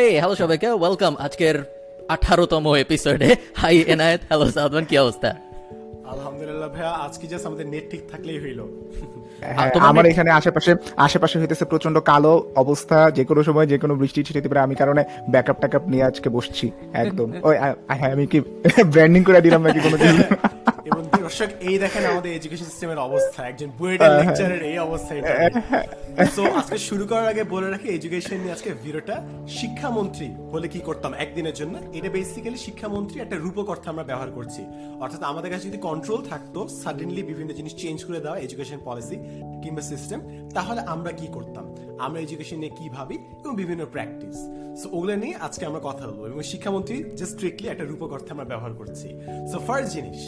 এই হ্যালো সবাইকে। ওয়েলকাম আজকের আঠারোতম এপিসোডে হাই এনায়েত। হ্যালো সাদমান কি অবস্থা? আলহামদুলিল্লাহ ভাইয়া আজকে জাস্ট আমাদের নেট ঠিক থাকলেই হইল। হ্যাঁ, আমার এখানে আশেপাশে আশেপাশে হইতেছে প্রচণ্ড কালো অবস্থা। যে কোনো সময় যে কোনো বৃষ্টি ছিটিতে পারে আমি কারণে ব্যাকআপ ট্যাকআপ নিয়ে আজকে বসছি একদম। ওই হ্যাঁ আমি কি ব্র্যান্ডিং করে দিলাম নাকি কোনো কিছু? দর্শক এই দেখেন আমাদের এডুকেশন সিস্টেমের অবস্থা। একজন বুয়েটের লেকচারের এই অবস্থা এটা সো আজকে শুরু করার আগে বলে রাখি এডুকেশন নিয়ে আজকে ভিডিওটা শিক্ষামন্ত্রী হলে কি করতাম একদিনের জন্য? এটা বেসিক্যালি শিক্ষামন্ত্রী একটা রূপক অর্থে আমরা ব্যবহার করছি। অর্থাৎ আমাদের কাছে যদি কন্ট্রোল থাকতো সাডেনলি বিভিন্ন জিনিস চেঞ্জ করে দেওয়া এডুকেশন পলিসি কিংবা সিস্টেম তাহলে আমরা কি করতাম? আমরা এডুকেশন নিয়ে কি ভাবি এবং বিভিন্ন প্র্যাকটিস সো ওগুলো নিয়ে আজকে আমরা কথা বলব এবং শিক্ষামন্ত্রী জাস্ট স্ট্রিক্টলি একটা রূপক অর্থে আমরা ব্যবহার করছি। সো ফার্স্ট জিনিস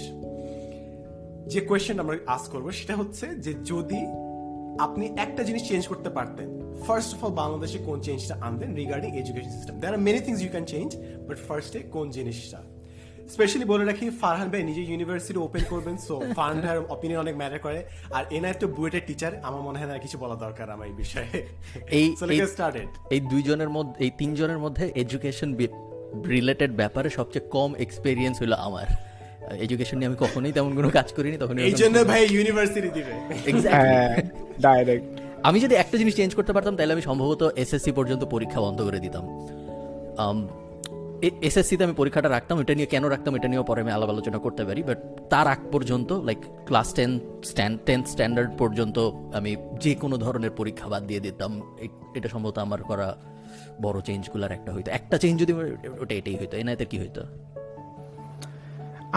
যে কোয়েশ্চেন আমরা আস করব সেটা হচ্ছে যে যদি আপনি একটা জিনিস চেঞ্জ করতে পারতেন ফার্স্ট অফ অল বাংলাদেশে কোন চেঞ্জটা আনতেন regarding education system there are many things you can change but ফার্স্টে কোন জিনিসটা? স্পেশালি বলে রাখি ফারহান ভাই নিজে ইউনিভার্সিটি ওপেন করবেন সো ফারহান ভাইয়ের অপিনিয়ন অনেক ম্যাটার করে। আর এনায় তো বুয়েটের টিচার আমার মনে হয় না কিছু বলা দরকার আমার এই বিষয়ে। এই স্টার্টেড এই দুইজনের মধ্যে এই তিনজনের মধ্যে এডুকেশন রিলেটেড ব্যাপারে সবচেয়ে কম এক্সপিরিয়েন্স হলো আমার। এডুকেশন নিয়ে আমি কখনোই তেমন কোনো কাজ করিনি তখন এই জন্য ভাই ইউনিভার্সিটি দিবে। ডাইরেক্ট আমি যদি একটা জিনিস চেঞ্জ করতে পারতাম তাহলে আমি সম্ভবত এসএসসি পর্যন্ত পরীক্ষা বন্ধ করে দিতাম। এসএসসিতে আমি পরীক্ষাটা রাখতাম এটা নিয়ে কেন রাখতাম এটা নিয়েও পরে আমি আলাপ আলোচনা করতে পারি বাট তার আগ পর্যন্ত like class ten stand tenth standard পর্যন্ত আমি যে কোনো ধরনের পরীক্ষা বাদ দিয়ে দিতাম। এটা সম্ভবত আমার করা বড় চেঞ্জগুলোর একটা হইতো। একটা চেঞ্জ যদি ওটা এটাই হইতো এনাইতে কি হইতো?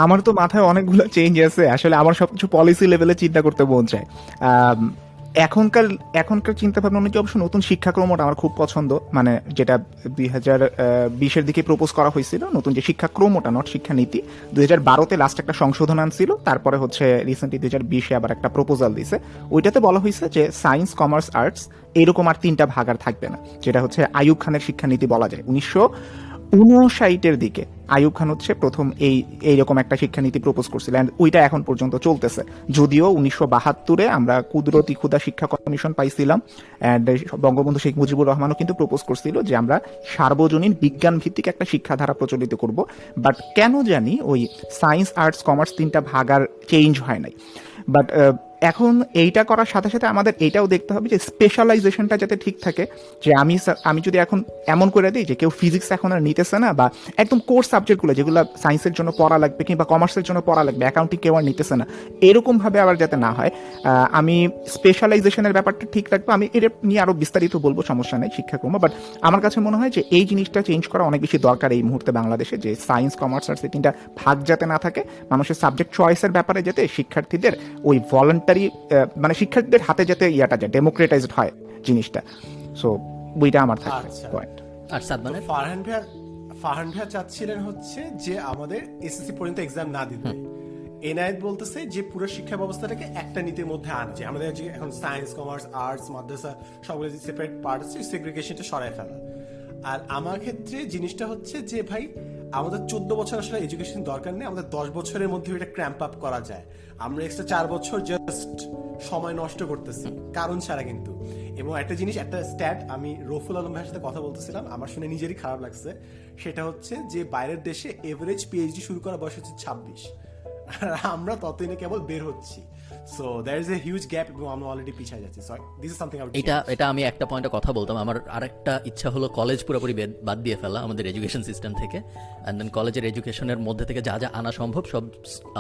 আমার তো মাথায় অনেকগুলো চেঞ্জ আছে। আসলে আমার সবকিছু পলিসি লেভেলে চিন্তা করতে মন চায়। এখনকার এখনকার চিন্তা ভাবনা অনুযায়ী অবশ্য নতুন শিক্ষাক্রমটা আমার খুব পছন্দ। মানে যেটা দুই হাজার বিশের দিকে প্রপোজ করা হয়েছিল, নতুন যে শিক্ষাক্রমটা নট শিক্ষানীতি। দুই হাজার বারোতে লাস্ট একটা সংশোধন আনছিল, তারপরে হচ্ছে রিসেন্টলি দুই হাজার বিশে আবার একটা প্রপোজাল দিছে। ওইটাতে বলা হয়েছে যে সায়েন্স কমার্স আর্টস এরকম আর তিনটা ভাগ আর থাকবে না। যেটা হচ্ছে আয়ুব খানের শিক্ষানীতি বলা যায়। উনিশশো উনষাটের দিকে আয়ুব খান হচ্ছে প্রথম এই, এইরকম একটা শিক্ষানীতি প্রপোজ করছিল অ্যান্ড ওইটা এখন পর্যন্ত চলতেছে। যদিও উনিশশো বাহাত্তরে আমরা কুদরতি ক্ষুদা শিক্ষা কমিশন পাইছিলাম অ্যান্ড বঙ্গবন্ধু শেখ মুজিবুর রহমানও কিন্তু প্রপোজ করছিল যে আমরা সার্বজনীন বিজ্ঞান ভিত্তিক একটা শিক্ষাধারা প্রচলিত করব। বাট কেন জানি ওই সায়েন্স আর্টস কমার্স তিনটা ভাগ আর চেঞ্জ হয় নাই। বাট এখন এইটা করার সাথে সাথে আমাদের এইটাও দেখতে হবে যে স্পেশালাইজেশনটা যাতে ঠিক থাকে, যে আমি আমি যদি এখন এমন করে দিই যে কেউ ফিজিক্স এখন আর নিতেছে না, বা একদম কোর্স সাবজেক্টগুলো যেগুলো সায়েন্সের জন্য পড়া লাগবে কিংবা কমার্সের জন্য পড়া লাগবে অ্যাকাউন্টিং কেউ আর নিতেছে না, এরকমভাবে আবার যাতে না হয় আমি স্পেশালাইজেশনের ব্যাপারটা ঠিক রাখব, আমি এটা নিয়ে আরও বিস্তারিত বলব, সমস্যা নেই, শিক্ষাক্রম বাট আমার কাছে মনে হয় যে এই জিনিসটা চেঞ্জ করা অনেক বেশি দরকার এই মুহূর্তে বাংলাদেশে, যে সায়েন্স কমার্স এই তিনটা ভাগ যাতে না থাকে, মানুষের সাবজেক্ট চয়েসের ব্যাপারে যাতে শিক্ষার্থীদের ওই ভলান্টারি মানে শিক্ষার্থীদের হাতে যাতে ইয়াটা যায় ডেমোক্রেটাইজড হয় জিনিসটা। সো বইটা আমার থাকবে আচ্ছা। পয়েন্ট আর সাদমানের ফারহান ভাইয়া ফারহান ভাইয়া চাচ্ছিলেন হচ্ছে যে আমাদের এসএসসি পর্যন্ত এক্সাম না দিতে। এনআইএত বলতেছে যে পুরো শিক্ষা ব্যবস্থাটাকে একটা নীতির মধ্যে আনছে। আমাদের যে এখন সায়েন্স কমার্স আর্টস মাদ্রাসা সবগুলো যে সেপারেট পার্ট আছে সেগ্রিগেশনটা সরাই ফেলা। আর আমার ক্ষেত্রে জিনিসটা হচ্ছে যে ভাই আমাদের চোদ্দ বছর আসলে এডুকেশন দরকার নেই, আমাদের দশ বছরের মধ্যে এটা ক্র্যাম্প আপ করা যায়। আমরা এক্সট্রা চার বছর জাস্ট সময় নষ্ট করতেছি, কারণ ছাড়া কিন্তু। এবং একটা জিনিস, একটা স্ট্যাট আমি রফুল আলম ভাইয়ের সাথে কথা বলতেছিলাম, আমার শুনে নিজেরই খারাপ লাগছে। সেটা হচ্ছে যে, বাইরের দেশে এভারেজ পিএইচডি শুরু করা বয়স হচ্ছে ছাব্বিশ। আর আমরা ততই না কেবল বের হচ্ছি। So there is a huge gap এবং আমরা অলরেডি পিছিয়ে যাচ্ছি। সো দিস ইজ সামথিং এটা এটা আমি একটা পয়েন্টে কথা বলতাম। আমার আরেকটা ইচ্ছা হলো কলেজ পুরোপুরি বাদ দিয়ে ফেলা আমাদের এডুকেশন সিস্টেম থেকে। অ্যান্ড দেন কলেজের এডুকেশনের মধ্যে থেকে যা যা আনা সম্ভব সব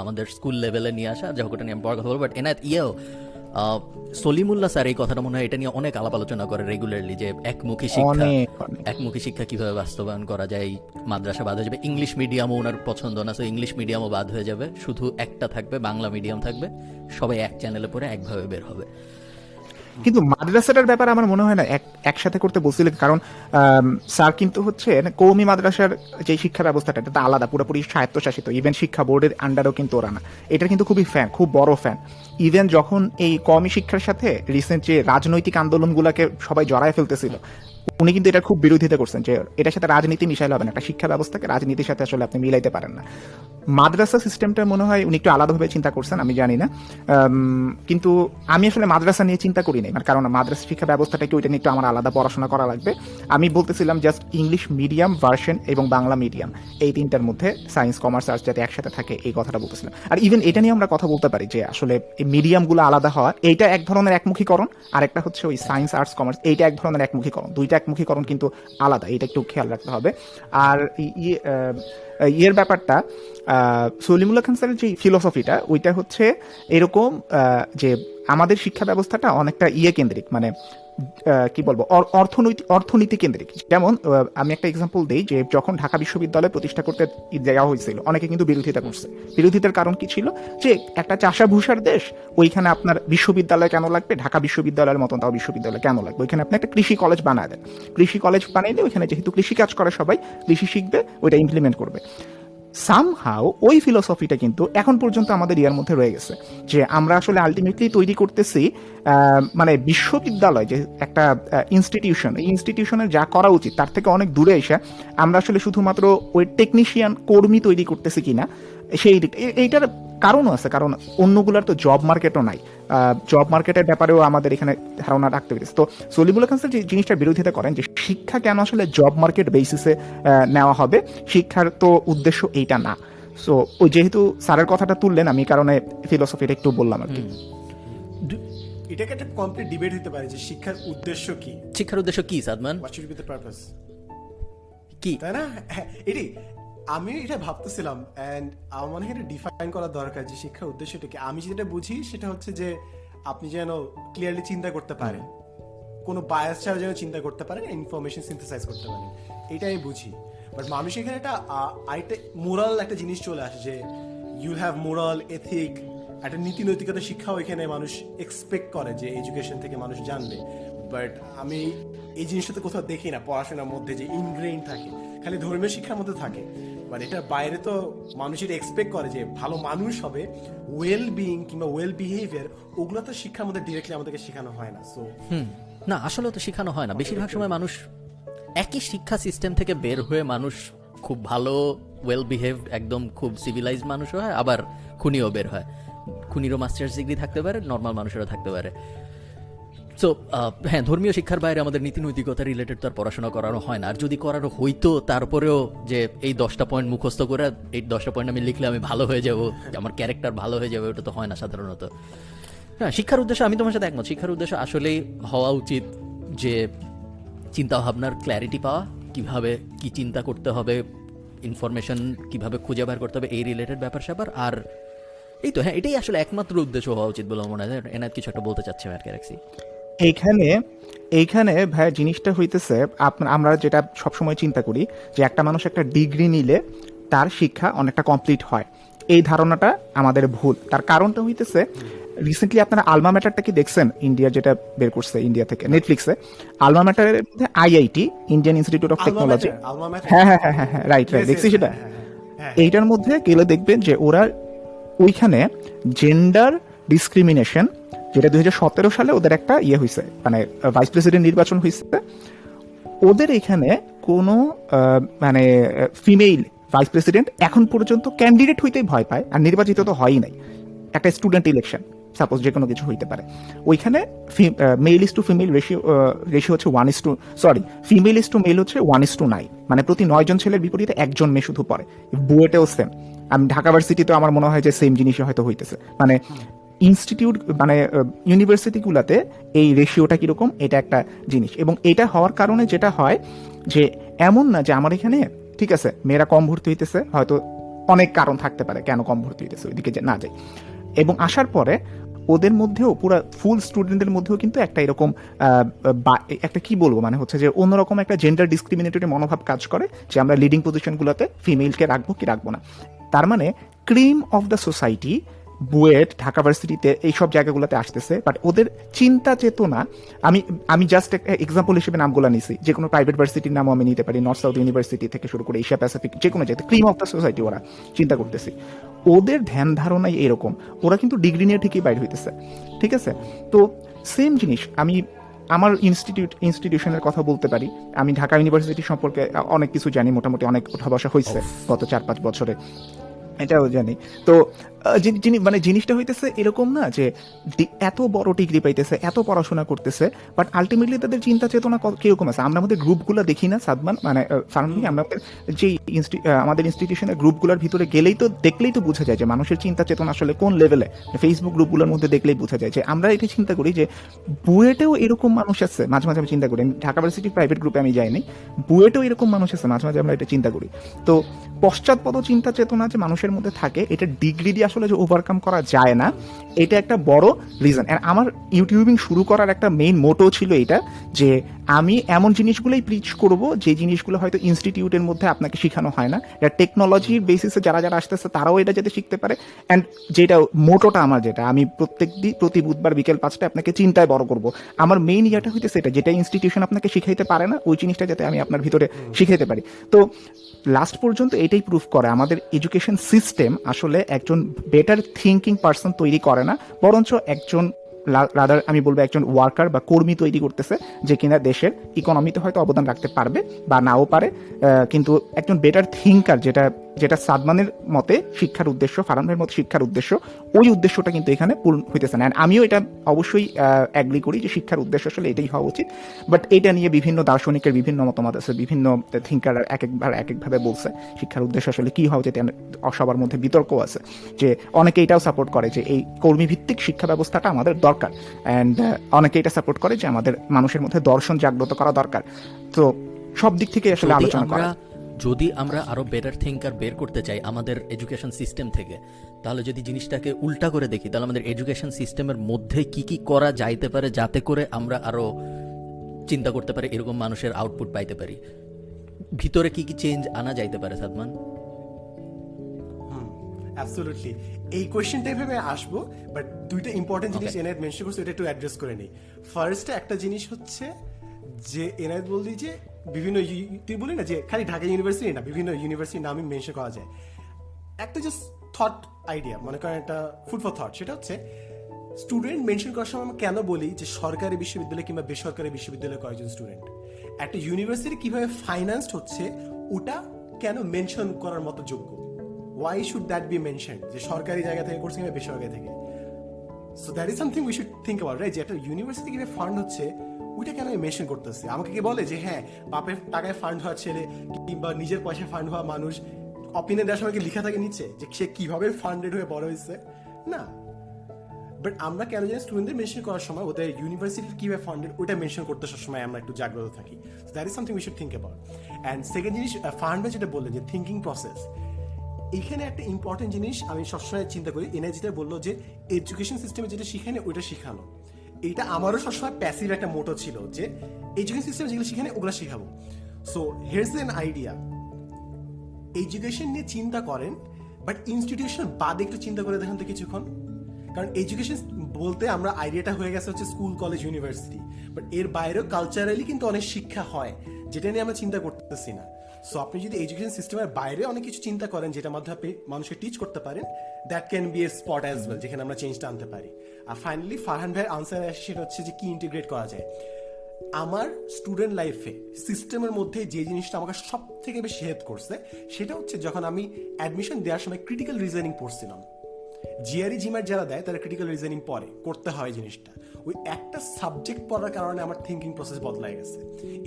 আমাদের স্কুল লেভেলে নিয়ে আসা যা হোক ওটা নিয়ে আমি পরে কথা বলব। বাট এনায়ত ইয়েও সলিমুল্লাহ স্যার এই কথাটা মনে হয় এটা নিয়ে অনেক আলাপ আলোচনা করে রেগুলারলি যে একমুখী শিক্ষা একমুখী শিক্ষা কীভাবে বাস্তবায়ন করা যায় মাদ্রাসা বাদ হয়ে যাবে। ইংলিশ মিডিয়ামও ওনার পছন্দ না সো ইংলিশ মিডিয়ামও বাদ হয়ে যাবে। শুধু একটা থাকবে বাংলা মিডিয়াম থাকবে। সবাই এক চ্যানেলে পড়ে একভাবে বের হবে। কিন্তু মাদ্রাসাটার ব্যাপারে আমার মনে হয় না একসাথে করতে বলছিল কারণ স্যার কিন্তু হচ্ছে কৌমি মাদ্রাসার যে শিক্ষা ব্যবস্থাটা, এটা আলাদা, পুরোপুরি স্বায়ত্তশাসিত ইভেন শিক্ষা বোর্ডের আন্ডারও কিন্তু ওরা না। এটা কিন্তু খুবই ফ্যান খুব বড় ফ্যান ইভেন যখন এই কওমি শিক্ষার সাথে রিসেন্ট যে রাজনৈতিক আন্দোলনগুলোকে সবাই জড়ায় ফেলতেছিল উনি কিন্তু এটা খুব বিরোধিতা করছেন যে এটার সাথে রাজনীতি মিশাইলে হবে না, একটা শিক্ষা ব্যবস্থাকে রাজনীতির সাথে আসলে আপনি মিলাইতে পারেন না। মাদ্রাসা সিস্টেমটা মনে হয় উনি একটু আলাদাভাবে চিন্তা করছেন, আমি জানি না। কিন্তু আমি আসলে মাদ্রাসা নিয়ে চিন্তা করি নাই, কারণ মাদ্রাসা শিক্ষা ব্যবস্থাটা কি ওইটা নিয়ে একটু আমার আলাদা পড়াশোনা করা লাগবে। আমি বলতেছিলাম জাস্ট ইংলিশ মিডিয়াম ভার্সন এবং বাংলা মিডিয়াম এই তিনটার মধ্যে সায়েন্স কমার্স আর্টস যাতে একসাথে থাকে, এই কথাটা বলতেছিলাম। আর ইভেন এটা নিয়ে আমরা কথা বলতে পারি যে আসলে এই মিডিয়ামগুলো আলাদা হওয়া এইটা এক ধরনের একমুখীকরণ আর একটা হচ্ছে ওই সায়েন্স আর্টস কমার্স এইটা এক ধরনের একমুখীকরণ। দুইটা একমুখীকরণ কিন্তু আলাদা এটা একটু খেয়াল রাখতে হবে। আর ইয়ে, ইয়ের ব্যাপারটা সলিমুল্লাহ খান স্যারের যে ফিলসফিটা ওইটা হচ্ছে এরকম যে আমাদের শিক্ষা ব্যবস্থাটা অনেকটা ইয়ে কেন্দ্রিক মানে কি বলব, অর- অর্থনৈতিক অর্থনীতি কেন্দ্রিক। যেমন আমি একটা এক্সাম্পল দিই যে যখন ঢাকা বিশ্ববিদ্যালয় প্রতিষ্ঠা করতে দেওয়া হয়েছিল, অনেকে কিন্তু বিরোধিতা করছে। বিরোধিতার কারণ কি ছিল? যে একটা চাষা ভূষার দেশ, ওইখানে আপনার বিশ্ববিদ্যালয় কেন লাগবে? ঢাকা বিশ্ববিদ্যালয়ের মতন তাও বিশ্ববিদ্যালয় কেন লাগবে? ওইখানে আপনি একটা কৃষি কলেজ বানায় দেন। কৃষি কলেজ বানাইলে ওইখানে যেহেতু কৃষি কাজ করে সবাই, কৃষি শিখবে, ওইটা ইমপ্লিমেন্ট করবে। সামহাও ওই ফিলোসফিটা কিন্তু এখন পর্যন্ত আমাদের ইয়ার মধ্যে রয়ে গেছে। যে আমরা আসলে আলটিমেটলি তৈরি করতেছি মানে বিশ্ববিদ্যালয় যে একটা ইনস্টিটিউশন এই ইনস্টিটিউশনের যা করা উচিত, তার থেকে অনেক দূরে এসে আমরা আসলে শুধুমাত্র ওই টেকনিশিয়ান কর্মী তৈরি করতেছি কিনা, সেই এইটার কারণও আছে কারণ অন্যগুলোর তো জব মার্কেটও নাই। জব মার্কেটের ব্যাপারেও আমাদের এখানে ধারণা রাখতে পেরেছে। তো সলিমুল্লাহ খান স্যার যে জিনিসটার বিরোধিতা করেন যে শিক্ষা কেন আসলে জব মার্কেট বেসিসে নেওয়া হবে শিক্ষার তো উদ্দেশ্য এইটা না। সো ওই যেহেতু স্যারের কথাটা তুললেন আমি কারণে ফিলোসফিটা একটু বললাম আর কি। এটাকে একটা কমপ্লিট ডিবেট হতে পারে যে শিক্ষার উদ্দেশ্য কি? শিক্ষার উদ্দেশ্য কি Sadman? What should be the purpose কি? তাই না? হ্যাঁ, এটাই আমি এটা ভাবতেছিলাম অ্যান্ড আমার মনে হয় এটা ডিফাইন করা দরকার যে শিক্ষার উদ্দেশ্যটা কি। আমি যেটা বুঝি সেটা হচ্ছে যে আপনি যেন ক্লিয়ারলি চিন্তা করতে পারেন। কোনো বায়াস ছাড়া যেন চিন্তা করতে পারেন ইনফরমেশন সিনথেসাইজ করতে পারেন। এটা আমি বুঝি। বাট মানুষ এখানে একটা আরেকটা মোরাল একটা জিনিস চলে আসে যে ইউ হ্যাভ মোরাল এথিক একটা নীতি নৈতিকতা শিক্ষাও এখানে মানুষ এক্সপেক্ট করে যে এডুকেশন থেকে মানুষ জানবে। বাট আমি এই জিনিসটা তো কোথাও দেখি না পড়াশোনার মধ্যে যে ইনগ্রেইন থাকে। খালি ধর্মীয় শিক্ষার মধ্যে থাকে। বাট এটার বাইরে তো মানুষের এক্সপেক্ট করে যে ভালো মানুষ হবে ওয়েল বিইং কিংবা ওয়েল বিহেভিয়ার ওগুলো তো শিক্ষার মধ্যে ডিরেক্টলি আমাদেরকে শেখানো হয় না সো না, আসলে তো শেখানো হয় না। বেশিরভাগ সময় মানুষ একই শিক্ষা সিস্টেম থেকে বের হয়ে মানুষ খুব ভালো ওয়েল বিহেভ একদম খুব সিভিলাইজ মানুষ হয়, আবার খুনিও বের হয়। খুনিরও মাস্টার্স ডিগ্রি থাকতে পারে নর্মাল মানুষেরও থাকতে পারে। সো হ্যাঁ ধর্মীয় শিক্ষার বাইরে আমাদের নীতি নৈতিকতা রিলেটেড তো আর পড়াশোনা করানো হয় না। আর যদি করানো হইতো, তারপরেও যে এই দশটা পয়েন্ট মুখস্থ করে, এই দশটা পয়েন্ট আমি লিখলে আমি ভালো হয়ে যাব আমার ক্যারেক্টার ভালো হয়ে যাবে, ওটা তো হয় না সাধারণত। হ্যাঁ শিক্ষার উদ্দেশ্য আমি তোমার সাথে একমত। শিক্ষার উদ্দেশ্য আসলেই হওয়া উচিত যে চিন্তা ভাবনার ক্ল্যারিটি পাওয়া, কীভাবে কি চিন্তা করতে হবে ইনফরমেশন কীভাবে খুঁজে বার করতে হবে, এই রিলেটেড ব্যাপার স্যাপার। আর এই তো হ্যাঁ এটাই আসলে একমাত্র উদ্দেশ্য হওয়া উচিত বলে মনে হয়। এনার কিছু একটা বলতে চাচ্ছি আমি আর কি রাখছি এইখানে এইখানে ভাই জিনিসটা হইতেছে আপনার আমরা যেটা সবসময় চিন্তা করি যে একটা মানুষ একটা ডিগ্রি নিলে তার শিক্ষা অনেকটা কমপ্লিট হয়। এই ধারণাটা আমাদের ভুল। তার কারণটা হইতেছে রিসেন্টলি আপনারা আলমা ম্যাটারটা কি দেখছেন? ইন্ডিয়া যেটা বের করছে ইন্ডিয়া থেকে নেটফ্লিক্সে আলমা ম্যাটারের মধ্যে IIT Indian Institute of Technology হ্যাঁ হ্যাঁ হ্যাঁ হ্যাঁ রাইট রাইট দেখছি সেটা এইটার মধ্যে গেলে দেখবেন যে ওরা ওইখানে জেন্ডার ডিসক্রিমিনেশন যেটা দুই হাজার সতেরো সালে ওদের একটা ইয়ে হয়েছে মানে ভাইস প্রেসিডেন্ট নির্বাচন হয়েছে ওদের এখানে কোনো মানে ফিমেল ভাইস প্রেসিডেন্ট এখন পর্যন্ত ক্যান্ডিডেট হইতেই ভয় পায়, আর নির্বাচিত তো হয়ই নাই। একটা স্টুডেন্ট ইলেকশন সাপোজ যে কোনো কিছু হইতে পারে। ওইখানে male is to female ratio ratio হচ্ছে one is to sorry female is to male হচ্ছে ওয়ান ইস টু নাইন মানে প্রতি নয়জন ছেলের বিপরীতে একজন মেয়ে শুধু পড়ে। বুয়েটেও সেম আমি ঢাকা ভার্সিটিতে আমার মনে হয় যে সেম জিনিসই হয়তো হইতেছে। মানে ইনস্টিটিউট মানে ইউনিভার্সিটিগুলোতে এই রেশিওটা কীরকম, এটা একটা জিনিস। এবং এটা হওয়ার কারণে যেটা হয় যে, এমন না যে আমার এখানে, ঠিক আছে, মেয়েরা কম ভর্তি হইতেছে, হয়তো অনেক কারণ থাকতে পারে, কেন কম ভর্তি হইতেছে, ওইদিকে যে না যায় এবং আসার পরে ওদের মধ্যেও পুরো ফুল স্টুডেন্টদের মধ্যেও কিন্তু একটা এরকম একটা কি বলব মানে হচ্ছে যে অন্যরকম একটা জেন্ডার ডিসক্রিমিনেটরি মনোভাব কাজ করে যে আমরা লিডিং পজিশনগুলোতে ফিমেলকে রাখব কি রাখব না। তার মানে cream of the society BUET Dhaka ভার্সিটিতে এইসব জায়গাগুলোতে আসতেছে বাট ওদের চিন্তা চেতনা আমি আমি জাস্ট একটা এক্সাম্পল হিসেবে নামগুলো নিছি যে কোনো প্রাইভেট ভার্সিটির নামও আমি নিতে পারি নর্থ সাউথ ইউনিভার্সিটি থেকে শুরু করে এশিয়া প্যাসিফিক যে কোনো জায়গায় ক্রিম অফ দ্য সোসাইটি ওরা চিন্তা করতেছি। ওদের ধ্যান ধারণাই এরকম ওরা কিন্তু ডিগ্রি নিয়ে ঠিকই বাইর হইতেছে ঠিক আছে? তো সেম জিনিস আমি আমার ইনস্টিটিউট ইনস্টিটিউশনের কথা বলতে পারি আমি ঢাকা ইউনিভার্সিটি সম্পর্কে অনেক কিছু জানি মোটামুটি অনেক ওঠা বসা হয়েছে গত চার পাঁচ বছরে এটাও জানি। তো যিনি- মানে জিনিসটা হইতেছে এরকম না যে এত বড় ডিগ্রি পাইতেছে এত পড়াশোনা করতেছে বাট আলটিমেটলি তাদের চিন্তা চেতনা ক- কীরকম আছে? আমরা আমাদের গ্রুপগুলো দেখি না সাদমান মানে ফার্মলি আমরা যে আমাদের ইনস্টিটিউশনের গ্রুপগুলোর ভিতরে গেলেই তো দেখলেই তো বোঝা যায় যে মানুষের চিন্তা চেতনা আসলে কোন লেভেলে ফেসবুক গ্রুপগুলোর মধ্যে দেখলেই বোঝা যায় যে আমরা এটা চিন্তা করি যে বুয়েটেও এরকম মানুষ আছে মাঝে মাঝে আমি চিন্তা করি ঢাকা ভার্সিটি প্রাইভেট গ্রুপে আমি যাইনি বুয়েটেও এরকম মানুষ আছে মাঝে মাঝে আমরা এটা চিন্তা করি। তো পশ্চাৎপদ চিন্তা চেতনা যে মানুষের মধ্যে থাকে এটা ডিগ্রি দিয়ে আসলে যে ওভারকাম করা যায় না এটা একটা বড় রিজন অ্যান্ড আমার ইউটিউবিং শুরু করার একটা মেইন মোটো ছিল এটা যে আমি এমন জিনিসগুলোই প্রিচ করব যে জিনিসগুলো হয়তো ইনস্টিটিউটের মধ্যে আপনাকে শেখানো হয় না। এটা টেকনোলজির বেসিসে যারা যারা আসতেছে তারাও এটা যাতে শিখতে পারে। অ্যান্ড যেটা মোটোটা আমার যেটা আমি প্রত্যেক দিন প্রতি বুধবার বিকেল পাঁচটায় আপনাকে চিন্তায় বড় করব। আমার মেইন ইয়েটা হইতেছে এটা যেটা ইনস্টিটিউশন আপনাকে শিখাইতে পারে না ওই জিনিসটা যাতে আমি আপনার ভিতরে শিখাইতে পারি। তো লাস্ট পর্যন্ত এটাই প্রুফ করে। আমাদের এডুকেশন সিস্টেম আসলে একজন বেটার থিঙ্কিং পার্সন তৈরি করে না, বরঞ্চ একজন রাদার আমি বলব একজন ওয়ার্কার বা কর্মী তৈরি করতেছে, যে কিনা দেশের ইকোনমিতে হয়তো অবদান রাখতে পারবে বা নাও পারে। কিন্তু একজন বেটার থিঙ্কার যেটা যেটা সাদমানের মতে শিক্ষার উদ্দেশ্য ফারানের মতে শিক্ষার উদ্দেশ্য ওই উদ্দেশ্যটা কিন্তু এখানে পূর্ণ হইতেছে না। আমিও এটা অবশ্যই অ্যাগ্রি করি যে শিক্ষার উদ্দেশ্য আসলে এটাই হওয়া উচিত। বাট এটা নিয়ে বিভিন্ন দার্শনিকের বিভিন্ন মতামত আছে বিভিন্ন থিঙ্কার এক একবার এক একভাবে বলছে শিক্ষার উদ্দেশ্য আসলে কী হওয়া উচিত। সবার মধ্যে বিতর্ক আছে যে অনেকে এটাও সাপোর্ট করে যে এই কর্মীভিত্তিক শিক্ষা ব্যবস্থাটা আমাদের দরকার। অ্যান্ড অনেকে এটা সাপোর্ট করে যে আমাদের মানুষের মধ্যে দর্শন জাগ্রত করা দরকার। তো সব দিক থেকে আসলে আলোচনা করা যদি আমরা আরও বেটার থিঙ্কার বের করতে চাই আমাদের এডুকেশন সিস্টেম থেকে তাহলে যদি জিনিসটাকে উল্টা করে দেখি তাহলে আমাদের এডুকেশন সিস্টেমের মধ্যে কি কি করা যাইতে পারে যাতে করে আমরা আরও চিন্তা করতে পারি এরকম মানুষের আউটপুট পাইতে পারি। ভিতরে কি কি চেঞ্জ আনা যাইতে পারে সাদমান? অ্যাবসলিউটলি এই কোয়েশ্চেনটাই ভেবে আসব বাট দুইটা ইম্পর্টেন্ট জিনিস. এনায়েত মেনশন করছে এটা একটু অ্যাড্রেস করে নেই। ফার্স্টে একটা জিনিস হচ্ছে যে এনায়েত বললি যে বিভিন্ন তুই বলি না যে খালি ঢাকা ইউনিভার্সিটি না, বিভিন্ন ইউনিভার্সিটির নামই মেনশন করা যায়। একটা জাস্ট থট আইডিয়া মনে করেন একটা ফুড ফর থট সেটা হচ্ছে স্টুডেন্ট মেনশন করার সময় আমরা কেন বলি যে সরকারি বিশ্ববিদ্যালয় কিংবা বেসরকারি বিশ্ববিদ্যালয়ে কয়েকজন স্টুডেন্ট একটা ইউনিভার্সিটি কীভাবে ফাইন্যান্সড হচ্ছে, ওটা কেন মেনশন করার মতো যোগ্য? Why should that be mention যে সরকারি জায়গা থেকে করছে কিংবা বেসরকারি থেকে। So that is something we should think about right যে একটা ইউনিভার্সিটি কীভাবে ফান্ড হচ্ছে ওইটা কেন আমি মেনশন করতেছে? আমাকে কি বলে যে হ্যাঁ বাপের টাকায় ফান্ড হওয়া ছেলে কিংবা নিজের পয়সায় ফান্ড হওয়া মানুষ। অপিনিয়ন দেওয়ার সময় কি লেখা থাকে নিচে? যে সে কীভাবে ফান্ডেড হয়ে বড় হয়েছে? না। বাট আমরা কেন জানি স্টুডেন্টদের মেনশন করার সময় ওদের ইউনিভার্সিটির কীভাবে ফান্ডেড ওইটা মেনশন করতে সবসময় আমরা একটু জাগ্রত থাকি। That is something we should think about and second জিনিস ফান্ড যেটা বললেন যে থিঙ্কিং প্রসেস এখানে একটা ইম্পর্টেন্ট জিনিস আমি সবসময় চিন্তা করি। এনে যেটা বলল যে এডুকেশন সিস্টেমে যেটা শিখানে, ওইটা শিখানো। এটা আমারও সবসময় প্যাসিভ একটা মোটো ছিল যে এডুকেশন সিস্টেমে যেগুলো শিখানে ওগুলো শিখাবো। So here's an idea education নিয়ে চিন্তা করেন বাট ইনস্টিটিউশন বাদে একটু চিন্তা করে দেখেন তো কিছুক্ষণ। কারণ এডুকেশন বলতে আমরা আইডিয়াটা হয়ে গেছে হচ্ছে স্কুল কলেজ ইউনিভার্সিটি বাট এর বাইরেও কালচারালি কিন্তু অনেক শিক্ষা হয়, যেটা নিয়ে আমরা চিন্তা করতেছি না। সো আপনি যদি এডুকেশন সিস্টেমের বাইরে অনেক কিছু চিন্তা করেন যেটা মাধ্যমে আপনি মানুষকে টিচ করতে পারেন that can be a spot as well যেখানে আমরা চেঞ্জটা আনতে পারি। আর ফাইনালি ফারহান ভাইয়ের আনসার আসে সেটা হচ্ছে যে কি ইন্টিগ্রেট করা যায়। আমার স্টুডেন্ট লাইফে সিস্টেমের মধ্যে যে জিনিসটা আমাকে সব থেকে বেশি হেল্প করছে, সেটা হচ্ছে যখন আমি অ্যাডমিশন দেওয়ার সময় ক্রিটিক্যাল রিজনিং পড়ছিলাম। জিআরই জিমার যারা দেয়, তারা ক্রিটিক্যাল রিজনিং পড়ে, করতে হয় জিনিসটা। ওই একটা সাবজেক্ট পড়ার কারণে আমার থিঙ্কিং প্রসেস বদলায় গেছে।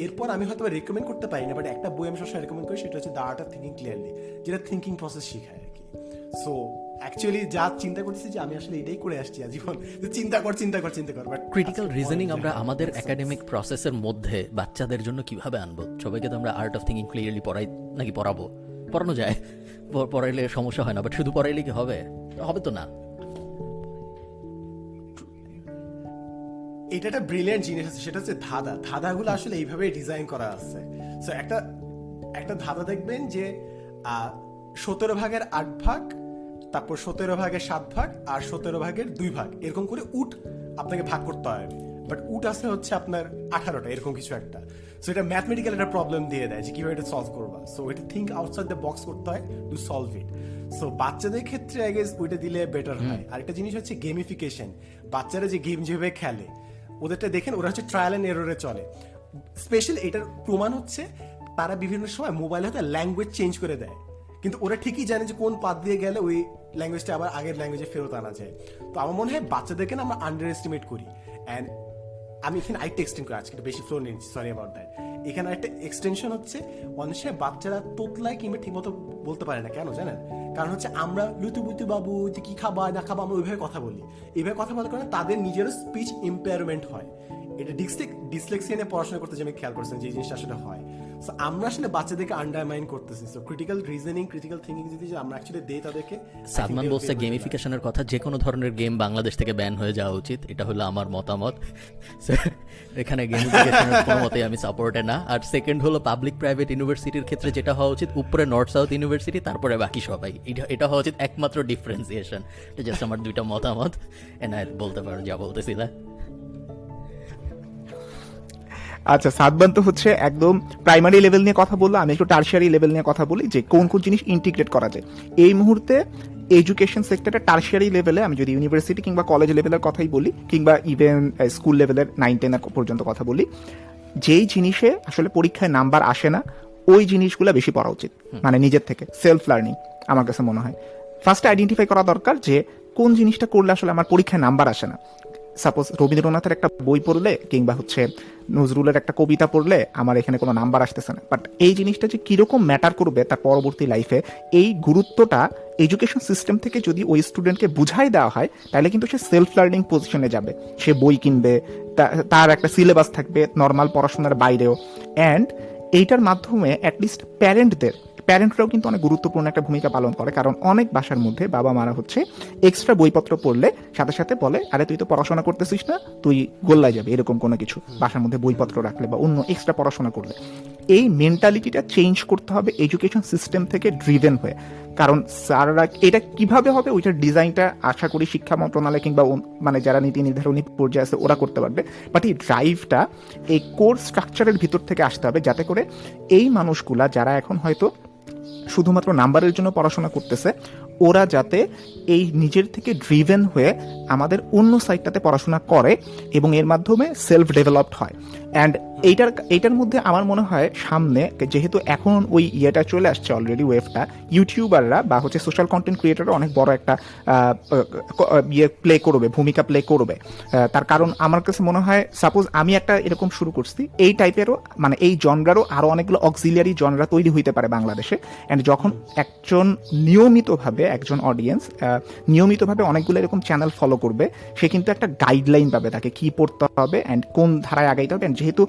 এরপর আমি হয়তো রেকমেন্ড করতে পারি না বাট একটা বই আমি সবসময় রেকমেন্ড করি, সেটা হচ্ছে the art of thinking clearly যেটা থিঙ্কিং প্রসেস শেখায় আর কি। সো অ্যাকচুয়ালি যা চিন্তা করতেছি যে আমি আসলে এটাই করে আসছি আজীবন। চিন্তা কর চিন্তা কর চিন্তা কর বাট ক্রিটিক্যাল রিজনিং আমরা আমাদের একাডেমিক প্রসেসের মধ্যে বাচ্চাদের জন্য কীভাবে আনব? সবাইকে তো আমরা আর্ট অফ থিঙ্কিং ক্লিয়ারলি পড়াই নাকি পড়াবো? পড়ানো যায়। পড়াইলে সমস্যা হয় না বাট শুধু পড়াইলে কি হবে? হবে তো না। এটা একটা ব্রিলিয়ান্ট জিনিস আছে সেটা হচ্ছে ধাঁধা। ধাঁধাগুলো আসলে এইভাবে ডিজাইন করা আছে। সো একটা একটা ধাঁধা দেখবেন যে সতেরো ভাগের আট ভাগ তারপর সতেরো ভাগের সাত ভাগ আর সতেরো ভাগের দুই ভাগ। এরকম করে উট আপনাকে ভাগ করতে হয়। বাট উট আছে হচ্ছে আপনার আঠারোটা এরকম কিছু একটা। সো এটা ম্যাথমেটিক্যাল একটা প্রবলেম দিয়ে দেয় যে কীভাবে এটা সলভ করবা। সো এটা থিঙ্ক আউটসাইড দ্য বক্স করতে হয় টু সলভ ইট সো বাচ্চাদের ক্ষেত্রে আই গেস ওইটা দিলে বেটার হয়। আর একটা জিনিস হচ্ছে গেমিফিকেশন বাচ্চারা যে গেম যেভাবে খেলে ওদেরটা দেখেন ওরা হচ্ছে ট্রায়াল এন্ড এররে চলে। স্পেশাল এটার প্রমাণ হচ্ছে তারা বিভিন্ন সময় মোবাইলে হয়তো ল্যাঙ্গুয়েজ চেঞ্জ করে দেয়। কিন্তু ওরা ঠিকই জানে যে কোন পাত দিয়ে গেলে ওই ল্যাঙ্গুয়েজটা আবার আগের ল্যাঙ্গুয়েজে ফেরত আনা যায়। তো আমার মনে হয় বাচ্চাদেরকে না আমরা আন্ডার এস্টিমেট করি। অ্যান্ড আমি এখানে আরেকটা এক্সটেন্ড করে আজকে বেশি ফ্লো নিয়েছি সরি অ্যাবাউট দ্যাট এখানে একটা এক্সটেনশন হচ্ছে, অনেক বাচ্চারা তোতলায় কিংবা ঠিকমতো বলতে পারে না, কেন জানেন? কারণ হচ্ছে আমরা লুতু বুতু বাবু তুই কি খাবা, না খাবা, আমরা ওইভাবে কথা বলি। এইভাবে কথা বলার কারণে তাদের নিজেরও স্পিচ ইম্পেয়ারমেন্ট হয়। এটা ডিসলেক ডিসলেক্সিয়া নিয়ে পড়াশোনা করতে যে আমি খেয়াল করছেন যে জিনিসটা আসলে হয়। সো আমরা আসলে বাচ্চাদেরকে আন্ডারমাইন করতেছি। So critical reasoning critical thinking যদি আমরা অ্যাকচুয়ালি দেই তাদেরকে সাদমান বলছে গেমিফিকেশনের কথা যে কোনো ধরনের গেম বাংলাদেশ থেকে ব্যান হয়ে যাওয়া উচিত। এটা হলো আমার মতামত। এখানে গেমিফিকেশনের কোনো মতেই আমি সাপোর্টে না। আর সেকেন্ড হলো পাবলিক প্রাইভেট ইউনিভার্সিটির ক্ষেত্রে যেটা হওয়া উচিত উপরে নর্থ সাউথ ইউনিভার্সিটি তারপরে বাকি সবাই। এটা এটা হওয়া উচিত একমাত্র ডিফারেন্সিয়েশন এটা জাস্ট আমার দুইটা মতামত। এনায়েত বলতে পারো যা বলতেছিলে। আচ্ছা সাতবান তো হচ্ছে একদম প্রাইমারি লেভেল নিয়ে কথা বলল আমি একটু টার্সিয়ারি লেভেল নিয়ে কথা বলি যে কোন কোন জিনিস ইন্টিগ্রেট করা যায়। এই মুহূর্তে এডুকেশন সেক্টরে টার্সিয়ারি লেভেলে আমি যদি ইউনিভার্সিটি কিংবা কলেজ লেভেলের কথাই বলি কিংবা ইভেন স্কুল লেভেলের নাইন টেন পর্যন্ত কথা বলি যেই জিনিসে আসলে পরীক্ষায় নাম্বার আসে না ওই জিনিসগুলো বেশি পড়া উচিত। মানে নিজের থেকে সেলফ লার্নিং আমার কাছে মনে হয়। ফার্স্ট আইডেন্টিফাই করা দরকার যে কোন জিনিসটা করলে আসলে আমার পরীক্ষায় নাম্বার আসে না। সাপোজ রবীন্দ্রনাথের একটা বই পড়লে কিংবা হচ্ছে নজরুলের একটা কবিতা পড়লে আমার এখানে কোনো নাম্বার আসতেছে না। বাট এই জিনিসটা যে কীরকম ম্যাটার করবে তার পরবর্তী লাইফে এই গুরুত্বটা এডুকেশন সিস্টেম থেকে যদি ওই স্টুডেন্টকে বুঝাই দেওয়া হয়, তাহলে কিন্তু সে সেলফ লার্নিং পজিশনে যাবে। সে বই কিনবে তার একটা সিলেবাস থাকবে নর্মাল পড়াশোনার বাইরেও। অ্যান্ড এইটার মাধ্যমে অ্যাটলিস্ট প্যারেন্টদের প্যারেন্টরাও কিন্তু অনেক গুরুত্বপূর্ণ একটা ভূমিকা পালন করে, কারণ অনেক বাসার মধ্যে বাবা মারা হচ্ছে এক্সট্রা বইপত্র পড়লে সাথে সাথে বলে, আরে তুই তো পড়াশোনা করতেছিস না, তুই গোল্লায় যাবে, এরকম কোনো কিছু। বাসার মধ্যে বইপত্র রাখলে বা অন্য এক্সট্রা পড়াশোনা করলে। এই মেন্টালিটিটা চেঞ্জ করতে হবে এডুকেশন সিস্টেম থেকে ড্রিভেন হয়ে। কারণ স্যাররা, এটা কীভাবে হবে ওইটার ডিজাইনটা আশা করি শিক্ষা মন্ত্রণালয় কিংবা মানে যারা নীতি নির্ধারণী পর্যায়ে আছে, ওরা করতে পারবে। বাট এই ড্রাইভটা এই কোর্স স্ট্রাকচারের ভিতর থেকে আসতে হবে, যাতে করে এই মানুষগুলা যারা এখন হয়তো শুধুমাত্র নাম্বারের জন্য পড়াশোনা করতেছে, ওরা যাতে এই নিজের থেকে ড্রিভেন হয়ে আমাদের অন্য সাইটটাতে পড়াশোনা করে এবং এর মাধ্যমে সেলফ ডেভেলপড হয়। অ্যান্ড এইটার এইটার মধ্যে আমার মনে হয় সামনে, যেহেতু এখন ওই ইয়েটা চলে আসছে অলরেডি ওয়েভটা ইউটিউবাররা বা হচ্ছে সোশ্যাল কন্টেন্ট ক্রিয়েটাররা অনেক বড় একটা ইয়ে প্লে করবে, ভূমিকা প্লে করবে। তার কারণ আমার কাছে মনে হয় সাপোজ আমি একটা এরকম শুরু করছি, এই টাইপেরও মানে এই জনরারও আরও অনেকগুলো অক্সিলিয়ারি জনরা তৈরি হইতে পারে বাংলাদেশে। অ্যান্ড যখন একজন নিয়মিতভাবে, একজন অডিয়েন্স নিয়মিতভাবে অনেকগুলো এরকম চ্যানেল ফলো করবে, সে কিন্তু একটা গাইডলাইন পাবে তাকে কী পড়তে হবে অ্যান্ড কোন ধারায় আগাইতে হবে। And যেহেতু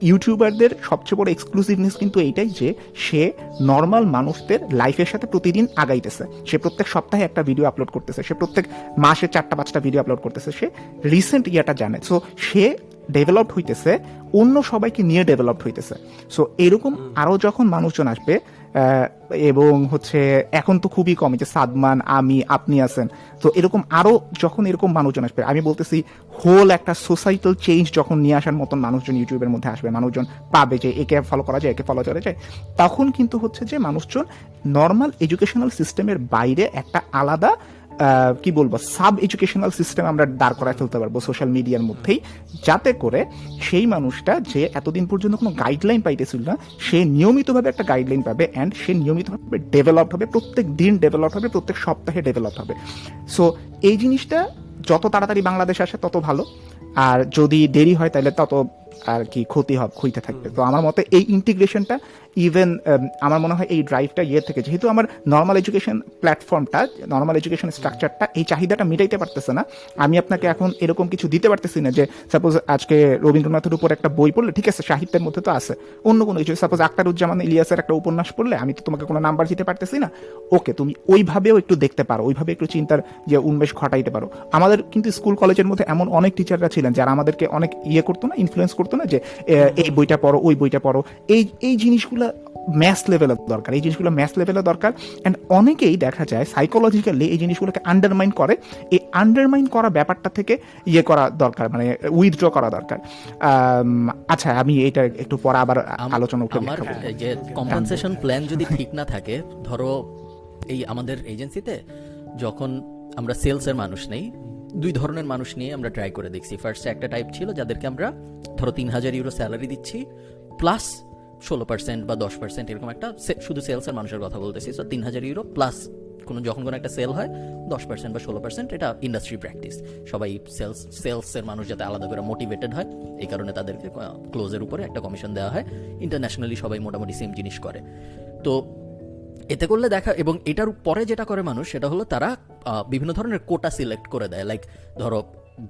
ইউটিউবারদের সবচেয়ে বড় এক্সক্লুসিভনেস কিন্তু এইটাই যে সে নর্মাল মানুষদের লাইফের সাথে প্রতিদিন আগাইতেছে। সে প্রত্যেক সপ্তাহে একটা ভিডিও আপলোড করতেছে। সে প্রত্যেক মাসে চারটা পাঁচটা ভিডিও আপলোড করতেছে। সে রিসেন্ট ইয়াটা জানে। সো সে ডেভেলপড হইতেছে অন্য সবাইকে নিয়ে ডেভেলপড হইতেছে। সো এরকম আরও যখন মানুষজন আসবে এবং হচ্ছে এখন তো খুবই কম যে সাদমান, আমি, আপনি আছেন। তো এরকম আরও যখন এরকম মানুষজন আসবে, আমি বলতেছি হোল একটা সোসাইটাল চেঞ্জ যখন নিয়ে আসার মতন মানুষজন ইউটিউবের মধ্যে আসবে, মানুষজন পাবে যে একে ফলো করা যায়, একে ফলো করা যায়, তখন কিন্তু হচ্ছে যে মানুষজন নর্মাল এডুকেশনাল সিস্টেমের বাইরে একটা আলাদা কি বলব, সাব এডুকেশনাল সিস্টেম আমরা দাঁড় করায় ফেলতে পারব সোশ্যাল মিডিয়ার মধ্যেই, যাতে করে সেই মানুষটা যে এতদিন পর্যন্ত কোনো গাইডলাইন পাইতেছিল না, সে নিয়মিতভাবে একটা গাইডলাইন পাবে অ্যান্ড সে নিয়মিতভাবে ডেভেলপ হবে, প্রত্যেক দিন ডেভেলপ হবে, প্রত্যেক সপ্তাহে ডেভেলপ হবে। সো এই জিনিসটা যত তাড়াতাড়ি বাংলাদেশ আসে তত ভালো, আর যদি দেরি হয় তাহলে তত আর কি ক্ষতি হবে হইতে থাকবে। তো আমার মতে এই ইন্টিগ্রেশনটা ইভেন আমার মনে হয় এই ড্রাইভটা ইয়ে থেকে, যেহেতু আমার নর্মাল এডুকেশন প্ল্যাটফর্মটা নর্মাল এডুকেশন স্ট্রাকচারটা এই চাহিদাটা মিটাইতে পারতেছে না। আমি আপনাকে এখন এরকম কিছু দিতে পারতেছি না যে সাপোজ আজকে রবীন্দ্রনাথের উপর একটা বই পড়লে, ঠিক আছে, সাহিত্যের মধ্যে তো আছে। অন্য কোনো কিছু সাপোজ আক্তারুজ্জামান ইলিয়াসের একটা উপন্যাস পড়লে, আমি তো তোমাকে কোনো নাম্বার দিতে পারতেছি না। ওকে, তুমি ওইভাবেও একটু দেখতে পারো, ওইভাবে একটু চিন্তার যে উন্মেষ ঘটাইতে পারো। আমাদের কিন্তু স্কুল কলেজের মধ্যে এমন অনেক টিচাররা ছিলেন, যারা আমাদেরকে অনেক ইয়ে করতো না ইনফ্লুয়েন্স করতো না যে এই বইটা পড়ো, ওই বইটা পড়ো। এই এই জিনিসগুলো ম্যাথ লেভেলের দরকার এই জিনিসগুলো ম্যাথ লেভেলের দরকার অ্যান্ড অনেকেই দেখা যায় সাইকোলজিক্যালি এই জিনিসগুলোকে আন্ডারমাইন করে। এই আন্ডারমাইন করা ব্যাপারটা থেকে ইয়ে করা দরকার মানে উইথড্র করা দরকার। আচ্ছা আমি এটা একটু পরে আবার আলোচনা করে আমার যে কম্পেনসেশন প্ল্যান যদি ঠিক না থাকে ধরো এই আমাদের এজেন্সিতে যখন আমরা সেলসের মানুষ নেই দুই ধরনের মানুষ নিয়ে আমরা ট্রাই করে দেখছি। ফার্স্টে একটা টাইপ ছিল যাদেরকে আমরা ধরো তিন হাজার ইউরো স্যালারি দিচ্ছি প্লাস ষোলো পার্সেন্ট বা দশ পার্সেন্ট এরকম একটা শুধু সেলসের মানুষের কথা বলতেছি। সো তিন হাজার ইউরো প্লাস কোনো যখন কোনো একটা সেল হয়, দশ পার্সেন্ট বা ষোলো পার্সেন্ট এটা ইন্ডাস্ট্রি প্র্যাকটিস সবাই সেলস সেলসের মানুষ যাতে আলাদা করে মোটিভেটেড হয়, এই কারণে তাদেরকে ক্লোজের উপরে একটা কমিশন দেওয়া হয়। ইন্টারন্যাশনালি সবাই মোটামুটি সেম জিনিস করে। তো, এতে করলে দেখা এবং এটার পরে যেটা করে মানুষ, সেটা হলো তারা বিভিন্ন ধরনের কোটা সিলেক্ট করে দেয়। লাইক ধরো,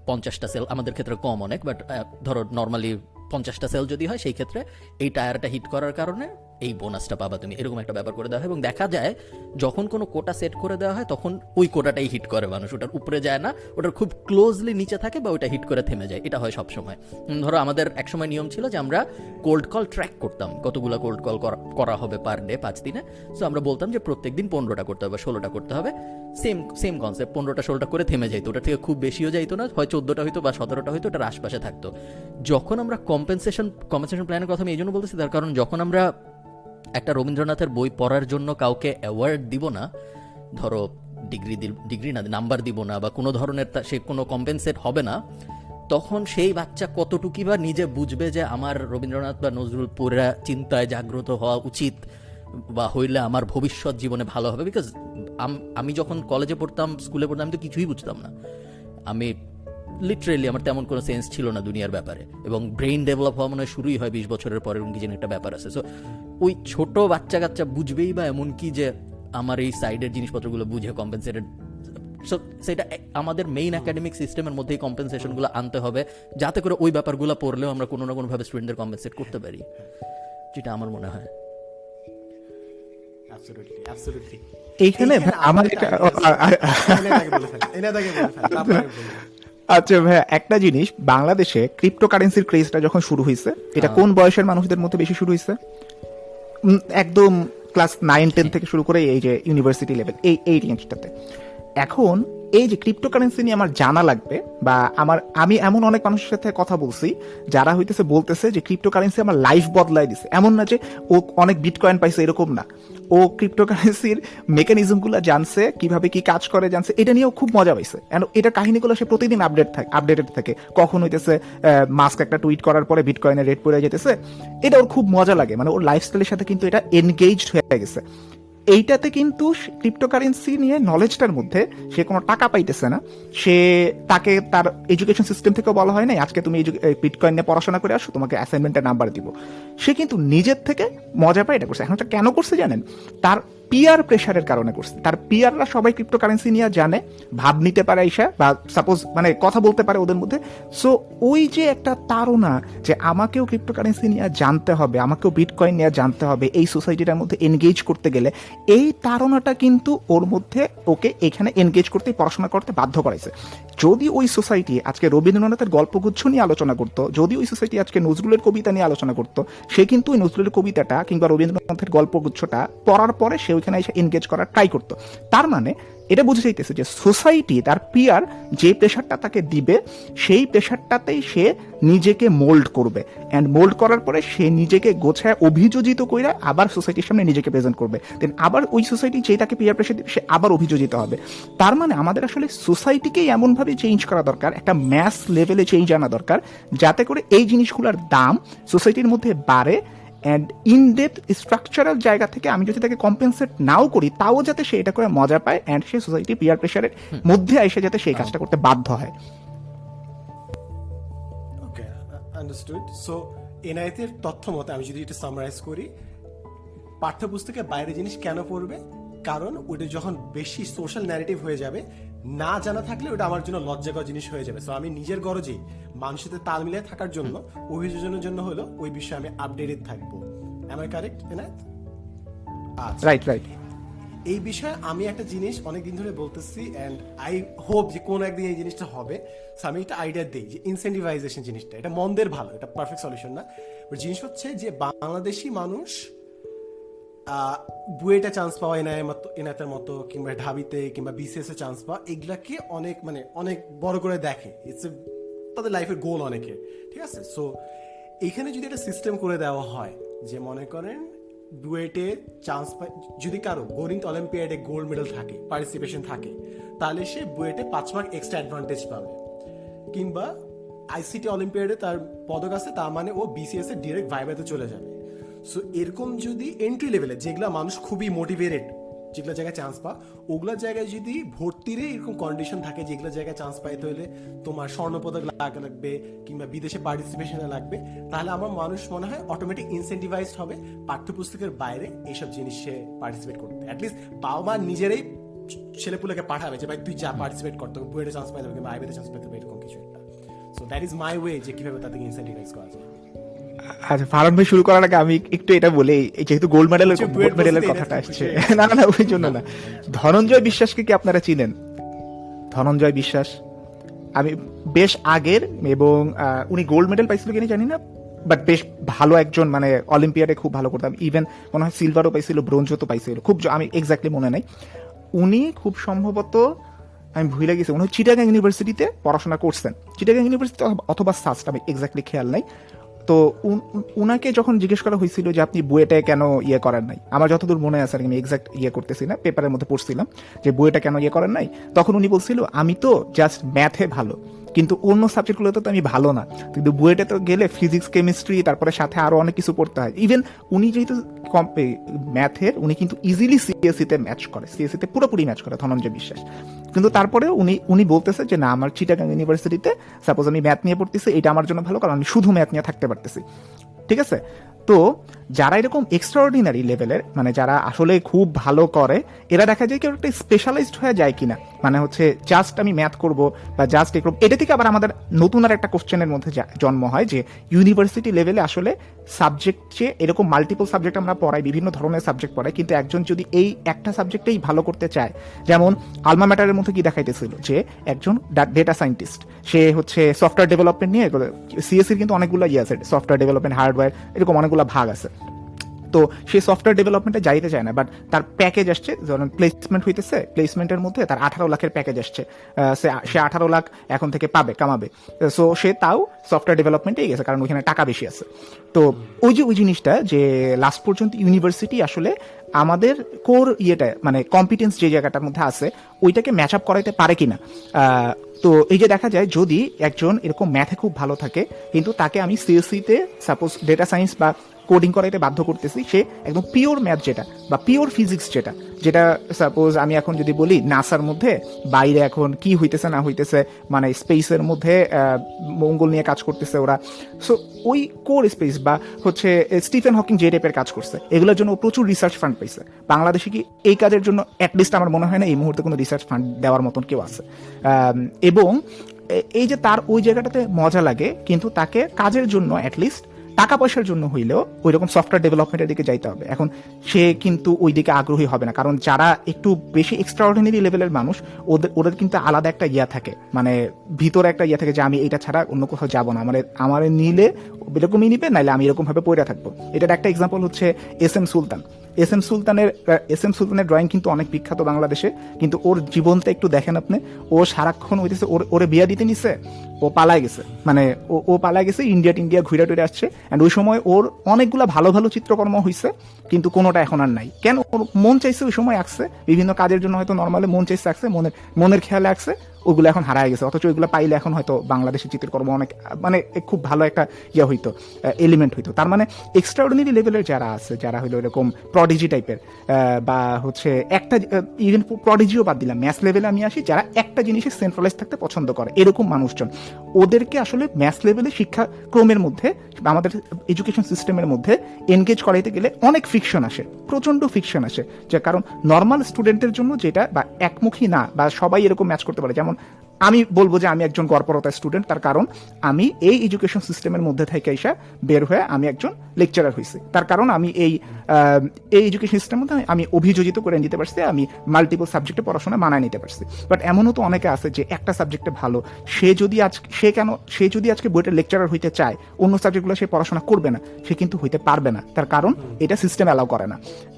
পঞ্চাশটা সেল আমাদের ক্ষেত্রে কম অনেক বাট ধরো নর্মালি পঞ্চাশটা সেল যদি হয় সেই ক্ষেত্রে এই টায়ারটা হিট করার কারণে এই বোনাসটা পাবা তুমি। এরকম একটা ব্যাপার করে দেওয়া হয় এবং দেখা যায়, যখন কোনো কোটা সেট করে দেওয়া হয়, তখন ওই কোটাটাই হিট করে মানুষ। ওটার উপরে যায় না, ওটার খুব ক্লোজলি নিচে থাকে বা ওটা হিট করে থেমে যায়। এটা হয় সবসময়। ধরো আমাদের একসময় নিয়ম ছিল যে আমরা কোল্ড কল ট্র্যাক করতাম। কতগুলো কোল্ড কল করা হবে পার ডে পাঁচ দিনে। সো আমরা বলতাম যে প্রত্যেক দিন পনেরোটা করতে হবে, ষোলোটা করতে হবে। সেম সেম কনসেপ্ট পনেরোটা, ষোলোটা করে থেমে যাইতো। ওটা থেকে খুব বেশিও যাইতো না, হয় চোদ্দোটা হয়তো বা সতেরোটা হয়তো ওটার আশপাশে থাকতো। যখন আমরা কম্পেনসেশন কম্পেনসেশন প্ল্যানের কথা আমি এই জন্য বলতেছি, তার কারণ যখন আমরা একটা রবীন্দ্রনাথের বই পড়ার জন্য কাউকে অ্যাওয়ার্ড দিব না। ধরো ডিগ্রি ডিগ্রি না নাম্বার দিব না বা কোনো ধরনের সে কোনো কম্পেনসেট হবে না। তখন সেই বাচ্চা কতটুকি বা নিজে বুঝবে যে আমার রবীন্দ্রনাথ বা নজরুল পুরা চিন্তায় জাগ্রত হওয়া উচিত বা হইলে আমার ভবিষ্যৎ জীবনে ভালো হবে? বিকজ আমি যখন কলেজে পড়তাম স্কুলে পড়তাম, আমি তো কিছুই বুঝতাম না। আমি লিটারেলি আমার তেমন কোনো সেন্স ছিল না দুনিয়ার ব্যাপারে। এবং ব্রেইন ডেভেলপ হওয়া মনে হয় শুরুই হয় বিশ বছরের পরে এরকম কি যেন একটা ব্যাপার আছে। সো ওই ছোট বাচ্চা কাচ্চা বুঝবেই বা এমন কি যে আমার এই সাইডের জিনিসপত্রগুলো বুঝে কম্পেনসেটেড সো সেটা আমাদের মেইন একাডেমিক সিস্টেমের মধ্যেই কম্পেনসেশনগুলো আনতে হবে। যাতে করে ওই ব্যাপারগুলো পড়লেও আমরা কোনো না কোনোভাবে স্টুডেন্টদের কম্পেনসেট করতে পারি। যেটা আমার মনে হয়। অ্যাবসলিউটলি অ্যাবসলিউটলি এইখানে আমার আচ্ছা ভাইয়া একটা জিনিস বাংলাদেশে ক্রিপ্টো কারেন্সির ক্রেজটা যখন শুরু হয়েছে এটা কোন বয়সের মানুষদের মধ্যে বেশি শুরু হয়েছে একদম ক্লাস নাইন টেন থেকে শুরু করে এই যে ইউনিভার্সিটি লেভেল এই এই রেঞ্জটাতে এখন এই যে ক্রিপ্টো কারেন্সি নিয়ে আমার জানা লাগবে বা আমার আমি এমন অনেক মানুষের সাথে কথা বলছি যারা হইতেছে বলতেছে যে ক্রিপ্টো কারেন্সি আমার লাইফ বদলাই দিছে। এমন না যে ও অনেক বিটকয়েন পাইছে এরকম না। ও ক্রিপ্টোকারেন্সির মেকানিজমগুলো জানছে, কীভাবে কি কাজ করে জানছে, এটা নিয়েও খুব মজা পাইছে। And এটা কাহিনীগুলো সে প্রতিদিন আপডেট থাকে আপডেটেড থাকে। কখন হইতেছে মাস্ক একটা টুইট করার পরে বিটকয়েনের রেট পড়ে যেতেছে এটা ওর খুব মজা লাগে মানে ওর লাইফস্টাইলের সাথে কিন্তু এটা এনগেজড হয়ে গেছে। এইটাতে কিন্তু ক্রিপ্টোকারেন্সি নিয়ে নলেজটার মধ্যে সে কোনো টাকা পাইতেছে না। সে তাকে তার এডুকেশন সিস্টেম থেকেও বলা হয় না আজকে তুমি বিটকয়েন নিয়ে পড়াশোনা করে আসো, তোমাকে অ্যাসাইনমেন্টের নাম্বার দিব। সে কিন্তু নিজের থেকে মজা পায় এটা করছে। এখন কেন করছে জানেন? তার পিয়ার প্রেশারের কারণে করছে। তার পিয়াররা সবাই ক্রিপ্টোকারেন্সি নিয়ে জানে, ভাব নিতে পারে আইসা বা সাপোজ মানে কথা বলতে পারে ওদের মধ্যে। সো ওই যে একটা তাড়না যে আমাকেও ক্রিপ্টোকারেন্সি নিয়ে জানতে হবে, আমাকেও বিটকয়েন নিয়ে জানতে হবে, এই সোসাইটিটার মধ্যে এনগেজ করতে গেলে, এই তাড়নাটা কিন্তু ওর মধ্যে ওকে এখানে এনগেজ করতে, পড়াশোনা করতে বাধ্য করাইছে। যদি ওই সোসাইটি আজকে রবীন্দ্রনাথের গল্পগুচ্ছ নিয়ে আলোচনা করতো, যদি ওই সোসাইটি আজকে নজরুলের কবিতা নিয়ে আলোচনা করতো, সে কিন্তু ওই নজরুলের কবিতাটা কিংবা রবীন্দ্রনাথের গল্পগুচ্ছটা পড়ার পরে সে ওইখানে এসে এনগেজ করার ট্রাই করতো। তার মানে এটা বুঝে যাইতেছে যে সোসাইটি তার পিয়ার যে প্রেশারটা তাকে দিবে, সেই প্রেশারটাতেই সে নিজেকে মোল্ড করবে। অ্যান্ড মোল্ড করার পরে সে নিজেকে গোছায়, অভিযোজিত করে আবার সোসাইটির সামনে নিজেকে প্রেজেন্ট করবে। দেন আবার ওই সোসাইটি যেই তাকে পিয়ার প্রেশার দিবে, সে আবার অভিযোজিত হবে। তার মানে আমাদের আসলে সোসাইটিকেই এমনভাবে চেঞ্জ করা দরকার, একটা ম্যাস লেভেলে চেঞ্জ আনা দরকার, যাতে করে এই জিনিসগুলোর দাম সোসাইটির মধ্যে বাড়ে অ্যান্ড ইন ডেপথ স্ট্রাকচারাল জায়গা থেকে আমি যদি তাকে কম্পেনসেট নাও করি তাও যাতে সে এটা করে মজা পায় অ্যান্ড সে সোসাইটি পিয়ার প্রেশারের মধ্যে এসে যাতে সেই কাজটা করতে বাধ্য হয়। ওকে আন্ডারস্টুড সো এনআইতের তথ্য মতে আমি যদি এটা সামারাইজ করি পাঠ্যপুস্তকের বাইরে জিনিস কেন পড়বে? কারণ ওটা যখন বেশি সোশ্যাল ন্যারেটিভ হয়ে যাবে না জানা থাকলে ওটা আমার জন্য লজ্জাকর জিনিস হয়ে যাবে। সো আমি নিজের গরজে মানুষের সাথে তাল মিলিয়ে থাকার জন্য অভিযোজনের জন্য হলো ওই বিষয়ে আমি আপডেটেড থাকব। এম আই কারেক্ট এনায়েত আচ্ছা। রাইট রাইট এই বিষয়ে আমি একটা জিনিস অনেকদিন ধরে বলতেছি অ্যান্ড আই হোপ যে কোনো একদিন এই জিনিসটা হবে। সো আমি একটা আইডিয়া দিই যে ইনসেন্টিভাইজেশন জিনিসটা। এটা মন্দের ভালো এটা পারফেক্ট সলিউশন না। But জিনিস হচ্ছে যে বাংলাদেশি মানুষ বুয়েটে চান্স পাওয়া এনআইয়ের মতো এনআইতের মতো, কিংবা ঢাবিতে, কিংবা বিসিএস চান্স পাওয়া, এগুলাকে অনেক মানে অনেক বড় করে দেখে। ইটস তাদের লাইফের গোল অনেকের, ঠিক আছে? সো এখানে যদি একটা সিস্টেম করে দেওয়া হয়, যে মনে করেন বুয়েটে চান্স পায়, যদি কারও গণিত অলিম্পিয়াডে গোল্ড মেডেল থাকে পার্টিসিপেশন থাকে, তাহলে সে বুয়েটে পাঁচ মার্ক এক্সট্রা অ্যাডভান্টেজ পাবে। কিংবা আইসিটি অলিম্পিয়াডে তার পদক আছে, তার মানে ও বিসিএস ডিরেক্ট ভাইবাতে চলে যাবে। সো এরকম যদি এন্ট্রি লেভেলে যেগুলো মানুষ খুবই মোটিভেটেড যেগুলো জায়গায় চান্স পা ওগুলা জায়গায় যদি ভর্তিরে এরকম কন্ডিশন থাকে, যেগুলো জায়গায় চান্স পাইতে হলে তোমার স্বর্ণপদক লাগা, লাগবে কিংবা বিদেশে পার্টিসিপেশনে লাগবে, তাহলে আমার মানুষ মনে হয় অটোমেটিক ইনসেন্টিভাইজড হবে পাঠ্যপুস্তকের বাইরে এইসব জিনিসে পার্টিসিপেট করতে। অ্যাটলিস্ট বাবা মা নিজেরাই ছেলেপুলেকে পাঠাবে যে, ভাই, তুই যা পার্টিসিপেট করতে হবে বুয়েটে চান্স পাইতে হবে কিংবা আইবিতে চান্স পাইতে হবে, এরকম কিছু একটা। So that is my way যে কীভাবে তাদেরকে ইনসেন্টিভাইজ করা যায়। আচ্ছা ফারান ভাই শুরু করার আগে আমি একটু এটা বলে যেহেতু গোল্ড মেডেলের গোল্ড মেডেলের কথাটা আসছে। না না ওই জন্য না। ধনঞ্জয় বিশ্বাসকে কি আপনারা চিনেন? ধনঞ্জয় বিশ্বাস। আমি বেশ আগের এবং উনি গোল্ড মেডেল পাইছিল কিনা জানি না বাট বেশ ভালো একজন মানে অলিম্পিয়াডে খুব ভালো করতাম। ইভেন মনে হয় সিলভারও পাইছিল ব্রোঞ্জও তো পাইছিল। খুব আমি এক্স্যাক্টলি মনে নাই। উনি খুব সম্ভবত আমি ভুলে গেছি উনি চিটাগাং ইউনিভার্সিটিতে পড়াশোনা করছেন। চিটাগাং ইউনিভার্সিটি অথবা সাস্ট আমি এক্স্যাক্টলি খেয়াল নাই। তো উন- উন- উনাকে যখন জিজ্ঞেস করা হয়েছিল যে আপনি বইয়েটা কেন ইয়ে করেন নাই, আমার যতদূর মনে আছে আমি এক্সাক্ট ইয়ে করতেছি না পেপারের মধ্যে পড়ছিলাম যে বুয়েটা কেন ইয়ে করেন নাই, তখন উনি বলছিল, আমি তো জাস্ট ম্যাথে ভালো। কিন্তু অন্য সাবজেক্টগুলোতে তো আমি ভালো না। কিন্তু বুয়েটে তো গেলে ফিজিক্স কেমিস্ট্রি তারপরে সাথে আরও অনেক কিছু পড়তে হয়। ইভেন উনি যেহেতু ম্যাথের উনি কিন্তু ইজিলি সিএসসি তে ম্যাচ করে। সিএসসি তে পুরোপুরি ম্যাচ করে ধনঞ্জয় বিশ্বাস। কিন্তু তারপরে উনি উনি বলতেছে যে, না, আমার চিটাগাং ইউনিভার্সিটিতে সাপোজ আমি ম্যাথ নিয়ে পড়তেছি, এটা আমার জন্য ভালো, কারণ আমি শুধু ম্যাথ নিয়ে থাকতে পারতেছি। ঠিক আছে? তো যারা এরকম এক্সট্রাঅর্ডিনারি লেভেলের মানে যারা আসলে খুব ভালো করে, এরা দেখা যায় কেউ একটা স্পেশালাইজড হয়ে যায় কিনা। মানে হচ্ছে জাস্ট আমি ম্যাথ করব বা জাস্ট এরকম এটা থেকে আবার আমাদের নতুন আর একটা কোশ্চেনের মধ্যে জন্ম হয় যে ইউনিভার্সিটি লেভেলে আসলে সাবজেক্ট যে এরকম মাল্টিপল সাবজেক্ট আমরা পড়াই, বিভিন্ন ধরনের সাবজেক্ট পড়াই, কিন্তু একজন যদি এই একটা সাবজেক্টেই ভালো করতে চায়, যেমন আলমা ম্যাটারের মধ্যে কি দেখাইতেছিল যে, একজন ডেটা সায়েন্টিস্ট সে হচ্ছে সফটওয়্যার ডেভেলপমেন্ট নিয়ে সিএসসির কিন্তু অনেকগুলো ইয়ে আছে সফটওয়্যার ডেভেলপমেন্ট হার্ডওয়্যার এরকম অনেকগুলো ভাগ আছে। তো সে সফটওয়্যার ডেভেলপমেন্টে যাইতে চায় না বাট তার প্যাকেজ আসছে, ধরুন প্লেসমেন্ট হইতেছে প্লেসমেন্টের মধ্যে তার আঠারো লাখের প্যাকেজ আসছে। সে আঠারো লাখ এখন থেকে পাবে, কামাবে। সো সে তাও সফটওয়্যার ডেভেলপমেন্টেই গেছে, কারণ ওইখানে টাকা বেশি আছে। তো ওই যে ওই জিনিসটা, যে লাস্ট পর্যন্ত ইউনিভার্সিটি আসলে আমাদের কোর ইয়েটা মানে কম্পিটেন্স যে জায়গাটার মধ্যে আছে, ওইটাকে ম্যাচ আপ করাইতে পারে কিনা। তো এই যে দেখা যায়, যদি একজন এরকম ম্যাথে খুব ভালো থাকে, কিন্তু তাকে আমি সিএসসিতে সাপোজ ডেটা সায়েন্স বা কোডিং করাইতে বাধ্য করতেছি, সে একদম পিওর ম্যাথ যেটা, বা পিওর ফিজিক্স যেটা যেটা সাপোজ আমি এখন যদি বলি নাসার মধ্যে, বাইরে এখন কি হইতেছে না হইতেছে মানে স্পেসের মধ্যে মঙ্গল নিয়ে কাজ করতেছে ওরা। সো ওই কোর স্পেস বা হচ্ছে স্টিফেন হকিং যে টাইপের কাজ করছে, এগুলোর জন্য প্রচুর রিসার্চ ফান্ড পাইছে। বাংলাদেশে কি এই কাজের জন্য অ্যাটলিস্ট আমার মনে হয় না এই মুহূর্তে কোনো রিসার্চ ফান্ড দেওয়ার মতন কেউ আছে। এবং এই যে তার ওই জায়গাটাতে মজা লাগে, কিন্তু তাকে কাজের জন্য অ্যাটলিস্ট টাকা পয়সার জন্য হইলেও ওই রকম সফটওয়্যার ডেভেলপমেন্টের দিকে যাইতে হবে। এখন সে কিন্তু ওই দিকে আগ্রহী হবে না, কারণ যারা একটু বেশি এক্সট্রাঅর্ডিনারি লেভেলের মানুষ, ওদের ওদের কিন্তু আলাদা একটা ইয়া থাকে। মানে ভিতরে একটা ইয়া থাকে যে আমি এটা ছাড়া অন্য কোথাও যাব না। আমার আমার নিলে এরকমই নিবে নাহলে আমি এরকম ভাবে পড়ে থাকব। এটার একটা এক্সাম্পল হচ্ছে S M Sultan. S M সুলতানের এস এম সুলতানের ড্রয়িং কিন্তু অনেক বিখ্যাত বাংলাদেশে, কিন্তু ওর জীবনটা একটু দেখেন আপনি, ও সারাক্ষণ হইতেছে ওর, ওরে বিয়া দিতে নিছে ও পালায় গেছে। মানে ও ও পালায় গেছে, ইন্ডিয়া টিন্ডিয়া ঘুরে টুরে আসছে। অ্যান্ড ওই সময় ওর অনেকগুলা ভালো ভালো চিত্রকর্ম হয়েছে কিন্তু কোনোটা এখন আর নাই। কেন ওর মন চাইছে ওই সময় আঁকছে বিভিন্ন কাজের জন্য হয়তো নর্মালি মন চাইছে আঁকছে মনের মনের খেয়ালে আঁকছে ওগুলো এখন হারায় গেছে। অথচ ওইগুলো পাইলে এখন হয়তো বাংলাদেশের চিত্রকর্ম অনেক মানে খুব ভালো একটা ইয়ে হইতো এলিমেন্ট হইতো। তার মানে এক্সট্রাঅর্ডিনারি লেভেলের যারা আছে, যারা হইল এরকম প্রডিজি টাইপের বা হচ্ছে একটা ইভেন প্রডিজিও বাদ দিলাম। ম্যাথ লেভেলে আমি আসি, যারা একটা জিনিসে সেন্ট্রালাইজ থাকতে পছন্দ করে, এরকম মানুষজন। ওদেরকে আসলে ম্যাথ লেভেলে শিক্ষাক্রমের মধ্যে, আমাদের এডুকেশন সিস্টেমের মধ্যে এনগেজ করাইতে গেলে অনেক ফিকশন আসে প্রচণ্ড ফিকশন আসে। যে কারণ নর্মাল স্টুডেন্টের জন্য যেটা বা একমুখী না, বা সবাই এরকম ম্যাচ করতে পারে। যেমন আমি বলব যে আমি একজন গড়পরতা স্টুডেন্ট তার কারণ আমি এই এডুকেশন সিস্টেমের মধ্যে থেকে এসে বের হয়ে আমি একজন লেকচারার হয়েছি। তার কারণ আমি এই এই এডুকেশন সিস্টেমের মধ্যে আমি অভিযোজিত করে নিতে পারছি, আমি মাল্টিপল সাবজেক্টে পড়াশোনা মানায় নিতে পারছি। বাট এমনও তো অনেকে আছে যে একটা সাবজেক্টে ভালো, সে যদি আজ, সে কেন, সে যদি আজকে বইটা লেকচারার হইতে চায়, অন্য সাবজেক্টগুলো সে পড়াশোনা করবে না, সে কিন্তু হইতে পারবে না। তার কারণ এটা সিস্টেম অ্যালাউ করে না।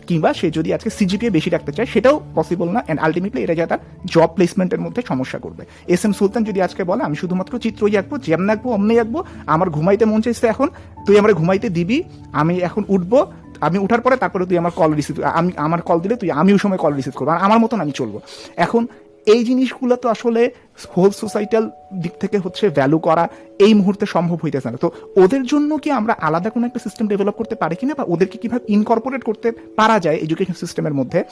কিংবা সে যদি আজকে সিজিপিএ বেশি রাখতে চায়, সেটাও পসিবল না অ্যান্ড আলটিমেটলি এটা যা তার জব প্লেসমেন্টের মধ্যে সমস্যা করবে। এস এম সুলতান যদি আজকে বলে, আমি শুধুমাত্র চিত্রই আঁকবো, যেমন আঁকবো, অমনি আঁকবো, আমার ঘুমাইতে মন চাইছে এখন, তুই আমার ঘুমাইতে দিবি, আমি এখন উঠবো, আমি উঠার পরে তারপরে তুই আমার কল রিসিভ আমি, আমার কল দিলে তুই, আমিও সময় কল রিসিভ করব, আর আমার মতন আমি চলবো। এখন এই জিনিসগুলো তো আসলে হোল সোসাইটাল দিক থেকে হচ্ছে ভ্যালু করা এই মুহূর্তে সম্ভব হইতেছে না। তো ওদের জন্য কি আমরা আলাদা কোনো একটা সিস্টেম ডেভেলপ করতে পারি কিনা বা ওদেরকে কীভাবে ইনকর্পোরেট করতে পারা যায় এডুকেশন সিস্টেমের মধ্যে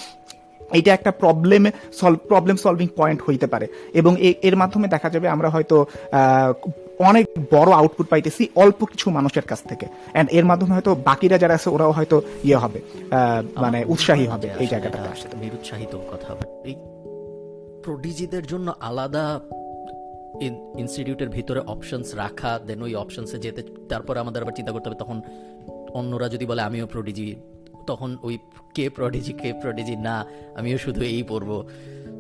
এটা একটা problem solve problem solving point হইতে পারে। এবং এর মাধ্যমে দেখা যাবে আমরা হয়তো আহ, অনেক বড় আউটপুট পাইতেছি অল্প কিছু মানুষের কাছ থেকে। অ্যান্ড এর মাধ্যমে হয়তো বাকিরা যারা আছে ওরাও হয়তো ইয়ে হবে আহ, মানে উৎসাহী হবে এই জায়গাটাতে আসতে। নিরুৎসাহিত কথা। প্রডিজিদের জন্য আলাদা ইনস্টিটিউটের ভিতরে অপশনস রাখা দেন ওই অপশনসে যেতে, তারপরে আমাদের আবার চিন্তা করতে হবে তখন অন্যরা যদি বলে আমিও প্রডিজি তখন ওই কে প্রডিজি কে প্রডিজি না, আমিও শুধু এই পড়ব।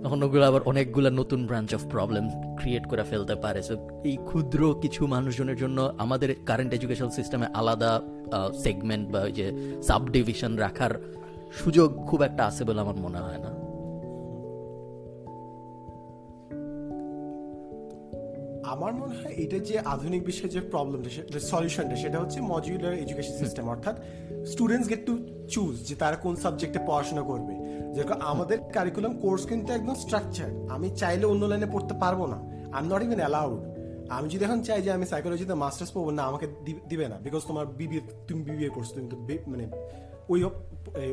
তখন ওগুলো আবার অনেকগুলো নতুন ব্রাঞ্চ অফ প্রবলেম ক্রিয়েট করে ফেলতে পারে। সো এই ক্ষুদ্র কিছু মানুষজনের জন্য আমাদের কারেন্ট এডুকেশন সিস্টেমে আলাদা সেগমেন্ট বা ওই যে সাব ডিভিশন রাখার সুযোগ খুব একটা আছে বলে আমার মনে হয় না। আমার মনে হয় এটা যে আধুনিক বিশ্বের যে প্রবলেমটা সলিউশনটা সেটা হচ্ছে মডিউলার এডুকেশন সিস্টেম অর্থাৎ স্টুডেন্টস গেট টু চুজ যে তারা কোন সাবজেক্টে পড়াশোনা করবে। যেরকম আমাদের কারিকুলাম কোর্স কিন্তু একদম স্ট্রাকচার আমি চাইলে অন্য লাইনে পড়তে পারব না। I am not even allowed আমি যদি এখন চাই যে আমি সাইকোলজিতে মাস্টার্স পড়ব, না, আমাকে দিবে না। বিকজ তোমার বিবিএ তুমি বিবিএ করছ, তুমি তো মানে ওই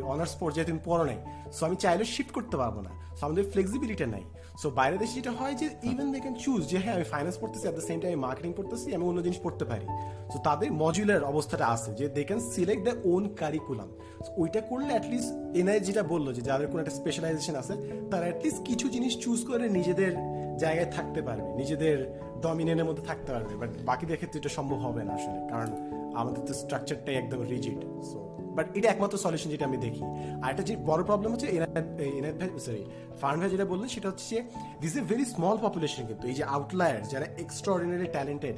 অনার্স পর্যায়ে তুমি পড়ো নাই। সো আমি চাইলে শিফট করতে পারব না। সো আমাদের ফ্লেক্সিবিলিটি নাই। সো বাইরে দেশে যেটা হয় যে ইভেন দে ক্যান চুজ যে হ্যাঁ আমি ফাইন্যান্স পড়তেছি at the same time marketing পড়তেছি, আমি অন্য জিনিস পড়তে পারি। সো তাদের মজুলার অবস্থাটা আছে যে they can select the own curriculum ওইটা করলে অ্যাটলিস্ট এনআই যেটা বলল যে, যাদের কোনো একটা স্পেশালাইজেশন আছে, তারা অ্যাটলিস্ট কিছু জিনিস চুজ করে নিজেদের জায়গায় থাকতে পারবে, নিজেদের ডমিনেনের মধ্যে থাকতে পারবে। বাট বাকিদের ক্ষেত্রে এটা সম্ভব হবে না আসলে, কারণ আমাদের তো স্ট্রাকচারটাই একদম রিজিড সো বাট এটা একমাত্র সলিউশন যেটা আমি দেখি। আর একটা যে বড় প্রবলেম হচ্ছে এনআই ভাই সরি ফার্ন ভাই যেটা বললেন সেটা হচ্ছে this a very small population কিন্তু এই যে আউটলায়ার যারা extraordinary talented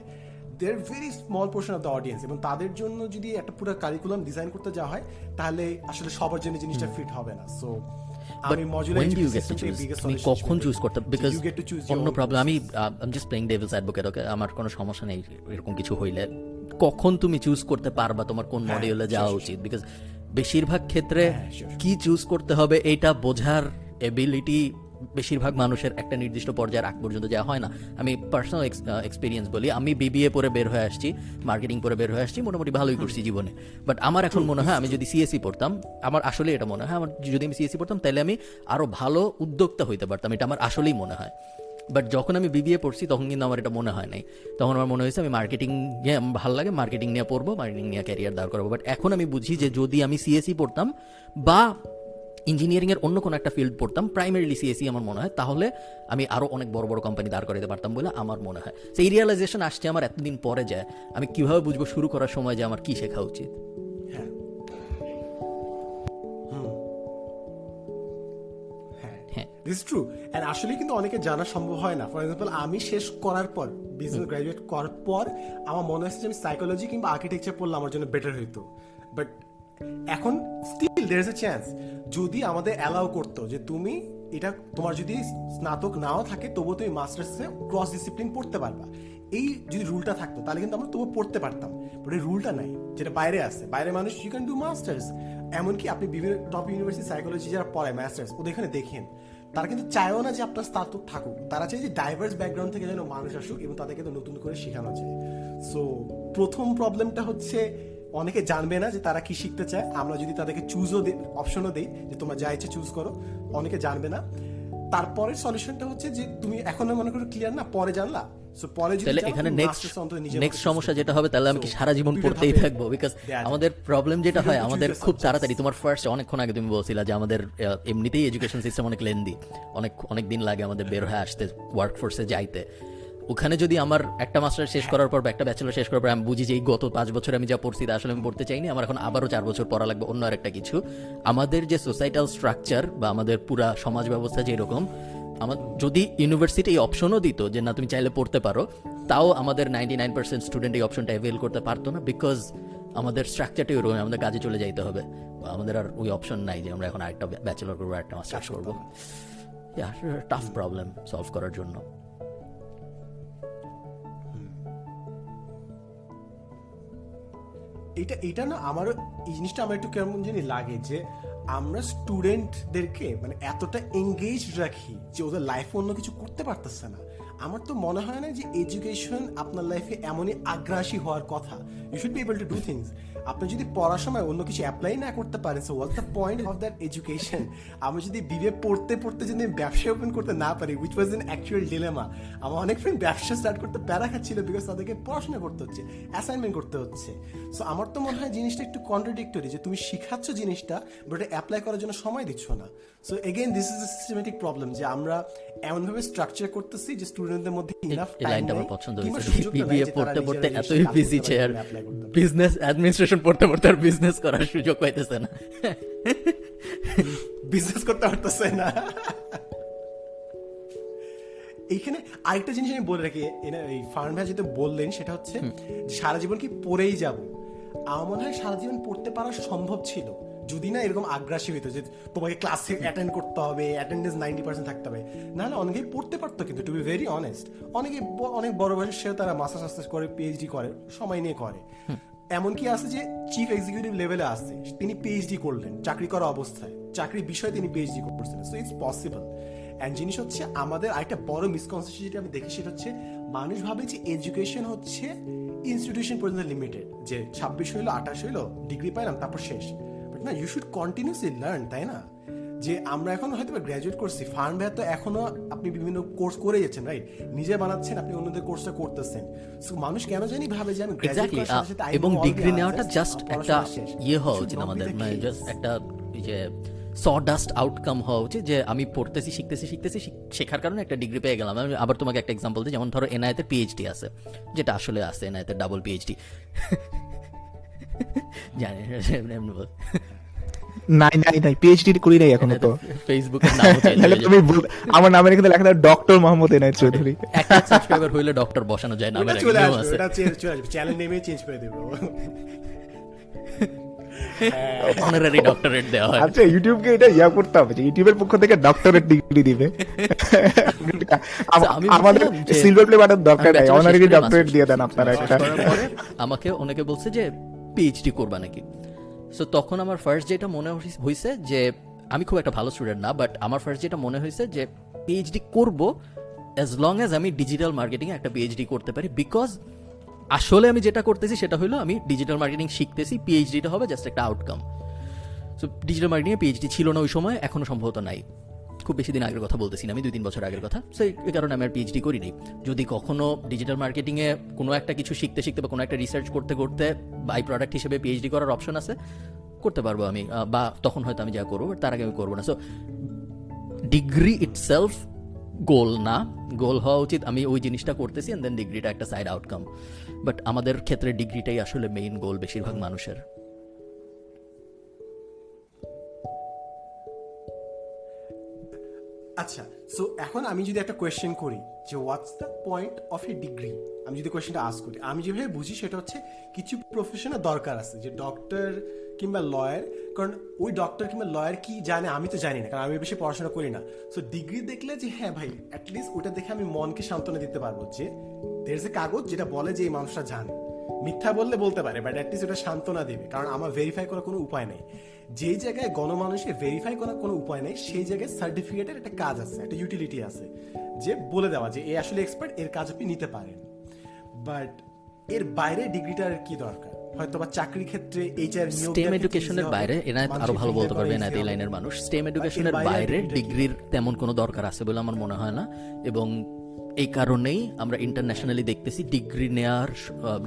there very small portion of the audience এবং তাদের জন্য যদি একটা পুরো কারিকুলাম ডিজাইন করতে যাওয়া হয় তাহলে আসলে সবার জন্য জিনিসটা ফিট হবে না। সো আমি তুমি কখন চুজ করতে? Because you get to choose অন্য প্রবলেম আমি I just playing devil's advocate okay আমার কোনো সমস্যা নেই এরকম কিছু হইলে। কখন তুমি চুজ করতে পারবা তোমার কোন হ্যাঁ, মডিউলে যাওয়া উচিত? বিকজ বেশিরভাগ ক্ষেত্রে হ্যাঁ. কি চুজ করতে হবে এটা বোঝার এবিলিটি বেশিরভাগ মানুষের একটা নির্দিষ্ট পর্যায়ের আগ পর্যন্ত যাওয়া হয় না। আমি পার্সোনাল এক্সপিরিয়েন্স বলি। আমি বিবিএ পরে বের হয়ে আসছি মার্কেটিং পরে বের হয়ে আসছি মোটামুটি ভালোই করছি জীবনে। বাট আমার এখন মনে হয় আমি যদি সিএসসি পড়তাম আমার আসলে এটা মনে হয় আমার যদি আমি সিএসসি পড়তাম তাহলে আমি আরও ভালো উদ্যোক্তা হইতে পারতাম। এটা আমার আসলেই মনে হয়। বাট যখন আমি বিবিএ পড়ছি, তখন কিন্তু আমার এটা মনে হয় নাই। তখন আমার মনে হয়েছে, আমি মার্কেটিং নিয়ে ভালো লাগে মার্কেটিং নিয়ে পড়ব মার্কেটিং নিয়ে ক্যারিয়ার দাঁড় করব। বাট এখন আমি বুঝি যে যদি আমি সিএসসি পড়তাম বা ইঞ্জিনিয়ারিংয়ের অন্য কোনো একটা ফিল্ড পড়তাম প্রাইমারিলি সিএসসি আমার মনে হয়, তাহলে আমি আরও অনেক বড় বড় কোম্পানি দাঁড় করাতে পারতাম বলে আমার মনে হয়। সেই রিয়েলাইজেশন আসছে আমার এতদিন পরে যায় আমি কীভাবে বুঝব শুরু করার সময় যে আমার কী শেখা উচিত। দিস ট্রু অ্যান্ড আসলে কিন্তু অনেকে জানা সম্ভব হয় না। ফর এক্সাম্পল আমি শেষ করার পর বিজনেস গ্রাজুয়েট করার পর, আমার মনে হচ্ছে যে আমি সাইকোলজি কিংবা আর্কিটেকচার পড়লে আমার জন্য বেটার হইতো। বাট এখন still there is a chance যদি আমাদের অ্যালাউ করতো যে তুমি এটা তোমার যদি স্নাতক নাও থাকে, তবুও তুমি মাস্টার্সে ক্রস ডিসিপ্লিন পড়তে পারবা। এই যদি রুলটা থাকতো, তাহলে কিন্তু আমরা তবুও পড়তে পারতাম। বাট এই রুলটা নাই, যেটা বাইরে আছে। বাইরে মানুষ ইউ ক্যান ডু মাস্টার্স এমনকি আপনি বিভিন্ন টপ ইউনিভার্সিটি সাইকোলজি যারা পড়ায় মাস্টার্স ওদের এখানে দেখেন। তারা কিন্তু চায়ও না যে আপনার স্নাতক থাকুক। তারা চায় যে ডাইভার্স ব্যাকগ্রাউন্ড থেকে যেন মানুষ আসুক এবং তাদেরকে তো নতুন করে শেখানো যায়। সো প্রথম প্রবলেমটা হচ্ছে অনেকে জানবে না যে তারা কি শিখতে চায়। আমরা যদি তাদেরকে চুজও দিই অপশনও দিই যে তোমরা যা ইচ্ছে চুজ করো, অনেকে জানবে না। তারপরের সলিউশনটা হচ্ছে যে তুমি এখনও মনে করো ক্লিয়ার না, পরে জানলা? তাহলে এখানে নেক্সট সমস্যা যেটা হবে তাহলে আমি কি সারা জীবন পড়তেই থাকব? বিকজ আমাদের প্রবলেম যেটা হয় আমাদের খুব তাড়াতাড়ি। তোমার ফার্স্ট অনেকক্ষণ আগে তুমি বলছিলা যে আমাদের এমনিতেই এডুকেশন সিস্টেম অনেক লেন্দি অনেক অনেক দিন লাগে আমাদের বের হয়ে আসতে ওয়ার্ক ফোর্সে যাইতে। ওখানে যদি আমার একটা মাস্টার শেষ করার পর বা একটা ব্যাচেলর শেষ করার পর আমি বুঝি যে এই গত পাঁচ বছর আমি যা পড়ছি তা আসলে আমি পড়তে চাইনি আমার এখন আবারও চার বছর পড়া লাগবে অন্য আরেকটা কিছু। আমাদের যে সোসাইটাল স্ট্রাকচার বা আমাদের পুরা সমাজ ব্যবস্থা যেরকম আমার যদি ইউনিভার্সিটি এই অপশনও দিত যে না তুমি চাইলে পড়তে পারো তাও আমাদের নাইনটি নাইন পার্সেন্ট স্টুডেন্ট এই অপশনটা অ্যাভেল করতে পারতো না বিকজ আমাদের স্ট্রাকচারটাই ওরকম আমাদের কাজে চলে যাইতে হবে। আমাদের আর ওই অপশন নাই যে আমরা এখন আরেকটা ব্যাচেলর করব একটা মাস্টার্স করব। টাফ প্রবলেম সলভ করার জন্য। এটা এটা না আমারও এই জিনিসটা আমার একটু কেমন জানি লাগে যে আমরা স্টুডেন্টদেরকে মানে এতটা এঙ্গেজ রাখি যে ওদের লাইফে অন্য কিছু করতে পারতেছে না। আমার তো মনে হয় না যে এডুকেশন আপনার লাইফে এমনই আগ্রাসী হওয়ার কথা। You should be able to do things আপনি যদি পড়ার সময় অন্য কিছু অ্যাপ্লাই না করতে পারেন so what's the point of that education আমি যদি বিবে পড়তে পড়তে যদি আমি ব্যবসা ওপেন করতে না পারি which was an actual dilemma আমার অনেক ফ্রেন্ড ব্যবসা স্টার্ট করতে প্যারা খাচ্ছিল বিকজ তাদেরকে পড়াশোনা করতে হচ্ছে অ্যাসাইনমেন্ট করতে হচ্ছে। সো আমার তো মনে হয় জিনিসটা একটু কন্ট্রাডিক্টরি যে তুমি শিখাচ্ছ জিনিসটা বাট অ্যাপ্লাই করার জন্য সময় দিচ্ছ না। So again this is a systematic problem যে আমরা এমনভাবে স্ট্রাকচার করতেছি যে স্টুডেন্টদের মধ্যে ইনাফ টাইম লাইনটা আমার পছন্দ হয়েছে। বিবিএ পড়তে পড়তে এতই বিজি পারে। বিজনেস অ্যাডমিনিস্ট্রেশন পড়তে পড়তে আর বিজনেস করার সুযোগ পাইতেছে না। বিজনেস করতে পারতেছে না। এইখানে আরেকটা জিনিস আমি বলে রাখি এই ফার্ম ভাই যেটা বললেন সেটা হচ্ছে সারা জীবন কি পড়েই যাব? আমার মনে হয় সারা জীবন পড়তে পারা সম্ভব ছিল। যদি না এরকম আগ্রাসী হইতো যে তোমাকে ক্লাসে অ্যাটেন্ড করতে হবে অ্যাটেন্ডেন্স নাইনটি পার্সেন্ট থাকতে হবে নাহলে অনেকেই পড়তে পারতো কিন্তু টু বি ভেরি অনেস্ট অনেকে অনেক বড় বয়সেও তারা মাস্টার্স মাস্টার্স করে পিএইচডি করে সময় নিয়ে করে। এমনকি আছে যে চিফ এক্সিকিউটিভ লেভেলে আছে তিনি পিএইচডি করলেন চাকরি করা অবস্থায় চাকরির বিষয়ে তিনি পিএইচডি করছেন সো ইটস পসিবল অ্যান্ড জিনিস হচ্ছে আমাদের আরেকটা বড় মিসকনসেপশন যেটা আমি দেখি সেটা হচ্ছে মানুষ ভাবে যে এডুকেশন হচ্ছে ইনস্টিটিউশন পর্যন্ত লিমিটেড যে ছাব্বিশ হইল আঠাশ হইল ডিগ্রি পাইলাম তারপর শেষ। না ইউ শুড কন্টিনিউসলি লার্ন তাই না? যে আমরা এখন হয়তো গ্র্যাজুয়েট করছি ফার্ম ভ্যাট তো এখনও আপনি বিভিন্ন কোর্স করে যাচ্ছেন রাইট নিজে বানাচ্ছেন আপনি অন্যদের কোর্সটা করতেছেন। সো মানুষ কেন জানি ভাবে যে আমি গ্র্যাজুয়েট এবং ডিগ্রি নেওয়াটা জাস্ট একটা ইয়ে হওয়া উচিত আমাদের the মানে. জাস্ট একটা যে সডাস্ট আউটকাম হওয়া উচিত যে আমি পড়তেছি শিখতেছি শিখতেছি শেখার কারণে একটা ডিগ্রি পেয়ে গেলাম। আমি আবার তোমাকে একটা এক্সাম্পল দিই যেমন ধরো এনআইতে পিএইচডি আছে যেটা আসলে আছে এনআইতে ডাবল পিএইচডি জানি এমনি বল। নাই নাই নাই পিএইচডি করি নাই এখনও তো। ফেসবুকের নাম তুমি আমার নামের এখানে লেখা ডক্টর মোহাম্মদ এনায়েত চৌধুরী। একটা সাবস্ক্রাইবার হইলে ডক্টর বসানো যায় নামের আছে। ওটা চেঞ্জ চলে আসবে চ্যানেল নেমে চেঞ্জ করে দেবো। অনারারি ডক্টরেট দেওয়া হয়। আচ্ছা ইউটিউবকে এটা ইয়া করতে হবে যে ইউটিউবের পক্ষ থেকে ডক্টরেট ডিগ্রি দিবে। আমাদের বলছিলাম সিলভার প্লে বাটন দরকার নাই অনারারি ডক্টরেট দিয়ে দেন আপনারা একটা। আমাকে অনেকে বলছে যে পিএইচডি করবা নাকি? সো তখন আমার ফার্স্ট যেটা মনে হইছে যে, আমি খুব একটা ভালো স্টুডেন্ট না বাট আমার ফার্স্ট যেটা মনে হয়েছে যে পিএইচডি করব অ্যাজ লং অ্যাজ আমি ডিজিটাল মার্কেটিং একটা পিএইচডি করতে পারি বিকজ আসলে আমি যেটা করতেছি সেটা হলো আমি ডিজিটাল মার্কেটিং শিখতেছি পিএইচডিটা হবে জাস্ট একটা আউটকাম সো ডিজিটাল মার্কেটিংয়ে পিএইচডি ছিল না ওই সময়, এখনও সম্ভবত নাই। খুব বেশি দিন আগের কথা বলতেছি না, আমি দুই তিন বছর আগের কথা। সো এই কারণে আমি আর পিএইচডি করিনি। যদি কখনো ডিজিটাল মার্কেটিংয়ে কোনো একটা কিছু শিখতে শিখতে বা কোনো একটা রিসার্চ করতে করতে বাই প্রোডাক্ট হিসেবে পিএইচডি করার অপশন আছে, করতে পারব আমি। বা তখন হয়তো আমি যা করব তার আগে আমি করব না। সো ডিগ্রি ইটসেলফ গোল না। গোল হওয়া উচিত, আমি ওই জিনিসটা করতেছি অ্যান্ড দেন ডিগ্রিটা একটা সাইড আউটকাম বাট আমাদের ক্ষেত্রে ডিগ্রিটাই আসলে মেইন গোল বেশিরভাগ মানুষের। আচ্ছা সো এখন আমি যদি একটা কোয়েশ্চেন করি যে what's the point of a degree আমি যদি কোয়েশ্চেনটা আস করি, আমি যেভাবে বুঝি সেটা হচ্ছে কিছু প্রফেশনের দরকার আছে, যে ডক্টর কিংবা লয়ার কারণ ওই ডক্টর কিংবা লয়ার কি জানে আমি তো জানি না, কারণ আমি বেশি পড়াশোনা করি না। সো ডিগ্রি দেখলে যে হ্যাঁ ভাই অ্যাটলিস্ট ওটা দেখে আমি মনকে সান্ত্বনা দিতে পারব যে দের যে কাগজ যেটা বলে যে এই মানুষটা জানে। মিথ্যা বললে বলতে পারে বাট অ্যাটলিস্ট ওটা সান্ত্বনা দেবে, কারণ আমার ভেরিফাই করার কোনো উপায় নেই। যেই জায়গায় গণমানুষকে ভেরিফাই করার কোনো উপায় নেই সেই জায়গায় সার্টিফিকেটের একটা কাজ আছে একটা ইউটিলিটি আছে যে বলে দেওয়া যে এ আসলে এক্সপার্ট এর কাজ আপনি নিতে পারেন। বাট এর বাইরে ডিগ্রিটার কি দরকার? হয়তো বা চাকরির ক্ষেত্রে এইচআর স্টেম এডুকেশনের বাইরে এনায়ত আরও ভালো বলতে পারবে এনায়ত এই লাইনের মানুষ। স্টেম এডুকেশনের বাইরে ডিগ্রির তেমন কোনো দরকার আছে বলে আমার মনে হয় না। এবং এই কারণেই আমরা ইন্টারন্যাশনালি দেখতেছি ডিগ্রি নেয়ার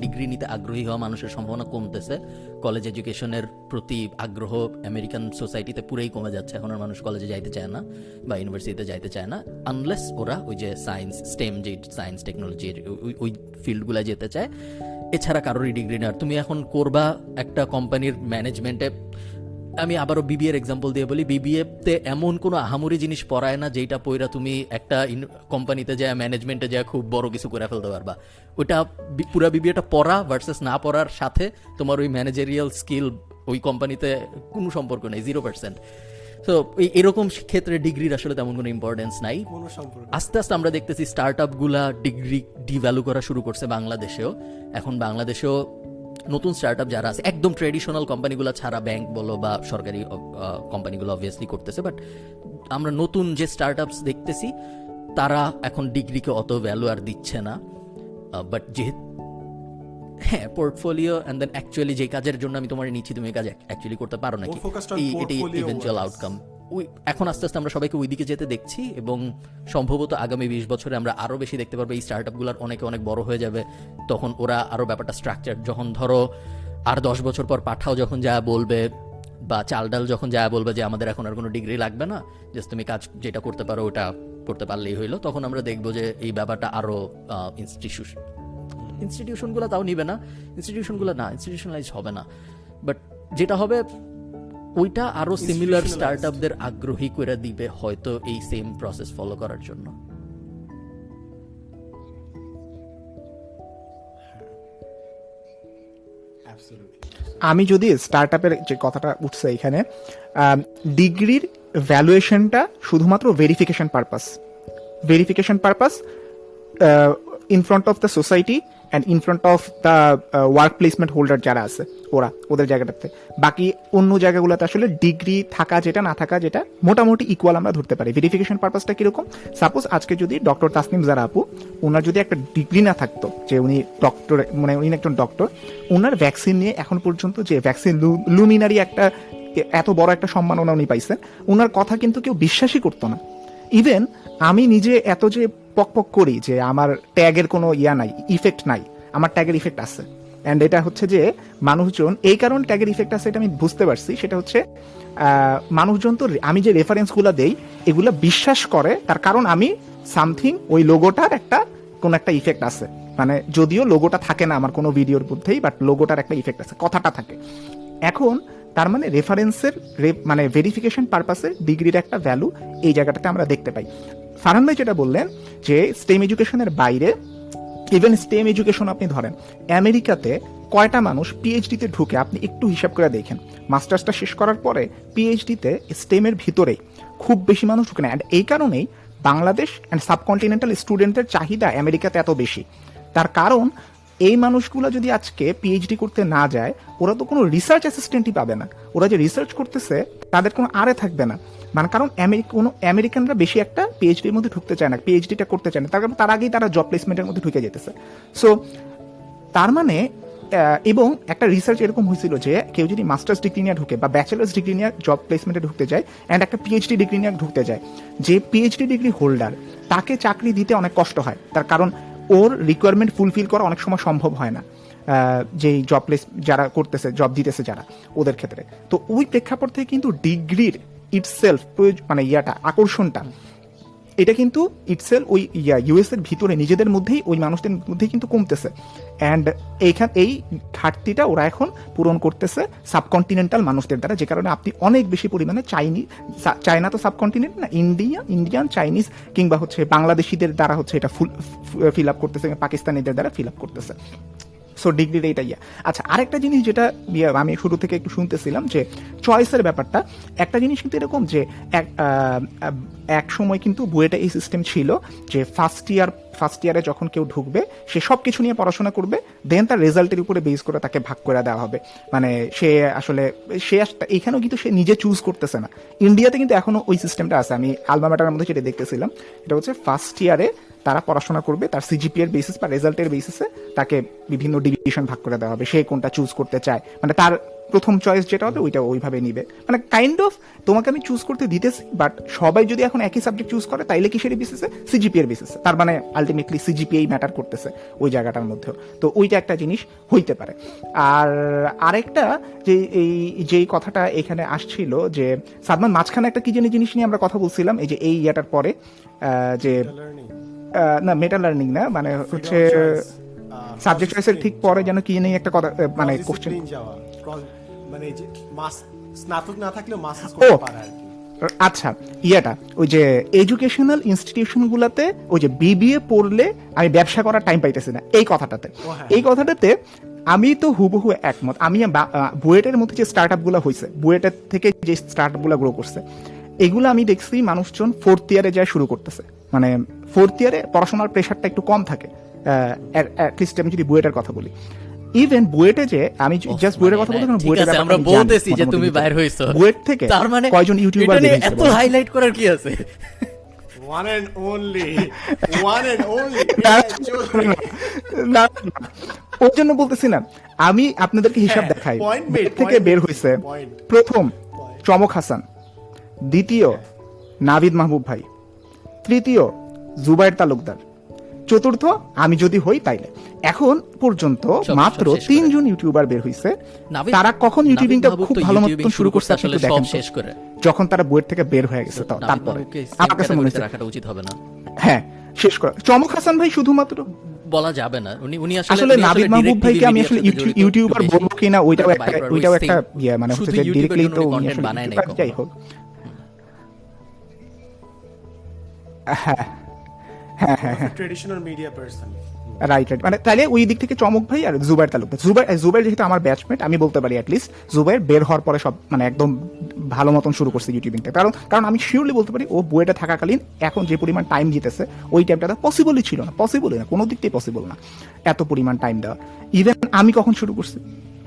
ডিগ্রি নিতে আগ্রহী হওয়া মানুষের সম্ভাবনা কমতেছে। কলেজ এডুকেশনের প্রতি আগ্রহ আমেরিকান সোসাইটিতে পুরোই কমে যাচ্ছে। এখন আর মানুষ কলেজে যাইতে চায় না বা ইউনিভার্সিটিতে যাইতে চায় না। আনলেস ওরা ওই যে সায়েন্স স্টেম যে সায়েন্স টেকনোলজি ওই ফিল্ডগুলো যেতে চায়। এছাড়া কারোরই ডিগ্রি নেওয়ার। তুমি এখন করবা একটা কোম্পানির ম্যানেজমেন্টে আমি আবারও বিবিএর এক্সাম্পল দিয়ে বলি। বিবিএ তে এমন কোনো আহামরি জিনিস পড়ায় না যেটা পইরা তুমি একটা কোম্পানিতে যায় ম্যানেজমেন্টে যায় খুব বড় কিছু করে ফেলতে পারবা। ওটা বি- পুরা বিবিএটা পড়া ভার্সেস না পড়ার সাথে তোমার ওই ম্যানেজারিয়াল স্কিল ওই কোম্পানিতে কোনো সম্পর্ক নেই জিরো পার্সেন্ট তো এরকম ক্ষেত্রে ডিগ্রির আসলে তেমন কোনো ইম্পর্টেন্স নাই। আস্তে আস্তে আমরা দেখতেছি স্টার্ট আপগুলা ডিগ্রি ডিভ্যালু করা শুরু করছে বাংলাদেশেও। এখন বাংলাদেশেও নতুন স্টার্ট আপ যারা আছে একদম ট্রেডিশনাল কোম্পানিগুলো ছাড়া ব্যাংক বলো বা সরকারি কোম্পানিগুলো অবভিয়াসলি করতেছে বাট আমরা নতুন যে স্টার্ট আপস দেখতেছি তারা এখন ডিগ্রিকে অত ভ্যালু আর দিচ্ছে না। বাট যেহেতু হ্যাঁ পোর্টফোলিও অ্যান্ড দেন অ্যাকচুয়ালি যে কাজের জন্য আমি তোমার নিচ্ছি তুমি কাজ অ্যাকচুয়ালি করতে পারো নাকি? এটাই portfolio আউটকাম ওই, এখন আস্তে আস্তে আমরা সবাইকে ওই দিকে যেতে দেখছি এবং সম্ভবত আগামী বিশ বছরে আমরা আরও বেশি দেখতে পারব এই স্টার্ট আপগুলোর অনেকে অনেক বড় হয়ে যাবে। তখন ওরা আরও ব্যাপারটা স্ট্রাকচার যখন ধরো আর দশ বছর পর পাঠাও যখন যা বলবে বা চাল ডাল যখন যা বলবে যে আমাদের এখন আর কোনো ডিগ্রি লাগবে না জাস্ট তুমি কাজ যেটা করতে পারো ওটা করতে পারলেই হইল, তখন আমরা দেখব যে এই ব্যাপারটা আরও ইনস্টিটিউশন ইনস্টিটিউশনগুলো তাও নিবে না ইনস্টিটিউশনগুলো না ইনস্টিটিউশনালাইজ হবে না। বাট যেটা হবে ওইটা আরও সিমিলার. স্টার্ট আপদের আগ্রহী করে দিবে হয়তো এই সেম প্রসেস ফলো করার জন্য। আমি যদি স্টার্ট আপের যে কথাটা উঠছে এখানে ডিগ্রির ভ্যালুয়েশনটা শুধুমাত্র verification purpose verification purpose in front of the society and in front of the work placement holder যারা আছে, ওরা, ওদের জায়গাটাতে। বাকি অন্য জায়গাগুলোতে আসলে ডিগ্রি থাকা যেটা, না থাকা যেটা মোটামুটি ইকুয়াল আমরা ধরতে পারি। ভেরিফিকেশন পারপাসটা কীরকম? সাপোজ আজকে যদি ডক্টর তাসনিম জারা আপু ওনার যদি একটা ডিগ্রি না থাকতো, যে উনি ডক্টর মানে উনি একজন ডক্টর ওনার ভ্যাকসিন নিয়ে এখন পর্যন্ত যে ভ্যাকসিন লুমিনারি একটা, এত বড় একটা সম্মাননা উনি পাইছেন ওনার কথা কিন্তু কেউ বিশ্বাসই করতো না। ইভেন আমি নিজে এত যে পক পক করি যে আমার ট্যাগের কোনো ইয়া নাই ইফেক্ট নাই, আমার ট্যাগের ইফেক্ট আছে। অ্যান্ড এটা হচ্ছে যে মানুষজন, এই কারণ ট্যাগের ইফেক্ট আছে, এটা আমি বুঝতে পারছি। সেটা হচ্ছে মানুষজন তো আমি যে রেফারেন্সগুলো দেই, এগুলো বিশ্বাস করে, তার কারণ আমি সামথিং ওই লোগোটার একটা, কোন একটা ইফেক্ট আছে। মানে যদিও লোগোটা থাকে না আমার কোনো ভিডিওর মধ্যেই বাট লোগোটার একটা ইফেক্ট আছে, কথাটা থাকে। এখন, তার মানে রেফারেন্সের মানে ভেরিফিকেশন পারপাসে ডিগ্রির একটা ভ্যালু এই জায়গাটাতে আমরা দেখতে পাই। ফারহান ভাই যেটা বললেন যে স্টেম এডুকেশনের বাইরে ইভেন স্টেম এডুকেশন আপনি ধরেন, আমেরিকাতে কয়টা মানুষ পিএইচডিতে ঢুকে আপনি একটু হিসাব করে দেখেন। মাস্টার্সটা শেষ করার পরে পিএইচডিতে স্টেমের ভিতরেই খুব বেশি মানুষ ঢুকে না। অ্যান্ড এই কারণেই বাংলাদেশ অ্যান্ড সাবকন্টিনেন্টাল স্টুডেন্টের চাহিদা আমেরিকাতে এত বেশি। তার কারণ, এই মানুষগুলো যদি আজকে পিএইচডি করতে না যায়, ওরা তো কোনো রিসার্চ অ্যাসিস্ট্যান্টই পাবে না। ওরা যে রিসার্চ করতেছে, তাদের কোনো আরে থাকবে না। মানে কারণ কোনো আমেরিকানরা বেশি একটা পিএইচডির মধ্যে ঢুকতে চায় না পিএইচডিটা করতে চায় না। তার কারণ তার আগেই তারা জব প্লেসমেন্টের মধ্যে ঢুকে যেতেছে। সো তার মানে এবং একটা রিসার্চ এরকম হয়েছিল যে কেউ যদি মাস্টার্স ডিগ্রি নিয়ে ঢুকে বা ব্যাচেলার্স ডিগ্রি নিয়ে জব প্লেসমেন্টে ঢুকতে যায় অ্যান্ড একটা পিএইচডি ডিগ্রি নিয়ে ঢুকতে যায়, যে পিএইচডি ডিগ্রি হোল্ডার তাকে চাকরি দিতে অনেক কষ্ট হয়। তার কারণ ওর রিকোয়ারমেন্ট ফুলফিল করা অনেক সময় সম্ভব হয় না যেই জব প্লেস যারা করতেছে জব দিতেছে যারা, ওদের ক্ষেত্রে। তো ওই প্রেক্ষাপট থেকে কিন্তু ডিগ্রির ইটসেলফ মানে ইয়াটা, আকর্ষণটা। এটা কিন্তু ইটসেল ওই ইউএস এর ভিতরে নিজেদের মধ্যেই, ওই মানুষদের মধ্যেই কিন্তু কমতেছে। অ্যান্ড এইখান, এই ঘাটতিটা ওরা এখন পূরণ করতেছে সাবকন্টিনেন্টাল মানুষদের দ্বারা, যে কারণে আপনি অনেক বেশি পরিমাণে চাইনি চায়না তো সাবকন্টিনেন্ট না ইন্ডিয়া ইন্ডিয়ান চাইনিজ কিংবা হচ্ছে বাংলাদেশিদের দ্বারা হচ্ছে এটা ফুল ফিল আপ করতেছে, পাকিস্তানিদের দ্বারা ফিল আপ করতেছে। সো ডিগ্রির এইটা ইয়া আচ্ছা আরেকটা জিনিস যেটা আমি শুরু থেকে একটু শুনতেছিলাম যে চয়েসের ব্যাপারটা, একটা জিনিস কিন্তু এরকম যে, এক এক সময় কিন্তু বুয়েটা এই সিস্টেম ছিল যে ফার্স্ট ইয়ার ফার্স্ট ইয়ারে যখন কেউ ঢুকবে, সে সব কিছু নিয়ে পড়াশোনা করবে দেন তার রেজাল্টের উপরে বেস করে তাকে ভাগ করে দেওয়া হবে। মানে সে আসলে, সে এখানেও কিন্তু সে নিজে চুজ করতেছে না। ইন্ডিয়াতে কিন্তু এখনও ওই সিস্টেমটা আছে। আমি আলমা ম্যাটার মধ্যে যেটা দেখতেছিলাম, এটা হচ্ছে ফার্স্ট ইয়ারে তারা পড়াশোনা করবে, তার সিজিপি এর বেসিস বা রেজাল্টের বেসিসে তাকে বিভিন্ন ডিভিশন ভাগ করে দেওয়া হবে। সে কোনটা চুজ করতে চায়। মানে তার প্রথম চয়েস যেটা হবে ওইটা ওইভাবে নিবে। মানে কাইন্ড অফ তোমাকে আমি চুজ করতে দিতেছি বাট সবাই যদি এখন একই সাবজেক্ট চুজ করে তাইলে কিসের বেসিসে সিজিপি এর বেসিসে তার মানে আলটিমেটলি সিজিপিএই ম্যাটার করতেছে ওই জায়গাটার মধ্যেও। তো ওইটা একটা জিনিস হইতে পারে। আর আরেকটা যে এই যেই কথাটা এখানে আসছিল যে সাদমান মাঝখানে একটা কি জানি জিনিস নিয়ে আমরা কথা বলছিলাম এই যে এই ইয়াটার পরে যে না মেটা লার্নিং না মানে হচ্ছে সাবজেক্ট চয়েসের ঠিক পরে যেন কি নেই একটা কথা মানে কোশ্চেন মানে যে মাস- স্নাতক না থাকলেও মাস্টার্স করতে পারে আর কি। আচ্ছা ইয়াটা ওই যে এডুকেশনাল ইনস্টিটিউশনগুলোতে ওই যে বিবিএ পড়লে আমি ব্যবসা করার টাইম পাইতেছি না। এই কথাটাতে। হ্যাঁ। এই কথাটাতে আমি তো হুবহু একমত। আমি বুয়েটের মধ্যে যে স্টার্ট আপগুলো হয়েছে বুয়েটের থেকে যে স্টার্ট আপগুলো গ্রো করছে এগুলো আমি দেখছি মানুষজন ফোর্থ ইয়ারে যায় শুরু করতেছে। মানে ফোর্থ ইয়ারে পড়াশোনার প্রেশারটা একটু কম থাকে। অ্যাটলিস্ট আমি যদি বুয়েটের কথা বলি। ইভেন বুয়েটে যে আমি জাস্ট বুয়েটের কথা মানে বলতে বুয়েটের আছে, আমরা বলতেছি যে তুমি বাইর হইছো। বুয়েট থেকে তার মানে কয়জন ইউটিউবার এত হাইলাইট করার কি আছে? One and only one and only না, না, না। ওর জন্য বলতেছি না আমি আপনাদেরকে হিসাব হ্যাঁ, দেখাই। থেকে বের হয়েছে। প্রথম চমক হাসান। দ্বিতীয় নাভিদ মাহবুব ভাই। তৃতীয় জুবাইর তালুকদার। চতুর্থ আমি যদি হই তাইলে। এখন পর্যন্ত মাত্র। তিনজন ইউটিউবার বের হইছে। নাভিদ- তারা কখন ইউটিউবিংটা খুব ভালো মতন শুরু করছে আসলে দেখেন শেষ করে। যখন তারা বুয়েট থেকে বের হয়ে গেছে তারপরে। আমার কাছে মনে হচ্ছে রাখাটা উচিত হবে না। হ্যাঁ শেষ করা। চমক হাসান ভাই শুধুমাত্র বলা যাবে না। উনি উনি আসলে আসলে নাবিদ মাহবুব ভাইকে আমি আসলে ইউটিউবার বলব কিনা ওইটাও একটা ওইটাও একটা। ইয়ে মানে হচ্ছে যে ডিরেক্টলি তো উনি আসলে বানায় নাই যাই। হোক। হ্যাঁ। হ্যাঁ হ্যাঁ হ্যাঁ। Traditional media person right right মানে তাহলে ওই দিক থেকে চমক ভাই আর জুবাইর তালুকদার জুবাইর জুবাইর যেহেতু আমার ব্যাচমেট আমি বলতে পারি অ্যাটলিস্ট জুবাইর বের হওয়ার পরে সব মানে একদম ভালো মতন শুরু করছে ইউটিউবিংটা কারণ কারণ আমি শিওরলি বলতে পারি ও বুয়েটা থাকাকালীন এখন যে পরিমাণ টাইম দিতেছে ওই টাইমটা পসিবলই ছিল না। পসিবলই না কোনো দিক থেকে পসিবল না। এত পরিমাণ টাইম দেওয়া। ইভেন আমি কখন শুরু করছি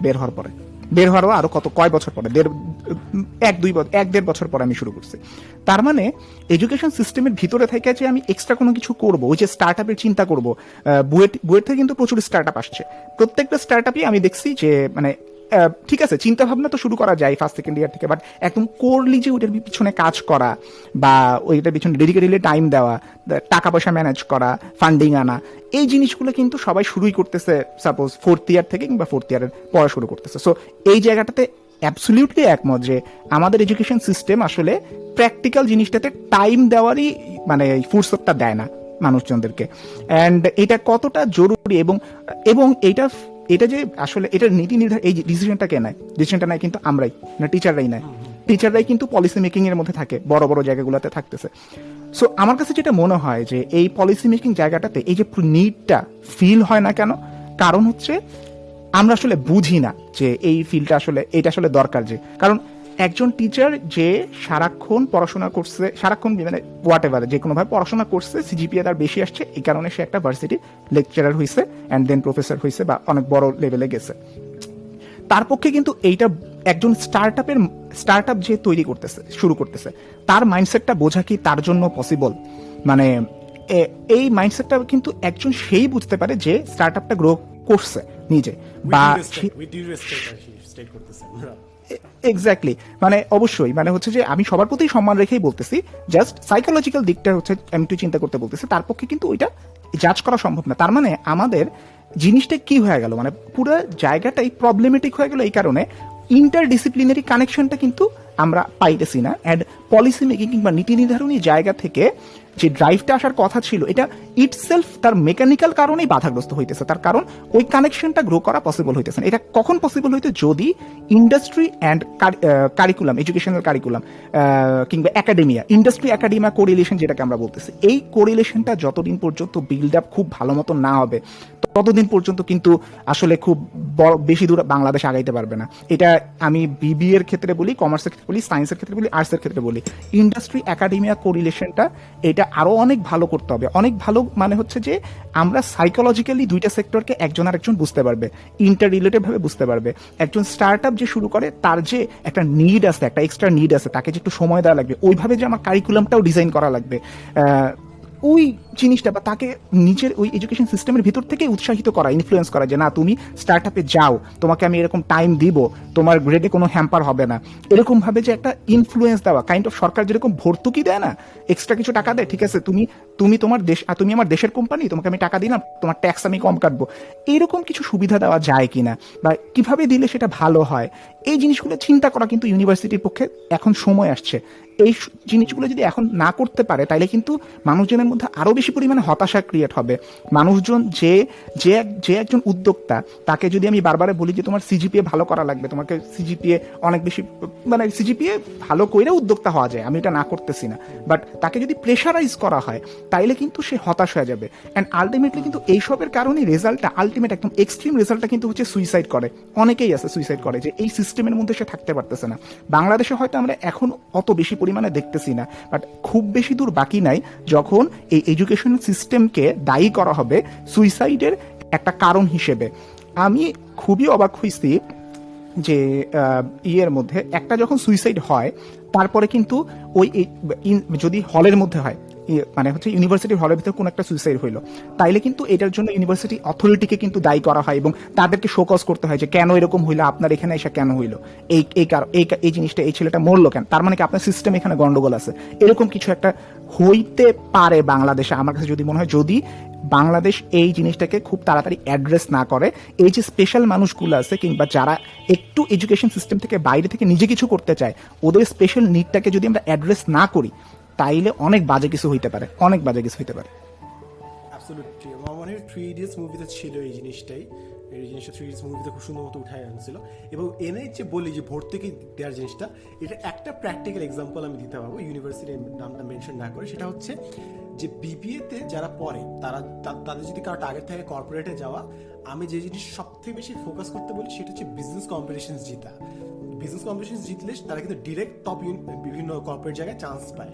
বের হওয়ার পরে? বের হওয়ারও আরও কত কয় বছর পরে? দেড় এক, দুই এক দেড় বছর পরে আমি শুরু করছি। তার মানে এডুকেশন সিস্টেমের ভিতরে থেকে যে আমি এক্সট্রা কোনো কিছু করব, ওই যে স্টার্ট আপের চিন্তা করব বুয়েট বুয়েট থেকে কিন্তু প্রচুর স্টার্ট আপ আসছে। প্রত্যেকটা স্টার্ট আপই আমি দেখছি যে মানে ঠিক আছে চিন্তা ভাবনা তো শুরু করা যায় ফার্স্ট সেকেন্ড ইয়ার থেকে বাট একদম কোরলি যে ওইটার পিছনে কাজ করা বা ওইটার পিছনে ডেডিকেটেডলি টাইম দেওয়া টাকা পয়সা ম্যানেজ করা ফান্ডিং আনা, এই জিনিসগুলো কিন্তু সবাই শুরুই করতেছে সাপোজ ফোর্থ ইয়ার থেকে কিংবা ফোর্থ ইয়ারের পড়া শুরু করতেছে। সো এই জায়গাটাতে অ্যাবসলিউটলি একমত যে আমাদের এডুকেশন সিস্টেম আসলে প্র্যাকটিক্যাল জিনিসটাতে টাইম দেওয়ারই মানে ফুরসতটা দেয় না মানুষজনদেরকে। অ্যান্ড এটা কতটা জরুরি এবং এবং এটা এটা যে আসলে এটা নীতি নির্ধারণ এই ডিসিশনটা কে নেয়? ডিসিশনটা নেয় কিন্তু আমরাই, না টিচাররাই নেয়। টিচাররাই কিন্তু পলিসি মেকিং এর মধ্যে থাকে, বড় বড় জায়গাগুলোতে থাকতেছে। সো আমার কাছে যেটা মনে হয় যে এই পলিসি মেকিং জায়গাটাতে এই যে নিডটা ফিল হয় না কেন, কারণ হচ্ছে আমরা আসলে বুঝি না যে এই ফিলটা আসলে এটা আসলে দরকার যে। কারণ একজন টিচার যে সারাক্ষণ পড়াশোনা করছে সারাক্ষণ মানে হোয়াট এভার যে কোনোভাবে পড়াশোনা করছে সিজিপিএ তার বেশি আসছে এই কারণে সে একটা ভার্সিটি লেকচারার হয়েছে অ্যান্ড দেন প্রফেসর হয়েছে বা অনেক বড় লেভেলে গেছে। তার পক্ষে কিন্তু এইটা একজন স্টার্ট আপের স্টার্ট আপ যে তৈরি করতেছে শুরু করতেছে তার মাইন্ডসেটটা বোঝা কি তার জন্য পসিবল মানে এই মাইন্ডসেটটা কিন্তু একজন সেই বুঝতে পারে যে স্টার্ট আপটা গ্রো করছে নিজে বা এক্স্যাক্টলি মানে অবশ্যই মানে হচ্ছে যে আমি সবার প্রতি সম্মান রেখেই বলতেছি জাস্ট সাইকোলজিক্যাল দিকটা হচ্ছে আমি একটু চিন্তা করতে বলতেছি, তার পক্ষে কিন্তু ওইটা জাজ করা সম্ভব না। তার মানে আমাদের জিনিসটা কি হয়ে গেল? মানে পুরো জায়গাটাই প্রবলেমেটিক হয়ে গেল এই কারণে ইন্টার ডিসিপ্লিনারি কানেকশনটা কিন্তু আমরা পাইতেছি না। অ্যান্ড পলিসি মেকিং কিংবা নীতি নির্ধারণী জায়গা থেকে যে ড্রাইভটা আসার কথা ছিল, এটা ইটসেলফ তার মেকানিক্যাল কারণেই বাধাগ্রস্ত হইতেছে। তার কারণ, ওই কানেকশনটা গ্রো করা পসিবল হইতেছে এটা কখন পসিবল হইতো? যদি industry and curriculum educational curriculum কিংবা একাডেমিয়া ইন্ডাস্ট্রি একাডেমিয়া কোরিলেশন যেটাকে আমরা বলতেছি, এই কোরিলেশনটা যতদিন পর্যন্ত বিল্ড আপ খুব ভালো মতো না হবে, ততদিন পর্যন্ত কিন্তু আসলে খুব বড়, বেশি দূর বাংলাদেশ আগাইতে পারবে না। এটা আমি বিবি এর ক্ষেত্রে বলি কমার্সের ক্ষেত্রে বলি সায়েন্সের ক্ষেত্রে বলি আর্টসের ক্ষেত্রে বলি। ইন্ডাস্ট্রি একাডেমিয়া কোরিলেশনটা এটা আরও অনেক ভালো করতে হবে। অনেক ভালো মানে হচ্ছে যে, আমরা সাইকোলজিক্যালি দুইটা সেক্টরকে একজন আরেকজন বুঝতে পারবে ইন্টার রিলেটেডভাবে বুঝতে পারবে। একজন স্টার্ট আপ যে শুরু করে, তার যে একটা নিড আছে, একটা এক্সট্রা নিড আছে, তাকে যে একটু সময় দেওয়া লাগবে, ওইভাবে যে আমার কারিকুলামটাও ডিজাইন করা লাগবে। ওই জিনিসটা বা তাকে নিচের ওই এডুকেশন সিস্টেমের ভিতর থেকে উৎসাহিত করা ইনফ্লুয়েন্স করা যে, না, তুমি স্টার্ট আপে যাও, তোমাকে আমি এরকম টাইম দিব, তোমার গ্রেডে কোনো হ্যাম্পার হবে না। এরকমভাবে যে একটা ইনফ্লুয়েন্স দেওয়া কাইন্ড অফ সরকার যেরকম ভর্তুকি দেয় না এক্সট্রা কিছু টাকা দেয়, ঠিক আছে, তুমি তুমি তোমার দেশ তুমি আমার দেশের কোম্পানি তোমাকে আমি টাকা দিলাম, তোমার ট্যাক্স আমি কম কাটবো। এরকম কিছু সুবিধা দেওয়া যায় কিনা বা কীভাবে দিলে সেটা ভালো হয়, এই জিনিসগুলো চিন্তা করা কিন্তু ইউনিভার্সিটির পক্ষে এখন সময় আসছে। এই জিনিসগুলো যদি এখন না করতে পারে তাহলে কিন্তু মানুষজনের মধ্যে আরও বেশি পরিমাণে হতাশা ক্রিয়েট হবে। মানুষজন যে যে যে একজন উদ্যোক্তা, তাকে যদি আমি বারবার বলি যে তোমার সিজিপিএ ভালো করা লাগবে, তোমাকে সিজিপিএ অনেক বেশি মানে সিজিপিএ ভালো কইরে উদ্যোক্তা হওয়া যায়, আমি এটা না করতেছি না। বাট তাকে যদি প্রেশারাইজ করা হয়, তাইলে কিন্তু সে হতাশ হয়ে যাবে। অ্যান্ড আলটিমেটলি কিন্তু এইসবের কারণেই রেজাল্টটা আলটিমেট একদম এক্সট্রিম রেজাল্টটা কিন্তু হচ্ছে সুইসাইড করে। অনেকেই আছে সুইসাইড করে, যে এই সিস্টেমের মধ্যে সে থাকতে পারতেছে না। বাংলাদেশে হয়তো আমরা এখন অত বেশি পরিমাণে দেখতেছি না বাট খুব বেশি দূর বাকি নাই যখন এই এডুকেশন সিস্টেমকে দায়ী করা হবে সুইসাইডের একটা কারণ হিসেবে। আমি খুবই অবাক হয়েছি যে ইয়ের মধ্যে একটা যখন সুইসাইড হয়, তারপরে কিন্তু ওই যদি হলের মধ্যে হয় মানে হচ্ছে ইউনিভার্সিটি হলের ভিতরে কোনো একটা সুইসাইড হইল। তাইলে কিন্তু এটার জন্য ইউনিভার্সিটি অথরিটিকে কিন্তু দায়ী করা হয় এবং তাদেরকে শোকজ করতে হয় যে কেন এরকম হইল, আপনার এখানে এসে কেন হইল? এই এই কার- এই এই জিনিসটা এই ছেলেটা মরলো কেন? তার মানে কি আপনার সিস্টেম এখানে গন্ডগোল আছে। এরকম কিছু একটা হইতে পারে বাংলাদেশে, আমার কাছে যদি মনে হয়। যদি বাংলাদেশ এই জিনিসটাকে খুব তাড়াতাড়ি অ্যাড্রেস না করে, এই যে স্পেশাল মানুষগুলো আছে কিংবা যারা একটু এডুকেশন সিস্টেম থেকে বাইরে থেকে নিজে কিছু করতে চায়, ওদের স্পেশাল নিডটাকে যদি আমরা অ্যাড্রেস না করি তাইলে অনেক বাজে কিছু হইতে পারে, অনেক বাজে কিছু হইতে পারে। অ্যাবসলিউটলি আমার থ্রি ইডিয়টস মুভিতে ছিল এই জিনিসটাই। এই জিনিসটা থ্রি ইডিয়টস মুভিতে খুব সুন্দর মতো উঠায় আনছিল। এবং এনে যে বলি যে ভর্তুকি দেওয়ার জিনিসটা, এটা একটা প্র্যাকটিক্যাল এক্সাম্পল আমি দিতে পারব ইউনিভার্সিটির নামটা মেনশন না করে। সেটা হচ্ছে যে বিবিএতে যারা পড়ে, তারা তাদের যদি কারও টার্গেট থাকে কর্পোরেটে যাওয়া, আমি যে জিনিস সব থেকে বেশি ফোকাস করতে বলি সেটা হচ্ছে বিজনেস কম্পিটিশন জিতা। বিজনেস কম্পিটিশন জিতলে তারা কিন্তু ডিরেক্ট টপ বিভিন্ন কর্পোরেট জায়গায় চান্স পায়।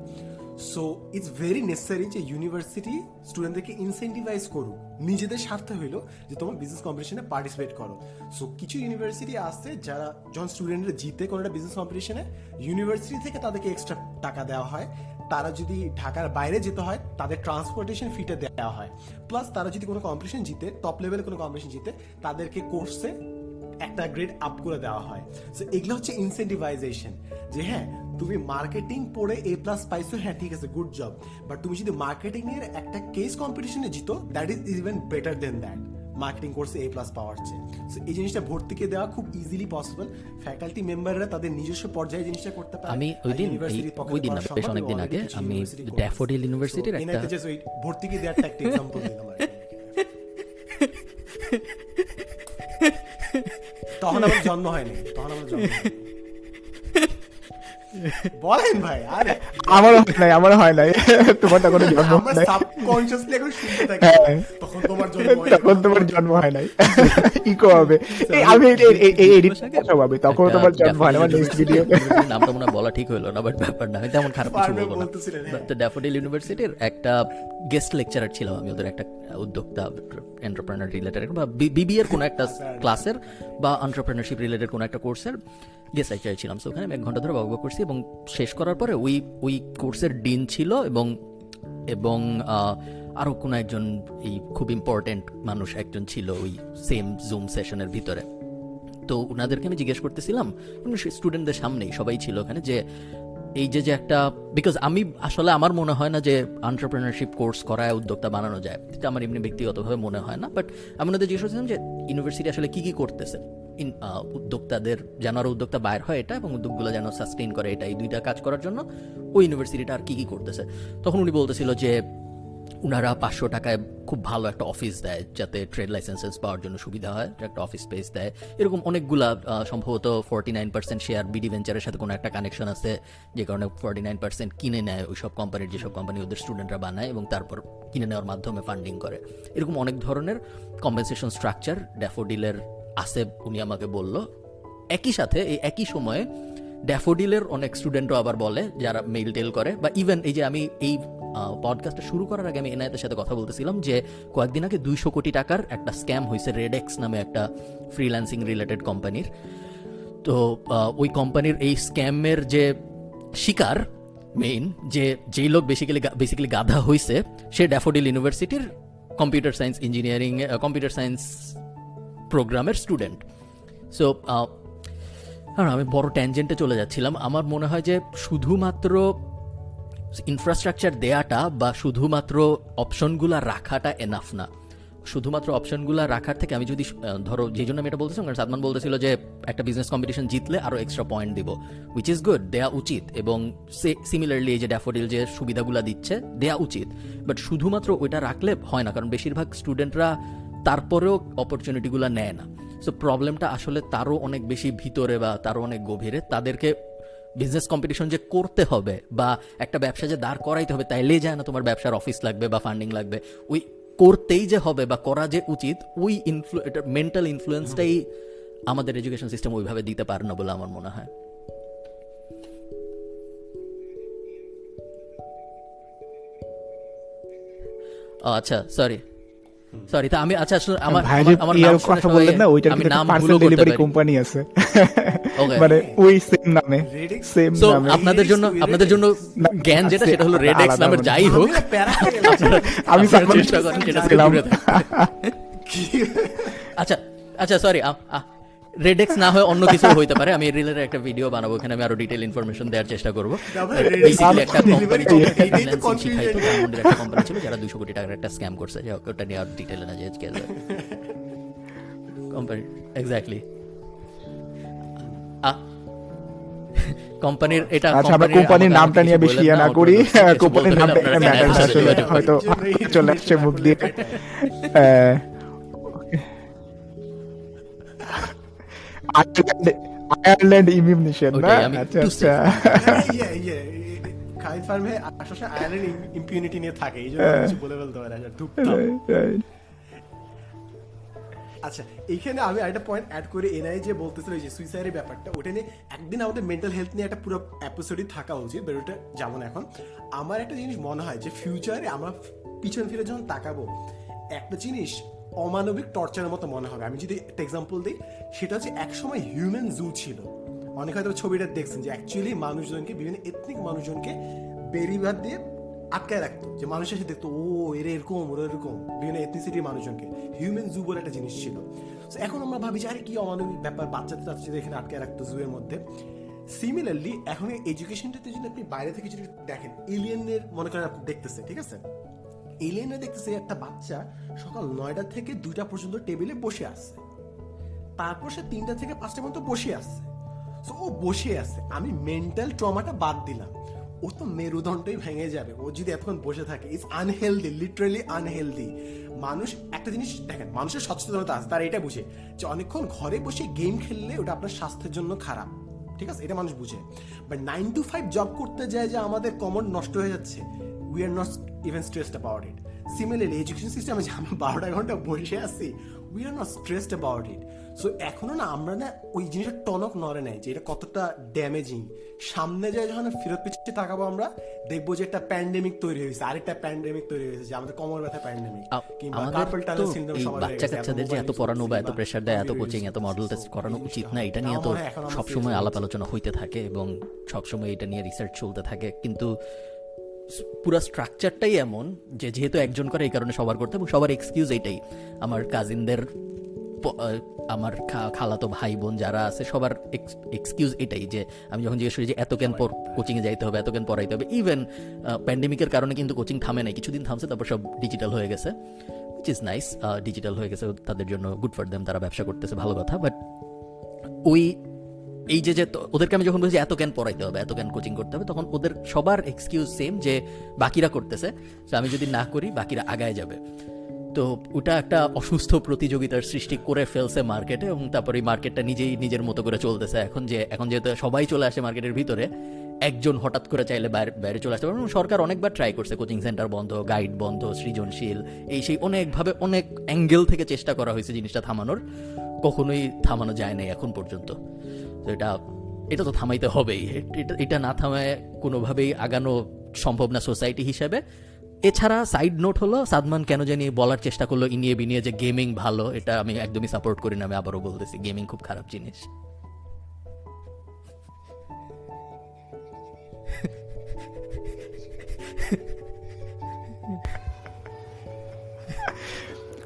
সো ইটস ভেরি নেসেসারি যে ইউনিভার্সিটি স্টুডেন্টদেরকে ইনসেন্টিভাইজ করুক। নিজেদের স্বার্থে হইল যে তোমার বিজনেস কম্পিটিশনে পার্টিসিপেট করো। সো কিছু ইউনিভার্সিটি আছে যারা যখন স্টুডেন্টরা জিতে কোনো একটা বিজনেস কম্পিটিশনে ইউনিভার্সিটি থেকে তাদেরকে এক্সট্রা টাকা দেওয়া হয়। তারা যদি ঢাকার বাইরে যেতে হয়, তাদের ট্রান্সপোর্টেশন ফিটা দেওয়া হয়। প্লাস তারা যদি কোনো কম্পিটিশন জিতে টপ লেভেলে কোনো কম্পিটিশন জিতে, তাদেরকে কোর্সে একটা গ্রেড আপ করে দেওয়া হয়। সো এগুলো হচ্ছে ইনসেন্টিভাইজেশন যে হ্যাঁ তুমি মার্কেটিং পড়ে এ প্লাস পাইছো হ্যাঁ ঠিক আছে গুড জব বাট তুমি যদি মার্কেটিং এর একটা কেস কম্পিটিশনে জিতো that is even better then that marketing কোর্সে এ প্লাস পাওয়ার চেয়ে। সো এই জিনিসটা ভর্তিকে দেওয়া খুব ইজিলি পসিবল ফ্যাকাল্টি মেম্বাররা তাদের নিজস্ব পর্যায়ে জিনিসটা করতে পারে। আমি ওই দিন ওই দিন না, বেশ অনেক দিন আগে আমি ড্যাফোডিল ইউনিভার্সিটির একটা- ভর্তিকে দেওয়ার একটা এক্সাম্পল দিলাম। তখন আমার জন্ম হয়নি তখন আমার জন্ম। বলেন ভাই আরে। আমারও হয় নাই আমারও হয় নাই। তোমারটা কোনো জন্ম আমরা হয় সাবকনসিয়াসলি এখন শুনতে থাকি। হ্যাঁ। তখন তোমার জন্ম হয়নি। তখন তোমার জন্ম হয় নাই। ইকো হবে। এই, আমি এই- এই- এই- এই এডিট সব হবে তখন একটা তোমার জন্ম হয় না আমার নেক্সট ভিডিও ইউনিভার্সিটির নামটা মনে বলা ঠিক হলো না বাট ব্যাপার না আমি তেমন খারাপ কিছু বলব না। তো ড্যাফোডিল ইউনিভার্সিটির একটা গেস্ট লেকচারার ছিলাম আমি ওদের একটা উদ্যোক্তা এন্টারপ্রেনার রিলেটেড বা বিবি এর কোনো একটা ক্লাসের বা এন্টারপ্রেনারশিপ রিলেটেড কোনো একটা কোর্সের গেস্ট আই ছিলাম সো ওখানে আমি এক ঘণ্টা ধরে বকবক করছি এবং শেষ করার পরে ওই ওই কোর্সের ডিন ছিল এবং এবং আরও কোনো একজন এই খুব ইম্পর্টেন্ট মানুষ একজন ছিল ওই সেম জুম সেশনের ভিতরে। তো ওনাদেরকে আমি জিজ্ঞেস করতেছিলাম স্টুডেন্টদের সামনেই সবাই ছিল ওখানে যে এই যে যে একটা বিকজ আমি আসলে আমার মনে হয় না যে এন্টারপ্রেনারশিপ কোর্স করায়, উদ্যোক্তা বানানো যায়। এটা আমার এমনি ব্যক্তিগতভাবে মনে হয় না বাট আমি ওনাদের জিজ্ঞেস করছিলাম যে ইউনিভার্সিটি আসলে কী কী করতেছে? ইন উদ্যোক্তাদের, যেন আরও উদ্যোক্তা বাইর হয় এটা এবং উদ্যোগগুলো যেন সাস্টেইন করে এটা, এই দুইটা কাজ করার জন্য, ওই ইউনিভার্সিটিটা আর কী কী করতেছে? তখন উনি বলতেছিল যে ওনারা পাঁচশো টাকায় খুব ভালো একটা অফিস দেয়, যাতে ট্রেড লাইসেন্সেস পাওয়ার জন্য সুবিধা হয়, একটা অফিস স্পেস দেয়। এরকম অনেকগুলা সম্ভবত forty nine percent share BD ভেঞ্চারের সাথে কোনো একটা কানেকশন আছে, যে কারণে ফোর্টি নাইন পার্সেন্ট কিনে নেয় ওই সব কোম্পানির যেসব কোম্পানি ওদের স্টুডেন্টরা বানায় এবং তারপর কিনে নেওয়ার মাধ্যমে ফান্ডিং করে। এরকম অনেক ধরনের কম্পেনসেশন স্ট্রাকচার ড্যাফোডিলের আছে, উনি আমাকে বলল। একই সাথে এই একই সময়ে ড্যাফোডিলের অনেক স্টুডেন্টও আবার বলে, যারা মেইল টেল করে, বা ইভেন এই যে আমি এই পডকাস্টটা শুরু করার আগে আমি এনআইতের সাথে কথা বলতেছিলাম যে কয়েকদিন আগে দুইশো কোটি টাকার একটা স্ক্যাম হয়েছে রেডেক্স নামে একটা ফ্রিল্যান্সিং রিলেটেড কোম্পানির তো ওই কোম্পানির এই স্ক্যামের যে শিকার মেইন যে যেই লোক বেসিক্যালি বেসিক্যালি গাধা হয়েছে সে ড্যাফোডিল ইউনিভার্সিটির computer science engineering computer science প্রোগ্রামের স্টুডেন্ট সো আমি বড় ট্যানজেন্টে চলে যাচ্ছিলাম। আমার মনে হয় যে শুধুমাত্র ইনফ্রাস্ট্রাকচার দেয়াটা বা শুধুমাত্র অপশনগুলো রাখাটা এনাফ না। শুধুমাত্র অপশনগুলো রাখার থেকে আমি যদি ধরো যে জন্য আমি এটা বলতেছিলাম, কারণ সাদমান বলতেছিল যে একটা বিজনেস কম্পিটিশন জিতলে আরও এক্সট্রা পয়েন্ট দিব উইচ ইজ গুড দেয়া উচিত, এবং সে সিমিলারলি এই যে ড্যাফোডিল যে সুবিধাগুলো দিচ্ছে, দেয়া উচিত। বাট শুধুমাত্র ওইটা রাখলে হয় না, কারণ বেশিরভাগ স্টুডেন্টরা তারপরেও অপরচুনিটিগুলো নেয় না। সো প্রবলেমটা আসলে তারও অনেক বেশি ভিতরে বা তারও অনেক গভীরে, তাদেরকে বিজনেস কম্পিটিশন যে করতে হবে বা একটা ব্যবসা যে দাঁড় করাইতে হবে তাইলেই যায় না তোমার ব্যবসার অফিস লাগবে বা ফান্ডিং লাগবে। ওই করতেই যে হবে বা করা যে উচিত ওই ইনফ্লু এটা মেন্টাল ইনফ্লুয়েন্সটাই আমাদের এডুকেশন সিস্টেম ওইভাবে দিতে পারে না বলে আমার মনে হয়। আচ্ছা সরি সরি তা আমি আচ্ছা আসলে আমার আমার- নাম কথা বললেন না ওইটার নাম ডেলিভারি কোম্পানি আছে. মানে ওই সেম নামে সেম নামে। আপনাদের জন্য আপনাদের জন্য জ্ঞান যেটা সেটা হলো রেড এক্স নামের মানে। যাই হোক। আমি চেষ্টা করেন সেটা। আচ্ছা আচ্ছা সরি রেডেক্স না হয় অন্য কিছু হইতে পারে। আমি রিলের একটা ভিডিও বানাবো এখানে আমি আরও ডিটেল ইনফরমেশন দেওয়ার চেষ্টা করব। বেসিক্যালি একটা কোম্পানি। ধানমন্ডির একটা কোম্পানি ছিল যারা দুশো কোটি টাকার একটা স্ক্যাম করছে। ওটা নিয়ে আর ডিটেলে না যে কোম্পানি এক্স্যাক্টলি কোম্পানির এটা আচ্ছা আমরা কোম্পানির নামটা নিয়ে বেশি ইয়ে না করি। কোম্পানির নামটা এখানে ম্যাটার আসলে হয়তো চলে আসছে মুখ দিয়ে। আয়ারল্যান্ড- ইমিউনিশন না? আচ্ছা আচ্ছা। ফার্মে আশপাশে আয়ারল্যান্ড ইম্পিউনিটি নিয়ে থাকে এই জন্য কিছু বলে ফেলতে পারে Right, right. আচ্ছা এইখানে আমি আরেকটা পয়েন্ট অ্যাড করে এনআই যে বলতেছিল যে সুইসাইডের ব্যাপারটা, ওটা নিয়ে একদিন আমাদের মেন্টাল হেলথ নিয়ে একটা পুরো এপিসোডই থাকা উচিত বের ওটা যেমন এখন। আমার একটা জিনিস মনে হয় যে ফিউচারে আমরা পিছন ফিরে যখন তাকাবো, একটা জিনিস অমানবিক টর্চারের মতো মনে হবে। আমি যদি একটা এক্সাম্পল দিই, সেটা হচ্ছে একসময় হিউম্যান জু ছিল। অনেক হয়তো ছবিটা দেখছেন যে অ্যাকচুয়ালি মানুষজনকে, বিভিন্ন এথনিক মানুষজনকে বেরিবাদ দিয়ে আটকায় রাখতো, যে মানুষ এসে দেখতো, ও, এরা এরকম, ওরা এরকম। বিভিন্ন এথনিসিটির মানুষজনকে। হিউম্যান জু বলে একটা জিনিস ছিল। So, এখন আমরা ভাবি যে, আরে, কি অমানবিক ব্যাপার বাচ্চা টাচ্চাদের এখানে আটকায় রাখতো জুয়ের মধ্যে? সিমিলারলি এখন এডুকেশনটাতে যদি আপনি বাইরে থেকে যদি দেখেন এলিয়েনের মনে করেন আপনি দেখতেছে ঠিক আছে? এলিয়েনে দেখতেছে একটা বাচ্চা সকাল নয়টা থেকে দুইটা পর্যন্ত টেবিলে বসে আছে। তারপর সে তিনটা থেকে পাঁচটা পর্যন্ত বসে আছে। সো ও বসে আছে। আমি মেন্টাল ট্রমাটা বাদ দিলাম। ও তো মেরুদণ্ডই ভেঙে যাবে। ও যদি এতক্ষণ বসে থাকে ইটস আনহেলদি লিটারালি আনহেলদি মানুষ একটা জিনিস দেখেন, মানুষের সচেতনতা আছে, তারা এটা বুঝে যে অনেকক্ষণ ঘরে বসে গেম খেললে ওটা আপনার স্বাস্থ্যের জন্য খারাপ। ঠিক আছে? এটা মানুষ বুঝে। But nine to five job করতে যায় যে আমাদের কমন নষ্ট হয়ে যাচ্ছে we are not even stressed about it similarly education সিস্টেমে যে আমরা বারোটা ঘণ্টা বসে আছি we are not stressed about it so এখনও না আমরা না ওই জিনিসটা টনক নড়ে নাই যে এটা কতটা ড্যামেজিং সামনে যায় যখন ফেরত পিছিয়ে তাকাবো আমরা দেখব যে একটা প্যান্ডেমিক তৈরি হয়েছে। আরেকটা প্যান্ডেমিক তৈরি হয়েছে যে আমাদের কোমর ব্যথা প্যান্ডেমিক বাচ্চা কাচ্চাদের যে এত পড়ানো বা এত প্রেশার দেয় এত কোচিং এত মডেল টেস্ট করানো উচিত না এটা নিয়ে তো সবসময় আলাপ আলোচনা হইতে থাকে এবং সবসময় এটা নিয়ে রিসার্চ চলতে থাকে। কিন্তু পুরো স্ট্রাকচারটাই এমন যে যেহেতু একজন করে এই কারণে সবার করতে এবং সবার এক্সকিউজ এটাই। আমার কাজিনদের আমার খালাতো ভাই বোন যারা আছে, সবার এক্সকিউজ এটাই যে আমি যখন জিজ্ঞেস করি যে এত কেন পর কোচিংয়ে যাইতে হবে, এত কেন পড়াইতে হবে ইভেন প্যান্ডেমিকের কারণে কিন্তু কোচিং থামে নাই, কিছুদিন থামছে, তারপর সব ডিজিটাল হয়ে গেছে উইচ ইজ নাইস ডিজিটাল হয়ে গেছে, তাদের জন্য গুড ফর দেম তারা ব্যবসা করতেছে, ভালো কথা বাট ওই, এই যে যে ওদেরকে আমি যখন বলছি এত কেন পড়াইতে হবে, এত কেন কোচিং করতে হবে, তখন ওদের সবার এক্সকিউজ সেম যে বাকিরা করতেছে আমি যদি না করি, বাকিরা আগায় যাবে। তো ওটা একটা অসুস্থ প্রতিযোগিতার সৃষ্টি করে ফেলছে মার্কেটে এবং তারপরে মার্কেটটা নিজেই নিজের মতো করে চলতেছে। এখন যে, এখন যেহেতু সবাই চলে আসে মার্কেটের ভিতরে, একজন হঠাৎ করে চাইলে বাইরে বাইরে চলে আসতে পারে এবং সরকার অনেকবার ট্রাই করছে কোচিং সেন্টার বন্ধ গাইড বন্ধ, সৃজনশীল, এই সেই অনেকভাবে অনেক অ্যাঙ্গেল থেকে চেষ্টা করা হয়েছে জিনিসটা থামানোর। কখনোই থামানো যায় নাই এখন পর্যন্ত। তো এটা এটা তো থামাইতে হবেই। এটা এটা না থামায় কোনোভাবেই আগানো সম্ভব না সোসাইটি হিসেবে। এছাড়া সাইড নোট হলো, সাদমান কেন জানি বলার চেষ্টা করল, ইনিয়ে বিনিয়ে যে গেমিং ভালো, এটা আমি একদমই সাপোর্ট করি না, আমি আবারও বলতেছি গেমিং খুব খারাপ জিনিস।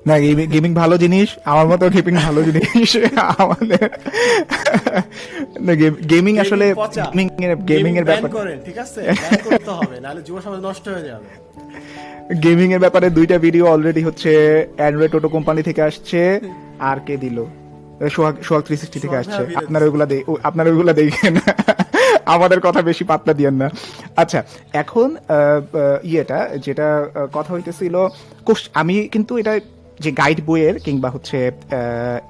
না গেমিং ভালো জিনিস আমার মতো গেমিং ভালো জিনিস আমাদের গেমিং আসলে গেমিং এর গেমিং এর ব্যাপার করেন ঠিক আছে? করতে হবে নাহলে যুব সমাজ নষ্ট হয়ে যাবে। গেমিং এর ব্যাপারে দুইটা ভিডিও অলরেডি হচ্ছে অ্যান্ড্রয়েড টোটো কোম্পানি থেকে আসছে আর কে দিল? সোহাগ সোহাগ থ্রি সিক্সটি থেকে আসছে। আপনারা ওইগুলা আপনারা ওইগুলা দেখেন। আমাদের কথা বেশি পাত্তা দিয়েন না। আচ্ছা এখন ইয়েটা যেটা কথা হইতেছিল আমি কিন্তু এটা যে গাইড বইয়ের কিংবা হচ্ছে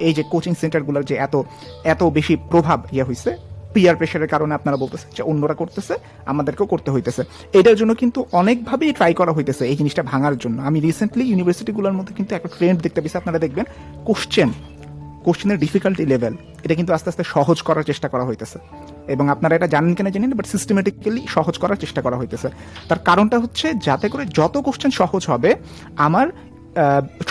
এই যে কোচিং সেন্টারগুলোর যে এত এত বেশি প্রভাব ইয়ে হয়েছে পিয়ার প্রেশারের কারণে আপনারা বলতেছেন যে অন্যরা করতেছে, আমাদেরকেও করতে হইতেছে। এটার জন্য কিন্তু অনেকভাবেই ট্রাই করা হইতেছে এই জিনিসটা ভাঙার জন্য। আমি রিসেন্টলি ইউনিভার্সিটিগুলোর মধ্যে কিন্তু একটা ট্রেন্ড দেখতে পেয়েছি আপনারা দেখবেন কোশ্চেন কোশ্চেনের ডিফিকাল্টি লেভেল এটা কিন্তু আস্তে আস্তে সহজ করার চেষ্টা করা হইতেছে। এবং আপনারা এটা জানেন কিনা জানেন বাট সিস্টেমেটিক্যালি সহজ করার চেষ্টা করা হইতেছে। তার কারণটা হচ্ছে, যাতে করে যত কোশ্চেন সহজ হবে, আমার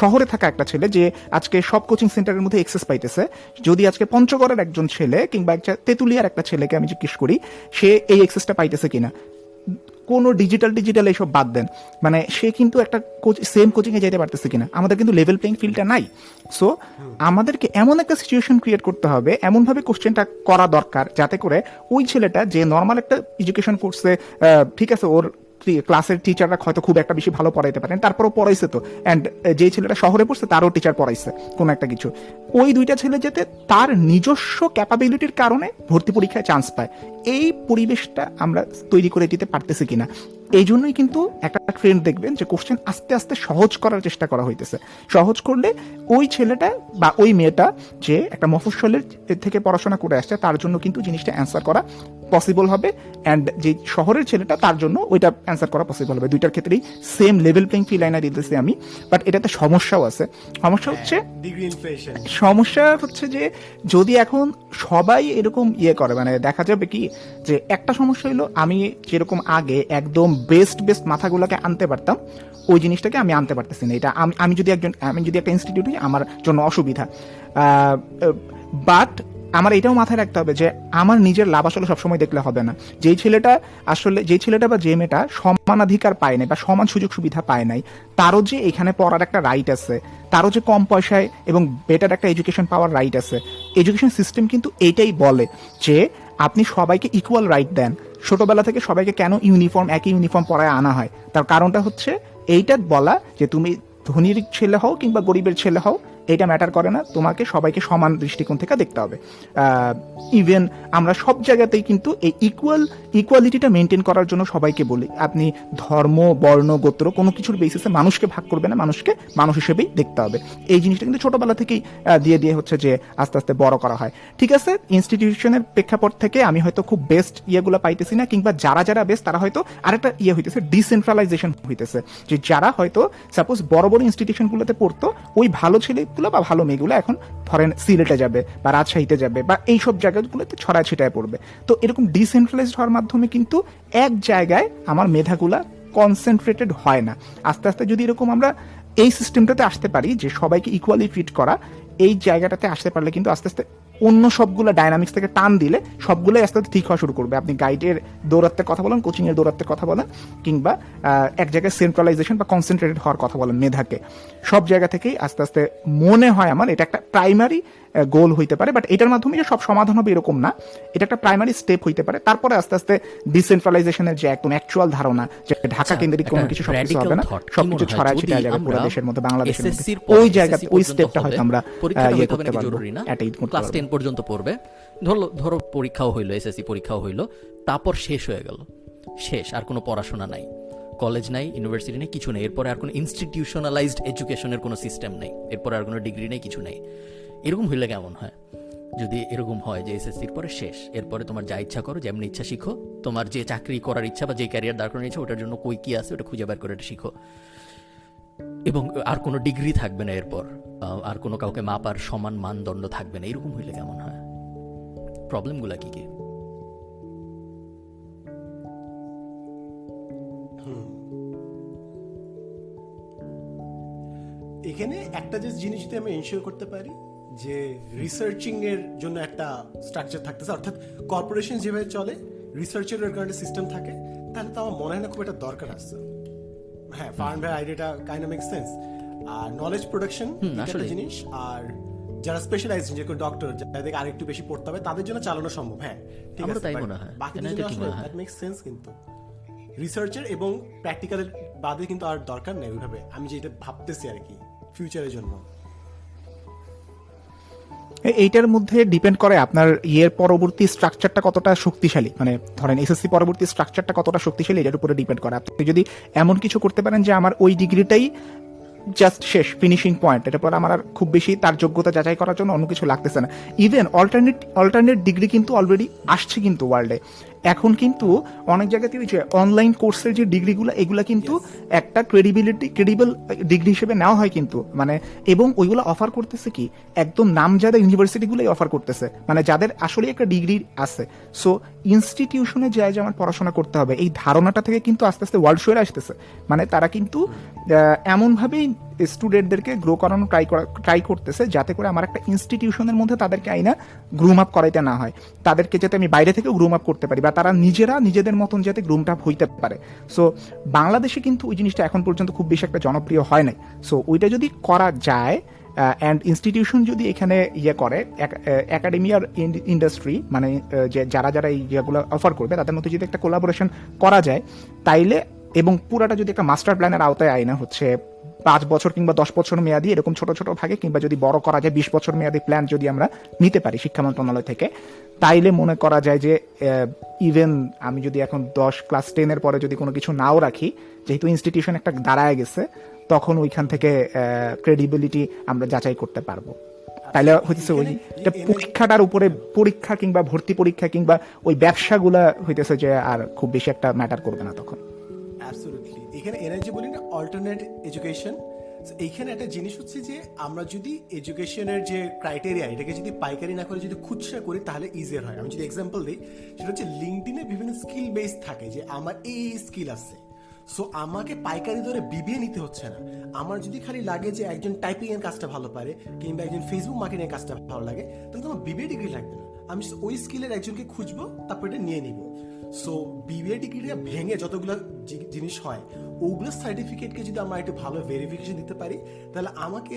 শহরে থাকা একটা ছেলে যে আজকে সব কোচিং সেন্টারের মধ্যে এক্সেস পাইতেছে। যদি আজকে পঞ্চগড়ের একজন ছেলে কিংবা একটা তেতুলিয়ার একটা ছেলেকে আমি জিজ্ঞেস করি, সে এই এক্সেসটা পাইতেছে কিনা? কোনো ডিজিটাল ডিজিটাল এইসব বাদ দেন। মানে সে কিন্তু একটা কোচ সেম কোচিংয়ে যেতে পারতেছে কিনা? আমাদের কিন্তু লেভেল প্লেইং ফিল্ডটা নাই। সো আমাদেরকে এমন একটা সিচুয়েশন ক্রিয়েট করতে হবে, এমনভাবে কোশ্চেনটা করা দরকার, যাতে করে ওই ছেলেটা যে নর্মাল একটা এডুকেশন কোর্সে ঠিক আছে, ওর ক্লাসের টিচাররা হয়তো খুব একটা বেশি ভালো পড়াইতে পারেন। তারপরও পড়াইছে তো। অ্যান্ড যে ছেলেটা শহরে পড়ছে, তারও টিচার পড়াইছে, কোনো একটা কিছু। ওই দুইটা ছেলে যেতে তার নিজস্ব ক্যাপাবিলিটির কারণে ভর্তি পরীক্ষায় চান্স পায়। এই পরিবেশটা আমরা তৈরি করে দিতে পারতেছি কিনা? এই জন্যই কিন্তু একটা ট্রেন্ড দেখবেন যে কোশ্চেন আস্তে আস্তে সহজ করার চেষ্টা করা হইতেছে। সহজ করলে ওই ছেলেটা বা ওই মেয়েটা যে একটা মফস্বলের থেকে পড়াশোনা করে আসছে তার জন্য কিন্তু জিনিসটা অ্যান্সার করা পসিবল হবে অ্যান্ড যে শহরের ছেলেটা তার জন্য ওইটা অ্যান্সার করা পসিবল হবে। দুইটার ক্ষেত্রেই সেম লেভেল প্লেইং ফিল লাইনা দিতেছি আমি। বাট এটাতে সমস্যাও আছে। সমস্যা হচ্ছে সমস্যা হচ্ছে যে যদি এখন সবাই এরকম ইয়ে করে মানে দেখা যাবে কি যে একটা সমস্যা হলো আমি যেরকম আগে একদম বেস্ট বেস্ট মাথাগুলোকে আনতে পারতাম, ওই জিনিসটাকে আমি আনতে পারতেছি না। এটা আমি যদি একজন, আমি যদি একটা ইনস্টিটিউট আমার জন্য অসুবিধা। বাট আমার এটাও মাথায় রাখতে হবে যে, আমার নিজের লাভ আসলে সবসময় দেখলে হবে না। যেই ছেলেটা আসলে, যেই ছেলেটা বা যে মেয়েটা সমানাধিকার পায় নাই বা সমান সুযোগ সুবিধা পায় নাই, তারও যে এখানে পড়ার একটা রাইট আছে, তারও যে কম পয়সায় এবং বেটার একটা এডুকেশন পাওয়ার রাইট আছে এডুকেশন সিস্টেম কিন্তু এইটাই বলে যে, আপনি সবাইকে ইকুয়াল রাইট দেন। ছোটবেলা থেকে সবাইকে কেন ইউনিফর্ম একই ইউনিফর্ম পরায় আনা হয়? তার কারণটা হচ্ছে, এইটা বলা যে তুমি ধনীর ছেলে হও কিংবা গরিবের ছেলে হও এটা ম্যাটার করে না। তোমাকে সবাইকে সমান দৃষ্টিকোণ থেকে দেখতে হবে। ইভেন আমরা সব জায়গাতেই কিন্তু এই ইকুয়াল ইকুয়ালিটিটা মেনটেন করার জন্য সবাইকে বলি। আপনি ধর্ম, বর্ণ, গোত্র কোনো কিছুর বেসিসে মানুষকে ভাগ করবে না, মানুষকে মানুষ হিসেবেই দেখতে হবে। এই জিনিসটা কিন্তু ছোটবেলা থেকেই দিয়ে দিয়ে হচ্ছে যে আস্তে আস্তে বড় করা হয়। ঠিক আছে? ইনস্টিটিউশনের প্রেক্ষাপট থেকে আমি হয়তো খুব বেস্ট ইয়েগুলো পাইতেছি না, কিংবা যারা যারা বেস্ট তারা হয়তো আরেকটা ইয়ে হইতেছে ডিসেন্ট্রালাইজেশন হইতেছে। যে যারা হয়তো সাপোজ বড় বড় ইনস্টিটিউশনগুলোতে পড়তো, ওই ভালো ছেলেগুলো বা ভালো মেঘগুলো এখন ফরেন সিলেটে যাবে বা রাজশাহীতে যাবে বা এইসব জায়গাগুলোতে ছড়া ছিটায় পড়বে। তো এরকম ডিসেন্ট্রালাইজড হওয়ার মাধ্যমে কিন্তু এক জায়গায় আমার মেধাগুলা কনসেন্ট্রেটেড হয় না। আস্তে আস্তে যদি এরকম আমরা এই সিস্টেমটাতে আসতে পারি যে সবাইকে ইকুয়ালি ট্রিট করা, এই জায়গাটাতে আসতে পারলে কিন্তু আস্তে আস্তে অন্য সবগুলো ডাইনামিক্স থেকে টান দিলে সবগুলোই আস্তে আস্তে ঠিক হওয়া শুরু করবে। আপনি গাইডের দৌরাত্মের কথা বলেন কোচিংয়ের দৌরাত্মের কথা বলেন, কিংবা এক জায়গায় সেন্ট্রালাইজেশন বা কনসেন্ট্রেটেড হওয়ার কথা বলেন মেধাকে। সব জায়গা থেকেই আস্তে আস্তে মনে হয় আমার এটা একটা প্রাইমারি গোল হইতে পারে বাট এটার মাধ্যমে যে সব সমাধান হবে এরকম না। এটা একটা প্রাইমারি স্টেপ হইতে পারে। তারপরে আস্তে আস্তে ডিসেন্ট্রালাইজেশনের যে একদম অ্যাকচুয়াল ধারণা যে ঢাকা আচ্ছা, কেন্দ্রিক কোনো কিছু সবকিছু radical হবে না thought, কি সবকিছু মনে হয় ছড়ায় ছিটায় যাবে পুরো দেশের মধ্যে বাংলাদেশের ওই জায়গাতে ওই স্টেপটা হয়তো আমরা ইয়ে করতে পারব। ক্লাস টেন পর্যন্ত পড়বে। ধরো ধরো পরীক্ষাও হইল এসএসসি পরীক্ষাও হইল তারপর শেষ হয়ে গেল। শেষ আর কোনো পড়াশোনা নাই। কলেজ নাই ইউনিভার্সিটি নেই কিছু নেই। এরপরে আর কোনো ইনস্টিটিউশনালাইজড এডুকেশনের কোনো সিস্টেম নেই। এরপরে আর কোনো ডিগ্রি নেই কিছু নেই। এরকম হইলে কেমন হয়? যদি এরকম হয় যে এসএসসির পরে শেষ, এরপরে তোমার যা ইচ্ছা করো, যেমনি ইচ্ছা শিখো। তোমার যে চাকরি করার ইচ্ছা বা যে ক্যারিয়ার দাঁড় করানোর ইচ্ছা, ওটার জন্য কই কি আছে, ওটা খুঁজে বের করে এটা শিখো। এবং আর কোনো ডিগ্রি থাকবে না এরপর। আর কোনো কাউকে মাপার সমান মানদণ্ড থাকবে না। এরকম হইলে কেমন হয়? প্রবলেমগুলা কি কি? এখানে একটা যে জিনিস যদি আমি এনশিওর করতে পারি যে রিসার্চিং এর জন্য একটা স্ট্রাকচার থাকতেছে অর্থাৎ কর্পোরেশন যেভাবে চলে রিসার্চের কারণে সিস্টেম থাকে তাহলে তো আমার মনে হয় না খুব একটা দরকার আছে। হ্যাঁ ফার্ম ভাই আইডিয়াটা কাইন্ড অফ মেক সেন্স আর নলেজ প্রোডাকশন একটা জিনিস। আর যারা স্পেশালাইজ যেরকম ডক্টর যাদের আরেকটু বেশি পড়তে হবে তাদের জন্য চালানো সম্ভব হ্যাঁ ঠিক আছে তাই মনে হয়। বাকি মনে হয়? দ্যাট মেক সেন্স কিন্তু। রিসার্চের এবং প্র্যাকটিক্যালের বাদে কিন্তু আর দরকার নেই ওইভাবে। আমি যেটা ভাবতেছি আর কি ফিউচারের জন্য। এইটার মধ্যে ডিপেন্ড করে আপনার ইয়ের পরবর্তী স্ট্রাকচারটা কতটা শক্তিশালী। মানে ধরেন এসএসসি পরবর্তী স্ট্রাকচারটা কতটা শক্তিশালী, এটার উপরে ডিপেন্ড করে। আপনি যদি এমন কিছু করতে পারেন যে আমার ওই ডিগ্রিটাই জাস্ট শেষ ফিনিশিং পয়েন্ট এটার পর আমার আর খুব বেশি তার যোগ্যতা যাচাই করার জন্য অন্য কিছু লাগতেছে না। ইভেন অল্টারনেট অল্টারনেট ডিগ্রি কিন্তু অলরেডি আসছে কিন্তু ওয়ার্ল্ডে এখন কিন্তু অনেক জায়গাতে ওই যে অনলাইন কোর্সের যে ডিগ্রিগুলো এগুলো কিন্তু একটা ক্রেডিবিলিটি ক্রেডিবল ডিগ্রি হিসেবে নেওয়া হয় কিন্তু। মানে এবং ওইগুলো অফার করতেছে কি একদম নামজাদা ইউনিভার্সিটিগুলোই অফার করতেছে। মানে যাদের আসলে একটা ডিগ্রি আছে। সো ইনস্টিটিউশনে যায় যে আমার পড়াশোনা করতে হবে এই ধারণাটা থেকে কিন্তু আস্তে আস্তে ওয়ার্ল্ড শোয়ে আসতেছে। মানে তারা কিন্তু এমনভাবেই স্টুডেন্টদেরকে গ্রো করানো ট্রাই করা ট্রাই করতেছে যাতে করে আমার একটা ইনস্টিটিউশনের মধ্যে তাদেরকে আইনা গ্রুম আপ করাইতে না হয়। তাদেরকে যাতে আমি বাইরে থেকেও গ্রুম আপ করতে পারি বা তারা নিজেরা নিজেদের মতন যাতে গ্রুম আপ হইতে পারে। সো বাংলাদেশে কিন্তু ওই জিনিসটা এখন পর্যন্ত খুব বেশি একটা জনপ্রিয় হয় নাই। সো ওইটা যদি করা যায় অ্যান্ড ইনস্টিটিউশন যদি এখানে ইয়ে করে একাডেমিয়ার ইন্ডাস্ট্রি মানে যে যারা যারা এই ইয়েগুলো অফার করবে, তাদের মধ্যে যদি একটা কোলাবোরেশন করা যায়, তাইলে এবং পুরাটা যদি একটা মাস্টার প্ল্যানের আওতায় আয় না হচ্ছে পাঁচ বছর কিংবা দশ বছর মেয়াদি এরকম ছোট ছোট ভাগে কিংবা যদি বড় করা যায় বিশ বছর মেয়াদি প্ল্যান যদি আমরা নিতে পারি শিক্ষা মন্ত্রণালয় থেকে তাইলে মনে করা যায় যে ইভেন আমি যদি এখন দশ ক্লাস টেনের পরে যদি কোনো কিছু নাও রাখি যেহেতু ইনস্টিটিউশন একটা দাঁড়ায় গেছে তখন ওইখান থেকে ক্রেডিবিলিটি আমরা যাচাই করতে পারব। তাইলে হইতেছে ওই পরীক্ষাটার উপরে পরীক্ষা কিংবা ভর্তি পরীক্ষা কিংবা ওই ব্যবসাগুলা হইতেছে যে আর খুব বেশি একটা ম্যাটার করবে না তখন। এখানে এনার্জি বলি না অল্টারনেট এডুকেশন এইখানে একটা জিনিস হচ্ছে যে, আমরা যদি এডুকেশনের যে ক্রাইটেরিয়া এটাকে যদি পাইকারি না করে যদি খুচরা করি, তাহলে ইজিয়ার হয়। আমি যদি এক্সাম্পল দিই, সেটা হচ্ছে লিঙ্কডিনে বিভিন্ন স্কিল বেস থাকে যে, আমার এই স্কিল আছে। সো আমাকে পাইকারি ধরে বিবিএ নিতে হচ্ছে না। আমার যদি খালি লাগে যে, একজন টাইপিং এর কাজটা ভালো পারে, কিংবা একজন ফেসবুক মার্কেটিং এর কাজটা ভালো লাগে, তাহলে তো আমার বিবিএ ডিগ্রি লাগবে না। আমি ওই স্কিলের একজনকে খুঁজবো, তারপর এটা নিয়ে নিব। সো বিবিএ ডিগ্রিটা ভেঙে যতগুলো জিনিস হয় ওগুলো সার্টিফিকেটকে যদি আমরা একটু ভালো ভেরিফিকেশন দিতে পারি, তাহলে আমাকে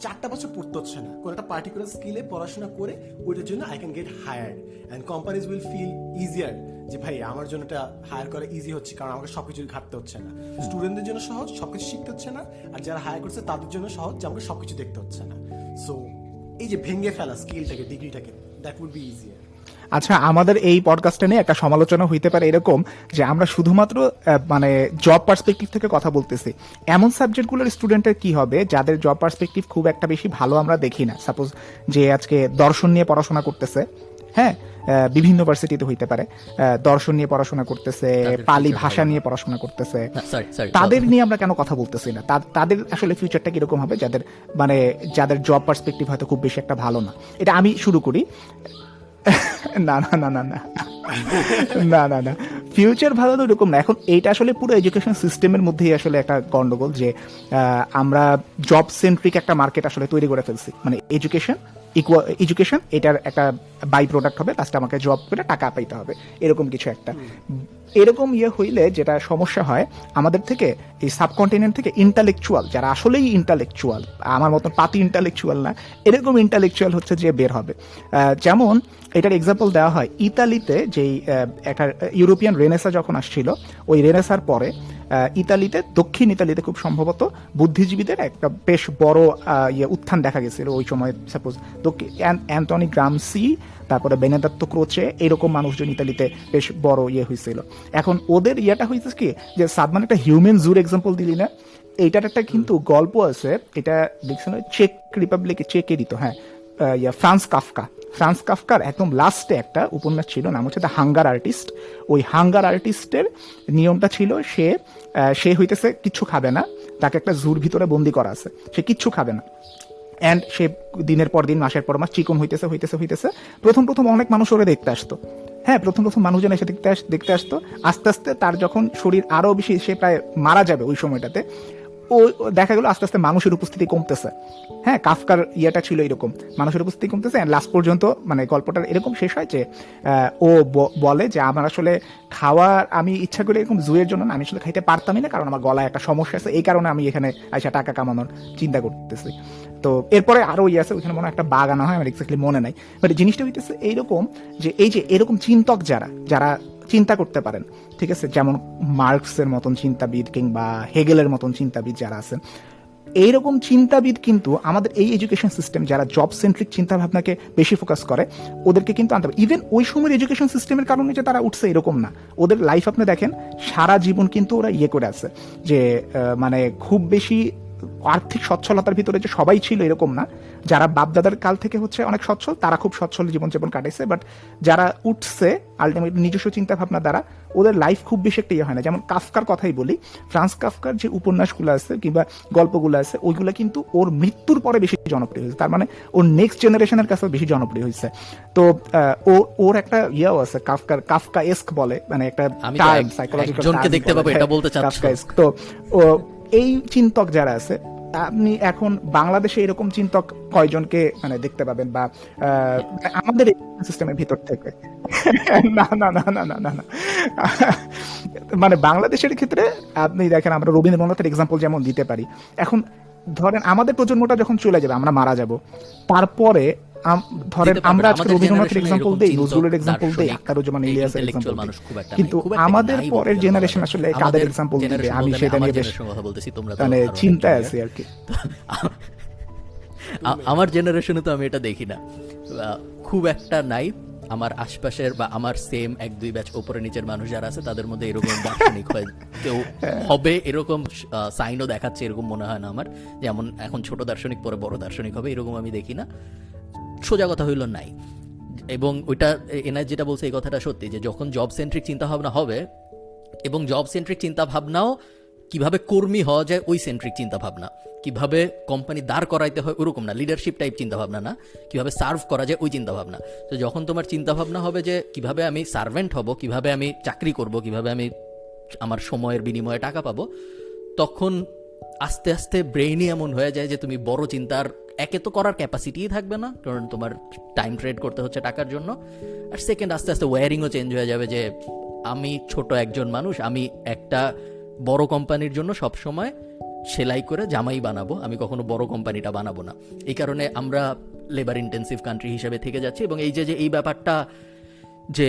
চারটা বছর পড়তে হচ্ছে না। কোনো একটা পার্টিকুলার স্কিলে পড়াশোনা করে ওইটার জন্য I can get hired and companies will feel easier যে ভাই, আমার জন্য এটা হায়ার করা ইজি হচ্ছে, কারণ আমাকে সবকিছু ঘাটতে হচ্ছে না। স্টুডেন্টদের জন্য সহজ, সবকিছু শিখতে হচ্ছে না, আর যারা হায়ার করছে তাদের জন্য সহজ যে আমাকে সবকিছু দেখতে হচ্ছে না। সো এই যে ভেঙে ফেলা স্কিলটাকে ডিগ্রিটাকে দ্যাট উড বি ইজিয়ার আচ্ছা আমাদের এই পডকাস্টে নিয়ে একটা সমালোচনা হইতে পারে এরকম যে আমরা শুধুমাত্র মানে জব পার্সপেক্টিভ থেকে কথা বলতেছি। এমন সাবজেক্টগুলোর স্টুডেন্টের কি হবে? যাদের জব পার্সপেক্টিভ খুব একটা বেশি ভালো আমরা দেখি না। সাপোজ যে আজকে দর্শন নিয়ে পড়াশোনা করতেছে হ্যাঁ? বিভিন্ন ভার্সিটিতে হইতে পারে। দর্শন নিয়ে পড়াশোনা করতেছে পালি ভাষা নিয়ে পড়াশোনা করতেছে। সরি তাদের নিয়ে আমরা কেন কথা বলতেছি না? তাদের আসলে ফিউচারটা কীরকম হবে? যাদের মানে যাদের জব পার্সপেক্টিভ হয়তো খুব বেশি একটা ভালো না। এটা আমি শুরু করি। না না না না না। না না না। ফিউচার ভালো তো এরকম না। এখন এইটা আসলে পুরো এডুকেশন সিস্টেমের মধ্যেই আসলে একটা গন্ডগোল যে আমরা জব সেন্ট্রিক একটা মার্কেট আসলে তৈরি করে ফেলছি। মানে এডুকেশন এডুকেশন এটার একটা বাই প্রোডাক্ট হবে লাস্টে আমাকে জব করে টাকা পাইতে হবে, এরকম কিছু একটা। এরকম ইয়ে হইলে যেটা সমস্যা হয়, আমাদের থেকে, এই সাবকন্টিনেন্ট থেকে ইন্টালেকচুয়াল যারা আসলেই ইন্টালেকচুয়াল আমার মতন পাতি ইন্টালেকচুয়াল না, এরকম ইন্টালেকচুয়াল হচ্ছে যে বের হবে। যেমন, এটার এক্সাম্পল দেওয়া হয়, ইতালিতে যেই একটা ইউরোপিয়ান রেনেসা যখন আসছিল, ওই রেনেসার পরে ইতালিতে, দক্ষিণ ইতালিতে খুব সম্ভবত বুদ্ধিজীবীদের একটা বেশ বড় ইয়ে উত্থান দেখা গেছিল ওই সময় সাপোজ অ্যান্টনি গ্রামসি, তারপরে বেনেদাত্ত ক্রোচে, এরকম মানুষজন ইতালিতে বেশ বড় ইয়ে হয়েছিল। এখন ওদের ইয়েটা হয়েছে কি, যে সাদমান একটা হিউম্যান জুর এক্সাম্পল দিলি না? এইটার একটা কিন্তু গল্প আছে, এটা দেখছেন চেক রিপাবলিকে, চেকেরই তো হ্যাঁ ইয়া, ফ্রান্স কাফকা। ফ্রান্স কাফকার একদম লাস্টে একটা উপন্যাস ছিল, নাম হচ্ছে দ্য হাঙ্গার আর্টিস্ট ওই হাঙ্গার আর্টিস্টের নিয়মটা ছিল, সে সে হইতেছে কিচ্ছু খাবে না, তাকে একটা জুর ভিতরে বন্দি করা আছে, সে কিচ্ছু খাবে না। অ্যান্ড সে দিনের পর দিন, মাসের পর মাস চিকন হইতেছে হইতেছে হইতেছে। প্রথম প্রথম অনেক মানুষ ওরে দেখতে আসতো। হ্যাঁ প্রথম প্রথম মানুষজন এসে দেখতে আস- দেখতে আসতো। আস্তে আস্তে তার যখন শরীর আরও বেশি, সে প্রায় মারা যাবে ওই সময়টাতে। ও, দেখা গেল আস্তে আস্তে মানুষের উপস্থিতি কমতেছে। হ্যাঁ কাফকার ইয়েটা ছিল এরকম। মানুষের উপস্থিতি কমতেছে লাস্ট পর্যন্ত মানে গল্পটা এরকম শেষ হয় যে ও বলে যে, আমার আসলে খাওয়ার, আমি ইচ্ছা করে এরকম জুয়ের জন্য আমি আসলে খাইতে পারতামই না, কারণ আমার গলায় একটা সমস্যা আছে, এই কারণে আমি এখানে আইসা টাকা কামানোর চিন্তা করতেছি। তো এরপরে আরও ইয়ে আছে, ওইখানে মনে একটা বাগ আনা হয়, আমার এক্স্যাক্টলি মনে নাই। বাট জিনিসটা হইতেছে এইরকম যে, এই যে, এরকম চিন্তক যারা যারা চিন্তা করতে পারেন, ঠিক আছে? যেমন মার্কসের মতন চিন্তাবিদ কিংবা হেগেলের মতন চিন্তাবিদ যারা আছেন এইরকম চিন্তাবিদ কিন্তু আমাদের এই এডুকেশন সিস্টেম যারা জব সেন্ট্রিক চিন্তাভাবনাকে বেশি ফোকাস করে, ওদেরকে কিন্তু আনতে হবে ইভেন ওই সময়ের এডুকেশন সিস্টেমের কারণে যে তারা উঠছে, এরকম না। ওদের লাইফ আপনি দেখেন, সারা জীবন কিন্তু ওরা ইয়ে করে আছে যে মানে খুব বেশি আর্থিক সচ্ছলতার ভিতরে যে সবাই ছিল এরকম না। যারা বাপদাদার কাল থেকে হচ্ছে অনেক সচ্ছল তারা খুব সচ্ছল জীবনযাপন কাটাইছে বাট যারা উঠছে আলটিমেটলি নিজস্ব চিন্তা ভাবনা দ্বারা ওদের লাইফ খুব বেশি একটা ইয়ে হয় না যেমন কাফকার কথাই বলি ফ্রান্স কাফকার যে উপন্যাসগুলো আছে কিংবা গল্পগুলো আছে ওইগুলো কিন্তু ওর মৃত্যুর পরে বেশি জনপ্রিয় হয়েছে তার মানে ওর নেক্সট জেনারেশনের কাছে বেশি জনপ্রিয় হয়েছে তো আহ, ও ওর একটা ইয়েও আছে কাফকার কাফকা এস্ক বলে মানে একটা একজনকে term দেখতে পাবো এটা বলতে চাচ্ছ। Kafkaesque। তো ও এই চিন্তক যারা আছে আপনি এখন বাংলাদেশে এরকম চিন্তক কয়জনকে মানে দেখতে পাবেন বা আমাদের সিস্টেমের ভিতর থেকে। না না না না না না না। মানে বাংলাদেশের ক্ষেত্রে আপনি দেখেন, আমরা রবীন্দ্রনাথের এক্সাম্পল যেমন দিতে পারি। এখন ধরেন, আমাদের প্রজন্মটা যখন চলে যাবে, আমরা মারা যাব। তারপরে ধরেন আমরা আজকে রবীন্দ্রনাথের এক্সাম্পল দেই নজরুলের এক্সাম্পল দেই আক্তারুজ্জামান ইলিয়াসের এক্সাম্পল খুব একটা কিন্তু নাই, আমাদের পরের জেনারেশন আসলে কাদের এক্সাম্পল দিবে। আমি সেটা আমার নিয়ে বেশ কথা বলতেছি তোমরা মানে চিন্তায় আছি? আর কি। আমার জেনারেশনে তো আমি এটা দেখি না। খুব একটা নাই। আমার আশপাশের বা আমার সেম এক দুই ব্যাচ ওপরে নিচের মানুষ যারা আছে তাদের মধ্যে এরকম দার্শনিক হয়। কেউ হবে এরকম সাইনও দেখাচ্ছে এরকম মনে হয় না আমার। যেমন এখন ছোট দার্শনিক পরে বড় দার্শনিক হবে এরকম আমি দেখি না। সোজা কথা হইল নাই। এবং ওইটা এনআই যেটা বলছে এই কথাটা সত্যি যে যখন জব সেন্ট্রিক চিন্তা ভাবনা হবে এবং জব সেন্ট্রিক চিন্তা ভাবনাও কীভাবে কর্মী হওয়া যায় ওই সেন্ট্রিক চিন্তা ভাবনা। কীভাবে কোম্পানি দাঁড় করাইতে হয় ওরকম না লিডারশিপ টাইপ চিন্তা ভাবনা না, কীভাবে সার্ভ করা যায় ওই চিন্তা ভাবনা। তো যখন তোমার চিন্তা ভাবনা হবে যে কীভাবে আমি সার্ভেন্ট হব, কীভাবে আমি চাকরি করব, কীভাবে আমি আমার সময়ের বিনিময়ে টাকা পাবো, তখন আস্তে আস্তে ব্রেইনই এমন হয়ে যায় যে তুমি বড় চিন্তার, একে তো করার ক্যাপাসিটিই থাকবে না, কারণ তোমার টাইম ট্রেড করতে হচ্ছে টাকার জন্য। আর সেকেন্ড আস্তে আস্তে ওয়ারিংও চেঞ্জ হয়ে যাবে যে আমি ছোট একজন মানুষ, আমি একটা বড় কোম্পানির জন্য সব সময় সেলাই করে জামাই বানাবো, আমি কখনো বড় কোম্পানিটা বানাবো না। এই কারণে আমরা লেবার ইন্টেন্সিভ কান্ট্রি হিসেবে থেকে যাচ্ছি এবং এই যে যে এই ব্যাপারটা যে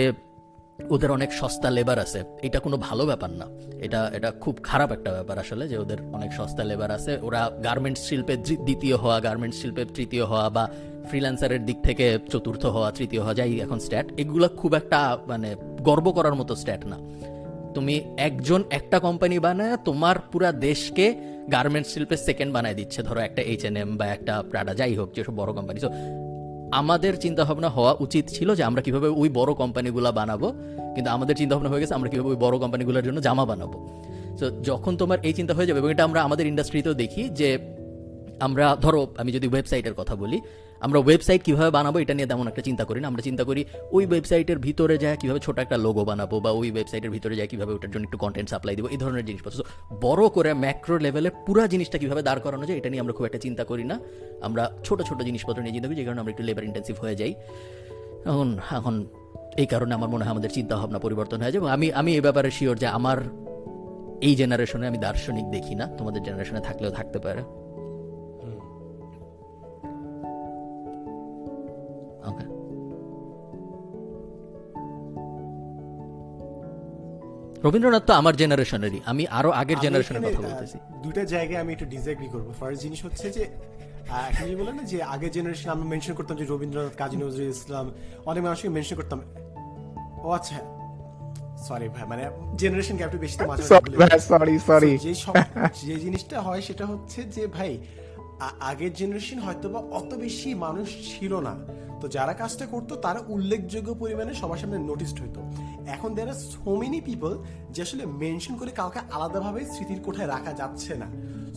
ওদের অনেক সস্তা লেবার আছে। এটা কোনো ভালো ব্যাপার না। এটা এটা খুব খারাপ একটা ব্যাপার আসলে যে ওদের অনেক সস্তা লেবার আছে। ওরা গার্মেন্টস শিল্পে দ্বিতীয় হওয়া গার্মেন্টস শিল্পে তৃতীয় হওয়া বা ফ্রিল্যান্সারের দিক থেকে চতুর্থ হওয়া, তৃতীয় হওয়া, যাই এখন স্ট্যাট এগুলো খুব একটা মানে গর্ব করার মতো স্ট্যাট না। তুমি একজন একটা কোম্পানি বানায়, তোমার পুরা দেশকে গার্মেন্টস শিল্পের সেকেন্ড বানায় দিচ্ছে। ধরো একটা এইচ এন এম বা একটা প্রাডা যাই হোক, যেসব বড় কোম্পানি তো আমাদের চিন্তাভাবনা হওয়া উচিত ছিল যে আমরা কীভাবে ওই বড় কোম্পানিগুলো বানাবো, কিন্তু আমাদের চিন্তা ভাবনা হয়ে গেছে আমরা কীভাবে ওই বড় কোম্পানিগুলোর জন্য জামা বানাবো। সো যখন তোমার এই চিন্তা হয়ে যাবে, এবং এটা আমরা আমাদের ইন্ডাস্ট্রিতেও দেখি যে আমরা, ধরো, আমি যদি ওয়েবসাইটের কথা বলি আমরা ওয়েবসাইট কীভাবে বানাবো এটা নিয়ে তেমন একটা চিন্তা করি না। আমরা চিন্তা করি ওই ওয়েবসাইটের ভিতরে যায় কীভাবে ছোট একটা লোগো বানাবো বা ওই ওয়েবসাইটের ভিতরে যায় কীভাবে ওটার জন্য একটু কন্টেন্ট সাপ্লাই দেবো এই ধরনের জিনিসপত্র। So, বড় করে ম্যাক্রো লেভেলে পুরো জিনিসটা কীভাবে দাঁড় করানো যায় এটা নিয়ে আমরা খুব একটা চিন্তা করি না। আমরা ছোট ছোট জিনিসপত্র নিয়ে চিন্তা করি যে কারণে আমরা একটু লেবার ইন্টেন্সিভ হয়ে যাই। এখন এখন এই কারণে আমার মনে হয় আমাদের চিন্তা ভাবনা পরিবর্তন হয়ে যায় এবং আমি আমি এ ব্যাপারে শিওর যে আমার এই জেনারেশনে আমি দার্শনিক দেখি না তোমাদের জেনারেশনে থাকলেও থাকতে পারে। ওকে রবীন্দ্রনাথ তো আমার জেনারেশনেরই আমি আরও আগের জেনারেশনের কথা বলতেছি। দুইটা জায়গায় আমি একটু ডিসএগ্রি করব। ফার্স্ট জিনিস হচ্ছে যে এখন যে বললেন না যে আগের জেনারেশন আমরা মেনশন করতাম যে রবীন্দ্রনাথ কাজী নজরুল ইসলাম অনেক মানুষকে মেনশন করতাম। ও আচ্ছা সরি ভাই মানে জেনারেশন গ্যাপটা বেশি তো মাঝে। সরি সরি যে জিনিসটা হয় সেটা হচ্ছে যে ভাই আগের জেনারেশন হয়তো বা অত বেশি মানুষ ছিল না। তো যারা কাজটা করতো, তারা উল্লেখযোগ্য পরিমাণে সবার সামনে নোটিসড হতো এখন there are so many people যে আসলে মেনশন করে কাউকে আলাদাভাবে স্মৃতির কোঠায় রাখা যাচ্ছে না।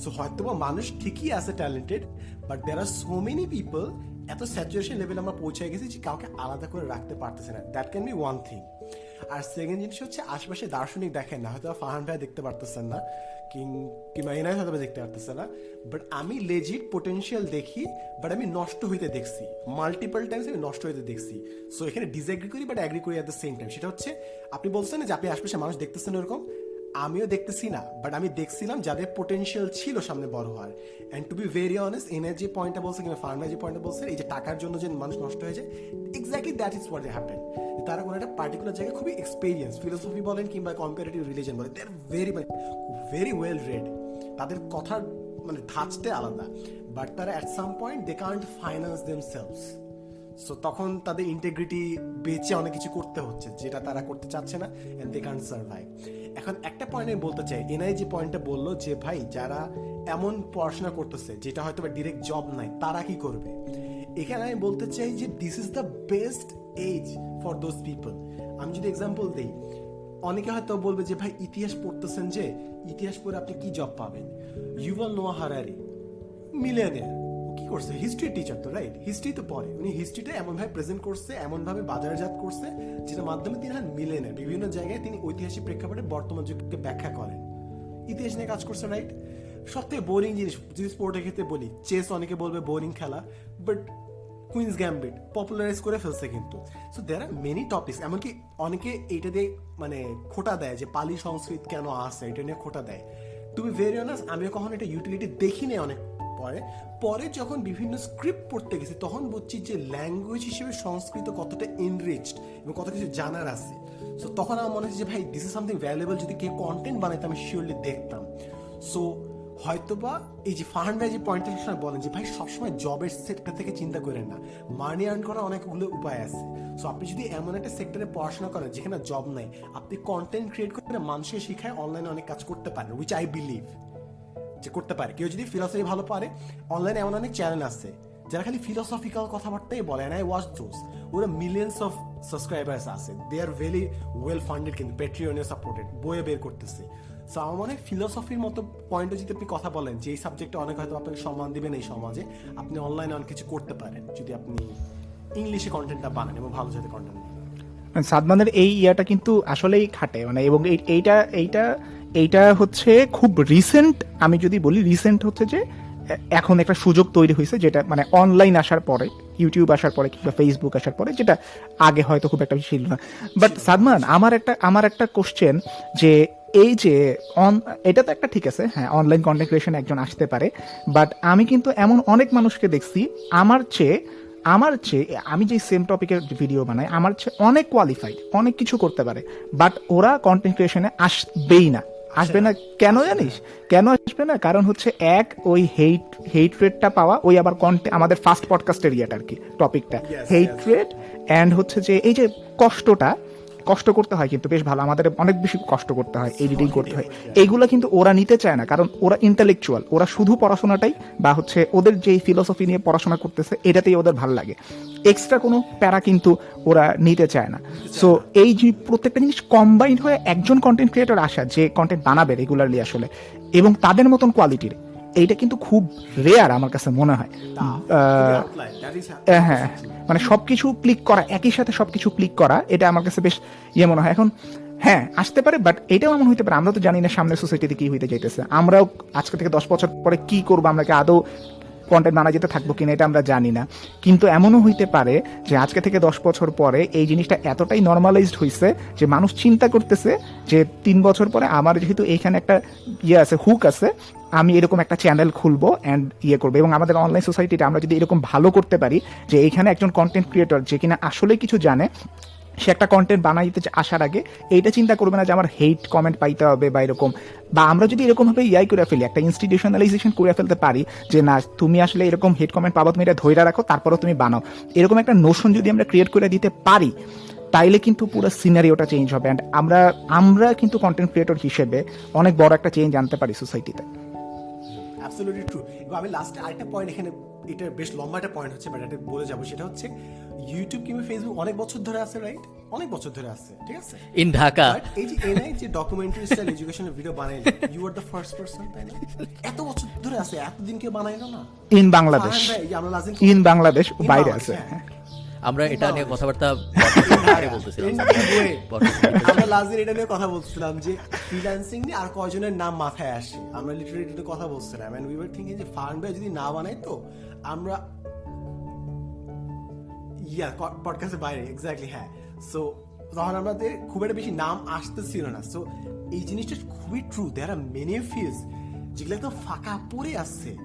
সো হয়তো বা মানুষ ঠিকই আছে talented but there are so many people এত স্যাচুরেশন লেভেল আমরা পৌঁছে গেছি যে কাউকে আলাদা করে রাখতে পারতেছে না। That can be one thing R second জিনিস হচ্ছে, আশেপাশে দার্শনিক দেখেন না হয়তো ফাহান ভাই দেখতে পারতেছেন না। কিং- কিংবা এনায় হয়তো দেখতে পারতেছে না বাট আমি লেজিট পোটেনশিয়াল দেখি বাট আমি নষ্ট হইতে দেখছি। মাল্টিপল টাইমস আমি নষ্ট হইতে দেখছি। সো এখানে ডিসএগ্রি করি বাট অ্যাগ্রি করি অ্যাট দ্য সেম টাইম সেটা হচ্ছে, আপনি বলছেন যে আপনি আশপাশে মানুষ দেখতেছেন এরকম আমিও দেখতেছি না বাট আমি দেখছিলাম যাদের পোটেনশিয়াল ছিল সামনে বড় হওয়ার। And to be very honest এনের যে পয়েন্টটা বলছে কিংবা ফার্মা যে পয়েন্টটা বলছে, এই যে টাকার জন্য যে মানুষ নষ্ট হয়েছে exactly that is what they happen তারা কোনো একটা পার্টিকুলার জায়গায় খুবই এক্সপিরিয়েন্স ফিলোসফি বলেন কিংবা কম্পারেটিভ রিলিজন বলেন they are very very well read তাদের কথার মানে ধাঁচতে আলাদা বাট তারা at some point they can't finance themselves so তখন তাদের ইন্টেগ্রিটি বেঁচে অনেক কিছু করতে হচ্ছে, যেটা তারা করতে চাচ্ছে না এন্ড দে কান্ট সার্ভাইভ এখন একটা পয়েন্ট আমি বলতে চাই এনআই যে পয়েন্টটা বলল যে, ভাই, যারা এমন পড়াশোনা করতেছে, যেটা হয়তো বা ডিরেক্ট জব নাই, তারা কি করবে? এখানে আমি বলতে চাই যে this is the best edge for those people আমি যদি এক্সাম্পল দিই, অনেকে হয়তো বলবে যে, ভাই, ইতিহাস পড়তেছেন যে, ইতিহাস পড়ে আপনি কি জব পাবেন? ইউ ইউভাল নোয়া হারারি মিলিয়নিয়ার কি করছে? হিস্ট্রি টিচার তো রাইট হিস্ট্রি তো পড়ে উনি হিস্ট্রিটা এমনভাবে প্রেজেন্ট করছে, এমনভাবে বাজারজাত করছে, যেটার মাধ্যমে তিনি হন মিলেনের বিভিন্ন জায়গায় তিনি ঐতিহাসিক প্রেক্ষাপটে বর্তমান যুগকে ব্যাখ্যা করেন। ইতিহাস নিয়ে কাজ করছে রাইট সব থেকে বোরিং জিনিস, যদি স্পোর্টের ক্ষেত্রে বলি চেস অনেকে বলবে বোরিং খেলা বাট কুইন্স গ্যাম্বিট পপুলারাইজ করে ফেলছে কিন্তু। So there are many topics এমনকি অনেকে এইটা দিয়ে মানে খোটা দেয় যে পালি সংস্কৃত কেন আসে, এটা নিয়ে খোটা দেয়। টু বি ভেরি অনার্স আমিও কখনো এটা ইউটিলিটি দেখিনি অনেক পরে পরে যখন বিভিন্ন স্ক্রিপ্ট পড়তে গেছি, তখন বুঝছি যে ল্যাঙ্গুয়েজ হিসেবে সংস্কৃত কতটা এনরিচড এবং কত কিছু জানার আছে। সো তখন আমার মনে হচ্ছে যে, ভাই দিস ইজ সামথিং ভ্যালুয়েবল যদি কেউ কন্টেন্ট বানাইতে আমি শিওরলি দেখতাম। সো হয়তোবা এই যে ফাহান ভাই যে সবসময় বলেন যে, ভাই, সবসময় জবের সেক্টর থেকে চিন্তা করেন না। মানি আর্ন করার অনেকগুলো উপায় আছে। সো আপনি যদি এমন একটা সেক্টরে পড়াশোনা করেন যেখানে জব নাই, আপনি কন্টেন্ট ক্রিয়েট করে মানুষের শিখায় অনলাইনে অনেক কাজ করতে পারেন উইচ আই বিলিভ যে করতে পারে। কেউ যদি ফিলসফি ভালো পারে অনলাইনে এমন অনেক চ্যানেল আছে, যারা খালি ফিলসফিক্যাল কথাবার্তাই বলে আই ওয়াচ দোজ ওরা মিলিয়ন্স অফ সাবস্ক্রাইবার্স আছে। They are very well funded কিন্তু পেট্রিয়নে সাপোর্টেড বইয়ে বের করতেছে। সো আমার মনে হয় ফিলসফির মতো পয়েন্টে যদি আপনি কথা বলেন, যে এই সাবজেক্টে অনেক হয়তো আপনাকে সম্মান দিবেন এই সমাজে, আপনি অনলাইনে অনেক কিছু করতে পারেন, যদি আপনি ইংলিশে কন্টেন্টটা বানান এবং ভালো যাতে কন্টেন্ট মানে সাদমানের এই ইয়াটা কিন্তু আসলেই খাটে। মানে এবং এই- এইটা এইটা এইটা হচ্ছে খুব রিসেন্ট আমি যদি বলি রিসেন্ট হচ্ছে যে এখন একটা সুযোগ তৈরি হয়েছে যেটা মানে অনলাইন আসার পরে ইউটিউব আসার পরে কিংবা ফেসবুক আসার পরে যেটা আগে হয়তো খুব একটা ছিল না। বাট সাদমান আমার একটা আমার একটা কোশ্চেন যে এই যে অন এটা তো একটা ঠিক আছে হ্যাঁ অনলাইন কন্টেন্ট ক্রিয়েশন একজন আসতে পারে বাট আমি কিন্তু এমন অনেক মানুষকে দেখছি আমার চেয়ে আমার চেয়ে আমি যে সেম টপিকের ভিডিও বানাই আমার চেয়ে অনেক কোয়ালিফাইড অনেক কিছু করতে পারে বাট ওরা কন্টেন্ট ক্রিয়েশনে আসবেই না। আসবে না কেন জানিস? কেন আসবে না? কারণ হচ্ছে এক ওই হেইট হেইট রেটটা পাওয়া ওই আবার কন্টে আমাদের ফার্স্ট পডকাস্টের ইয়েটা আর কি টপিকটা হেইট. রেট অ্যান্ড হচ্ছে যে এই যে কষ্টটা কষ্ট করতে হয় কিন্তু বেশ ভালো আমাদের অনেক বেশি কষ্ট করতে হয় এডিটিং করতে হয়। এইগুলো কিন্তু ওরা নিতে চায় না কারণ ওরা ইন্টেলেকচুয়াল ওরা শুধু পড়াশোনাটাই বা হচ্ছে ওদের যেই ফিলোসফি নিয়ে পড়াশোনা করতেছে এটাতেই ওদের ভালো লাগে। এক্সট্রা কোনো প্যারা কিন্তু ওরা নিতে চায় না। সো এই যে প্রত্যেকটা জিনিস কম্বাইন্ড হয়ে একজন কন্টেন্ট ক্রিয়েটর আসা যে কন্টেন্ট বানাবে রেগুলারলি আসলে এবং তাদের মতন কোয়ালিটির এইটা কিন্তু খুব রেয়ার আমার কাছে মনে হয়। হ্যাঁ হ্যাঁ মানে সবকিছু ক্লিক করা একই সাথে সবকিছু ক্লিক করা এটা আমার কাছে বেশ ইয়ে মনে হয়। এখন হ্যাঁ আসতে পারে বাট এটাও এমন হইতে পারে আমরা তো জানি না সামনের সোসাইটিতে কি হইতে যাইতেছে। আমরাও আজকে থেকে দশ বছর পরে কি করব আমরা কি আদৌ কন্টেন্ট বানা যেতে থাকব কিনা এটা আমরা জানি না। কিন্তু এমনও হইতে পারে যে আজকে থেকে দশ বছর পরে এই জিনিসটা এতটাই নর্মালাইজড হয়েছে যে মানুষ চিন্তা করতেছে যে তিন বছর পরে আমার যেহেতু এইখানে একটা ইয়ে আছে হুক আছে আমি এরকম একটা চ্যানেল খুলবো অ্যান্ড ইয়ে করব। এবং আমাদের অনলাইন সোসাইটিতে আমরা যদি এরকম ভালো করতে পারি যে এইখানে একজন কন্টেন্ট ক্রিয়েটর যে কিনা আসলে কিছু জানে, সে একটা কন্টেন্ট বানাইতে আসার আগে এইটা চিন্তা করবে না যে আমার হেট কমেন্ট পাইতে হবে বা এরকম। বা আমরা যদি এরকমভাবে ইয়াই করে ফেলি, একটা ইনস্টিটিউশনালাইজেশন করে ফেলতে পারি যে না, তুমি আসলে এরকম হেট কমেন্ট পাবো তুমি এটা ধৈর্য রাখো, তারপরও তুমি বানাও। এরকম একটা নোশন যদি আমরা ক্রিয়েট করে দিতে পারি, তাইলে কিন্তু পুরো সিনারিওটা চেঞ্জ হবে। অ্যান্ড আমরা আমরা কিন্তু কন্টেন্ট ক্রিয়েটর হিসেবে অনেক বড় একটা চেঞ্জ আনতে পারি সোসাইটিতে অ্যাবসলিউটলি ট্রু এবং আমি লাস্টে আরেকটা পয়েন্ট এখানে এটা বেশ লম্বা একটা পয়েন্ট হচ্ছে বাট এটা বলে যাব সেটা হচ্ছে ইউটিউব কিংবা ফেসবুক অনেক বছর ধরে আছে রাইট অনেক বছর ধরে আছে ঠিক আছে? ইন ঢাকা এই যে এনআই যে ডকুমেন্টারি স্টাইল এডুকেশনের ভিডিও বানাইলো you are the first person তাই এত বছর ধরে আছে এতদিন কেউ বানাইলো না। ইন বাংলাদেশ ইন বাংলাদেশ বাইরে আছে। হ্যাঁ। আমরা এটা নিয়ে কথাবার্তা বলতেছিলাম। আমরা লাস্ট দিন এটা নিয়ে কথা বলছিলাম যে ফ্রিল্যান্সিং নিয়ে আর কয়জনের নাম মাথায় আসে? আমরা লিটারেলি এটা কথা বলছিলাম। এন্ড উই ওয়ার থিংকিং যে ভাই যদি না বানাই তো আমরা ইয়া পডকাস্টের বাইরে এক্স্যাক্টলি হ্যাঁ। সো তখন আমাদের খুব একটা বেশি নাম আসতেছিল না। সো এই জিনিসটা খুবই true there are many fields যেগুলো একদম ফাঁকা পড়ে আসছে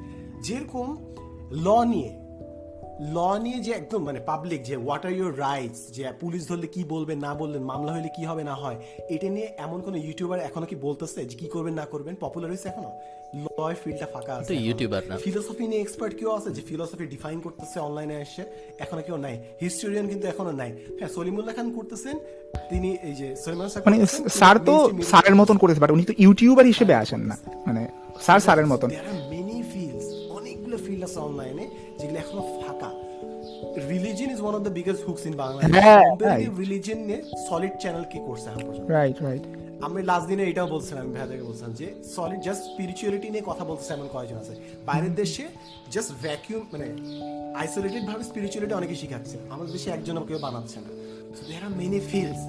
যেরকম ল নিয়ে ল নিয়ে যে একদম মানে পাবলিক যে হোয়াট আর ইউর রাইটস যে পুলিশ ধরলে কি বলবেন না বলবেন মামলা হলে কি হবে না হয় এটা নিয়ে এমন কোন ইউটিউবার এখনও কি বলতেছে যে কি করবেন না করবেন পপুলার হয়েছে এখনও? লয় ফিল্ডটা ফাঁকা আছে ইউটিউবার না। ফিলোসফি নিয়ে এক্সপার্ট কেউ আছে যে ফিলোসফি ডিফাইন করতেছে অনলাইনে এসে এখনও কেউ নাই। হিস্টোরিয়ান কিন্তু এখনও নাই। হ্যাঁ সলিমুল্লাহ খান করতেছেন তিনি এই যে স্যার মানে স্যার তো স্যারের মতন করেছে বাট উনি তো ইউটিউবার হিসেবে আসেন না। মানে স্যার স্যারের মতন। There are many fields, অনেকগুলো ফিল্ড আছে অনলাইনে যেগুলো এখনও religion is one of the biggest hooks in Bangladesh comparative religion নিয়ে সলিড চ্যানেল কি করছে এখন পর্যন্ত রাইট রাইট আমি লাস্ট দিনে এটাও বলছিলাম আমি ভাইয়াদেরকে বলছিলাম যে সলিড জাস্ট স্পিরিচুয়ালিটি নিয়ে কথা বলতেছে এমন কয়েকজন আছে বাইরের দেশে জাস্ট ভ্যাকিউম মানে আইসোলেটেড ভাবে স্পিরিচুয়ালিটি অনেকে শিখাচ্ছে আমাদের দেশে একজন কেউ বানাচ্ছে না মেনি ফিল্ডস